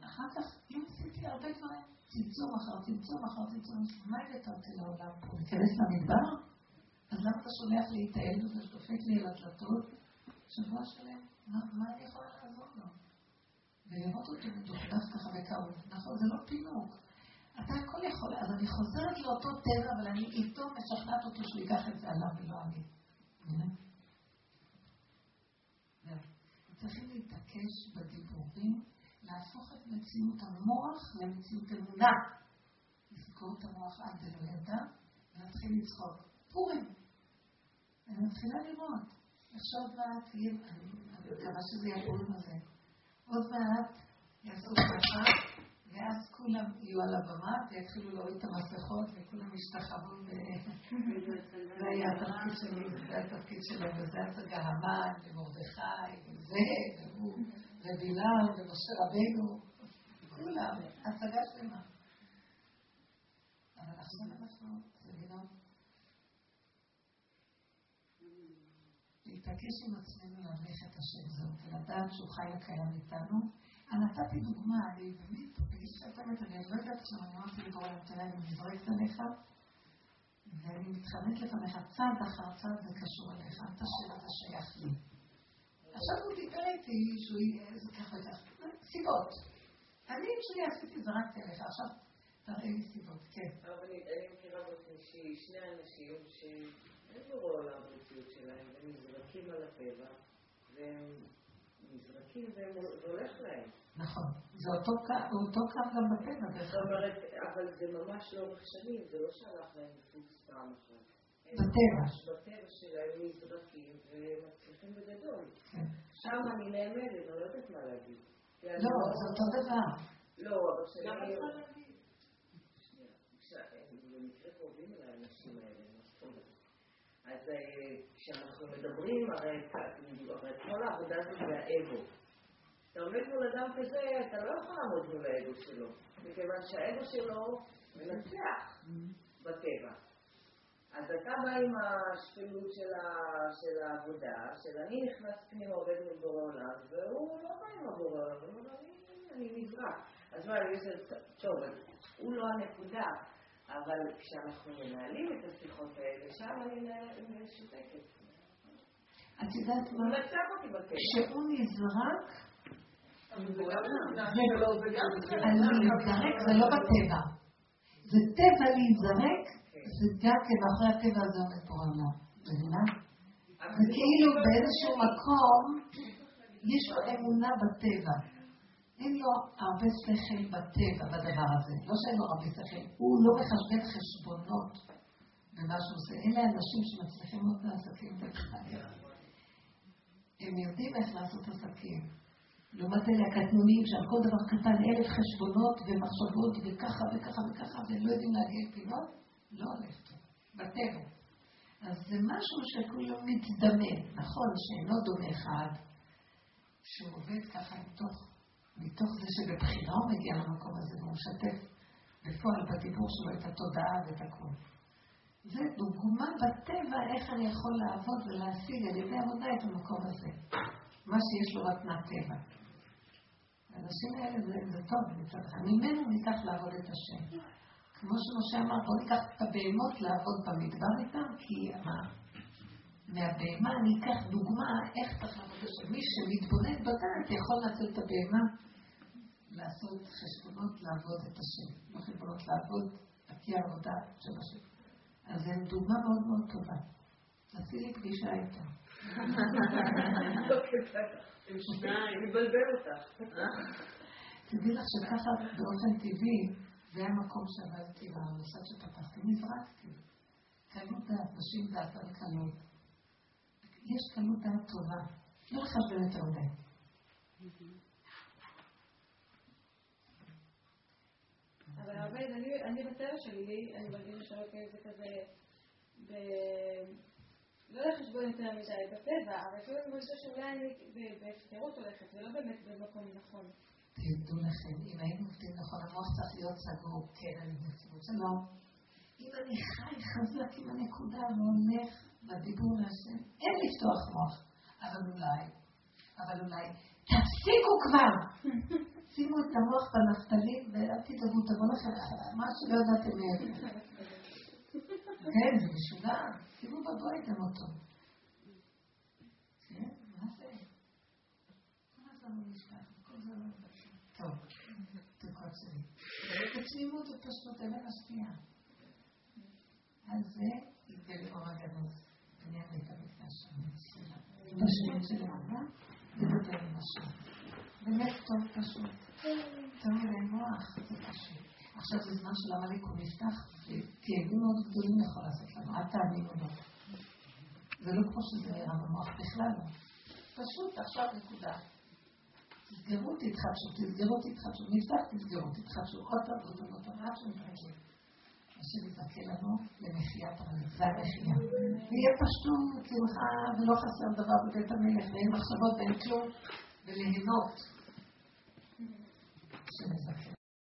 אחר כך, אם עשיתי הרבה דברים, צמצום אחר צמצום אחר צמצום, מה הבאת אותי לעולם פה? להיכנס למדבר? אז למה אתה שולח לי את הילד הזה שדופק לי על הדלתות? שבוע שלם, מה, אני יכולה לעזור לו? ולראות אותו מדוכדף ככה וכאוב. נכון, זה לא פינוק. אתה הכל יכול, אז אני חוזרת לאותו טבע, אבל אני איתו משכנעת אותו שהוא ייקח את זה עליו ולא אני. צריכים להתעקש בדיבורים, להפוך את מציאות המוח למציאות אמונה. לסגור את המוח עד דלא ידע, ולהתחיל לצחוק. פורים. אני מתחילה לראות. עכשיו מעט, אני מקווה שזה יהיה פורים הזה. עוד מעט יעשו ככה. ואז כולם יהיו על הבמה ויתחילו להוריד את המסכות וכולם ישתחוו זה היה התפקיד שלי, זה התפקיד שלהם, וזה הצגה המן ומרדכי וזה והוא ובלעם ומשה רבנו, כולם, הצגה שלמה. אבל עכשיו אנחנו, מבינות? להתעקש עם עצמנו להמליך את השם זהו, ולדעת שהוא חי וקיים איתנו. נתתי דוגמה, אני באמת, בגיל שאת האמת, אני לא יודעת עכשיו, אני אמרתי לגורם, תראה, אני מזרקת עליך, ואני מתחננת לפניך, צעד אחר צעד זה קשור אליך, אל תשאיר את זה שייך לי. עכשיו הוא דיבר איתי שהוא יהיה, זה ככה וככה, סיבות. אני שלי עשיתי, זרקתי עליך, עכשיו תראה לי סיבות, כן. אבל אני מכירה באופן אישי שני אנשים שאין ברור עולם במציאות שלהם, הם נזרקים על הטבע, והם נזרקים וזה הולך להם. נכון. זה אותו קו גם בטבע, דרך אגב. אבל זה ממש לאורך שנים, זה לא שהלך להם בפוקס פעם אחת. בטבע. בטבע שלהם נזרקים ומצליחים בגדול. כן. שם אני נעמדת, אני לא יודעת מה להגיד. לא, זה אותו דבר. לא, אבל שאני... במקרה קרובים אליי האנשים האלה, אז אה, כשאנחנו מדברים, הרי כל העבודה הזאת זה האגו. אתה עומד מול אדם כזה, אתה לא יכול לעמוד מול האגו שלו, מכיוון שהאגו שלו מנצח בטבע. אז אתה בא עם השפלות של, העבודה, של אני נכנס פנימה עובד מול בורא עולם, והוא לא בא עם הבורא עולם, הוא אומר, אני נזרק. אז מה, אני עושה, טוב, הוא לא הנקודה, אבל כשאנחנו מנהלים את השיחות האלה, שם אני משותקת. את יודעת מה? כשהוא נזרק, זה לא בטבע. זה טבע להיזרק, גם כן אחרי הטבע הזה עומד פה עולם. מבינה? זה כאילו באיזשהו מקום יש לו אמונה בטבע. אין לו הרבה שכל בטבע בדבר הזה. לא שאין לו הרבה שכל, הוא לא מחשבן חשבונות במה שהוא עושה. אלה אנשים שמצליחים מאוד לעסקים. הם יודעים איך לעשות עסקים. לעומת אלה הקטנונים שעל כל דבר קטן אלף חשבונות ומחשבות וככה וככה וככה והם לא יודעים להגיע פינות, לא הולך טוב. בטבע. אז זה משהו שכולו מתדמה, נכון, שאינו דומה אחד, שהוא עובד ככה מתוך, מתוך זה שבבחירה הוא מגיע למקום הזה והוא משתף בפועל בדיבור שלו את התודעה ואת הכול. זה דוגמה בטבע איך אני יכול לעבוד ולהשיג על ידי עבודה את המקום הזה. מה שיש לו רק מהטבע. האנשים האלה זה, זה טוב מצד. ממנו ניקח לעבוד את השם. כמו שמשה אמר, בואו ניקח את הבהמות לעבוד במדבר איתם, כי מה? מהבהמה אני אקח דוגמה איך צריך לעבוד השם. מי שמתבונן בדעת יכול לנצל את הבהמה לעשות חשבונות לעבוד את השם. לא חשבונות לעבוד, על עבודה של השם. אז זו דוגמה מאוד מאוד טובה. עשי לי פגישה איתה. עם שניים, מבלבל אותך. תדעי לך שככה באופן טבעי, זה המקום שעבדתי במוסד שפתחתי, נזרקתי. קלות דעת, נשים דעת על קלות. יש קלות דעת טובה. לא לחשבן יותר מדי. אבל הרבה, אני בטבע שלי, אני מרגישה זה כזה, לא לחשבון יותר מדי בטבע, אבל כאילו אני מרגישה שאולי אני בהפקרות הולכת, זה לא באמת במקום נכון. תדעו לכם, אם היינו עובדים נכון, המוח צריך להיות סגור, כן, אני בהפקרות, זה לא. אם אני חי חזק עם הנקודה והולך בדיבור להשם, אין לפתוח מוח. אבל אולי, אבל אולי, תפסיקו כבר! שימו את המוח בנפתלים ואל תדאגו, תבוא לכם, מה שלא ידעתם מאיפה. כן, זה משוגע, שימו בבויתם אותו. כן, מה זה? כל הזמן הוא נשכח, כל הזמן הוא טוב, דקות שלי. בתמימות ופשוט אין משפיע. אז זה יתגלה אור הגנוז. אביא את המקדש שם, בשם של האהבה, לדבר עם השם. באמת טוב פשוט. תמיד אין מוח, זה פשוט. עכשיו זה זמן של עמלק, הוא נפתח, וכאבים מאוד גדולים יכול לעשות לנו, אל תאמינו לו. זה לא כמו שזה נראה במוח בכלל לא. פשוט עכשיו נקודה. תסגרו, תתחדשו, תסגרו, תתחדשו, נפתח, תסגרו, תתחדשו, עוד פעם, עוד פעם, עוד פעם, עד שנתרגל. השם יזכה לנו למחיית המלך, זה המחייה. ויהיה פשוט, שמחה, ולא חסר דבר בבית המלך, ואין מחשבות ואין כלום, וליהנות. שמזכה.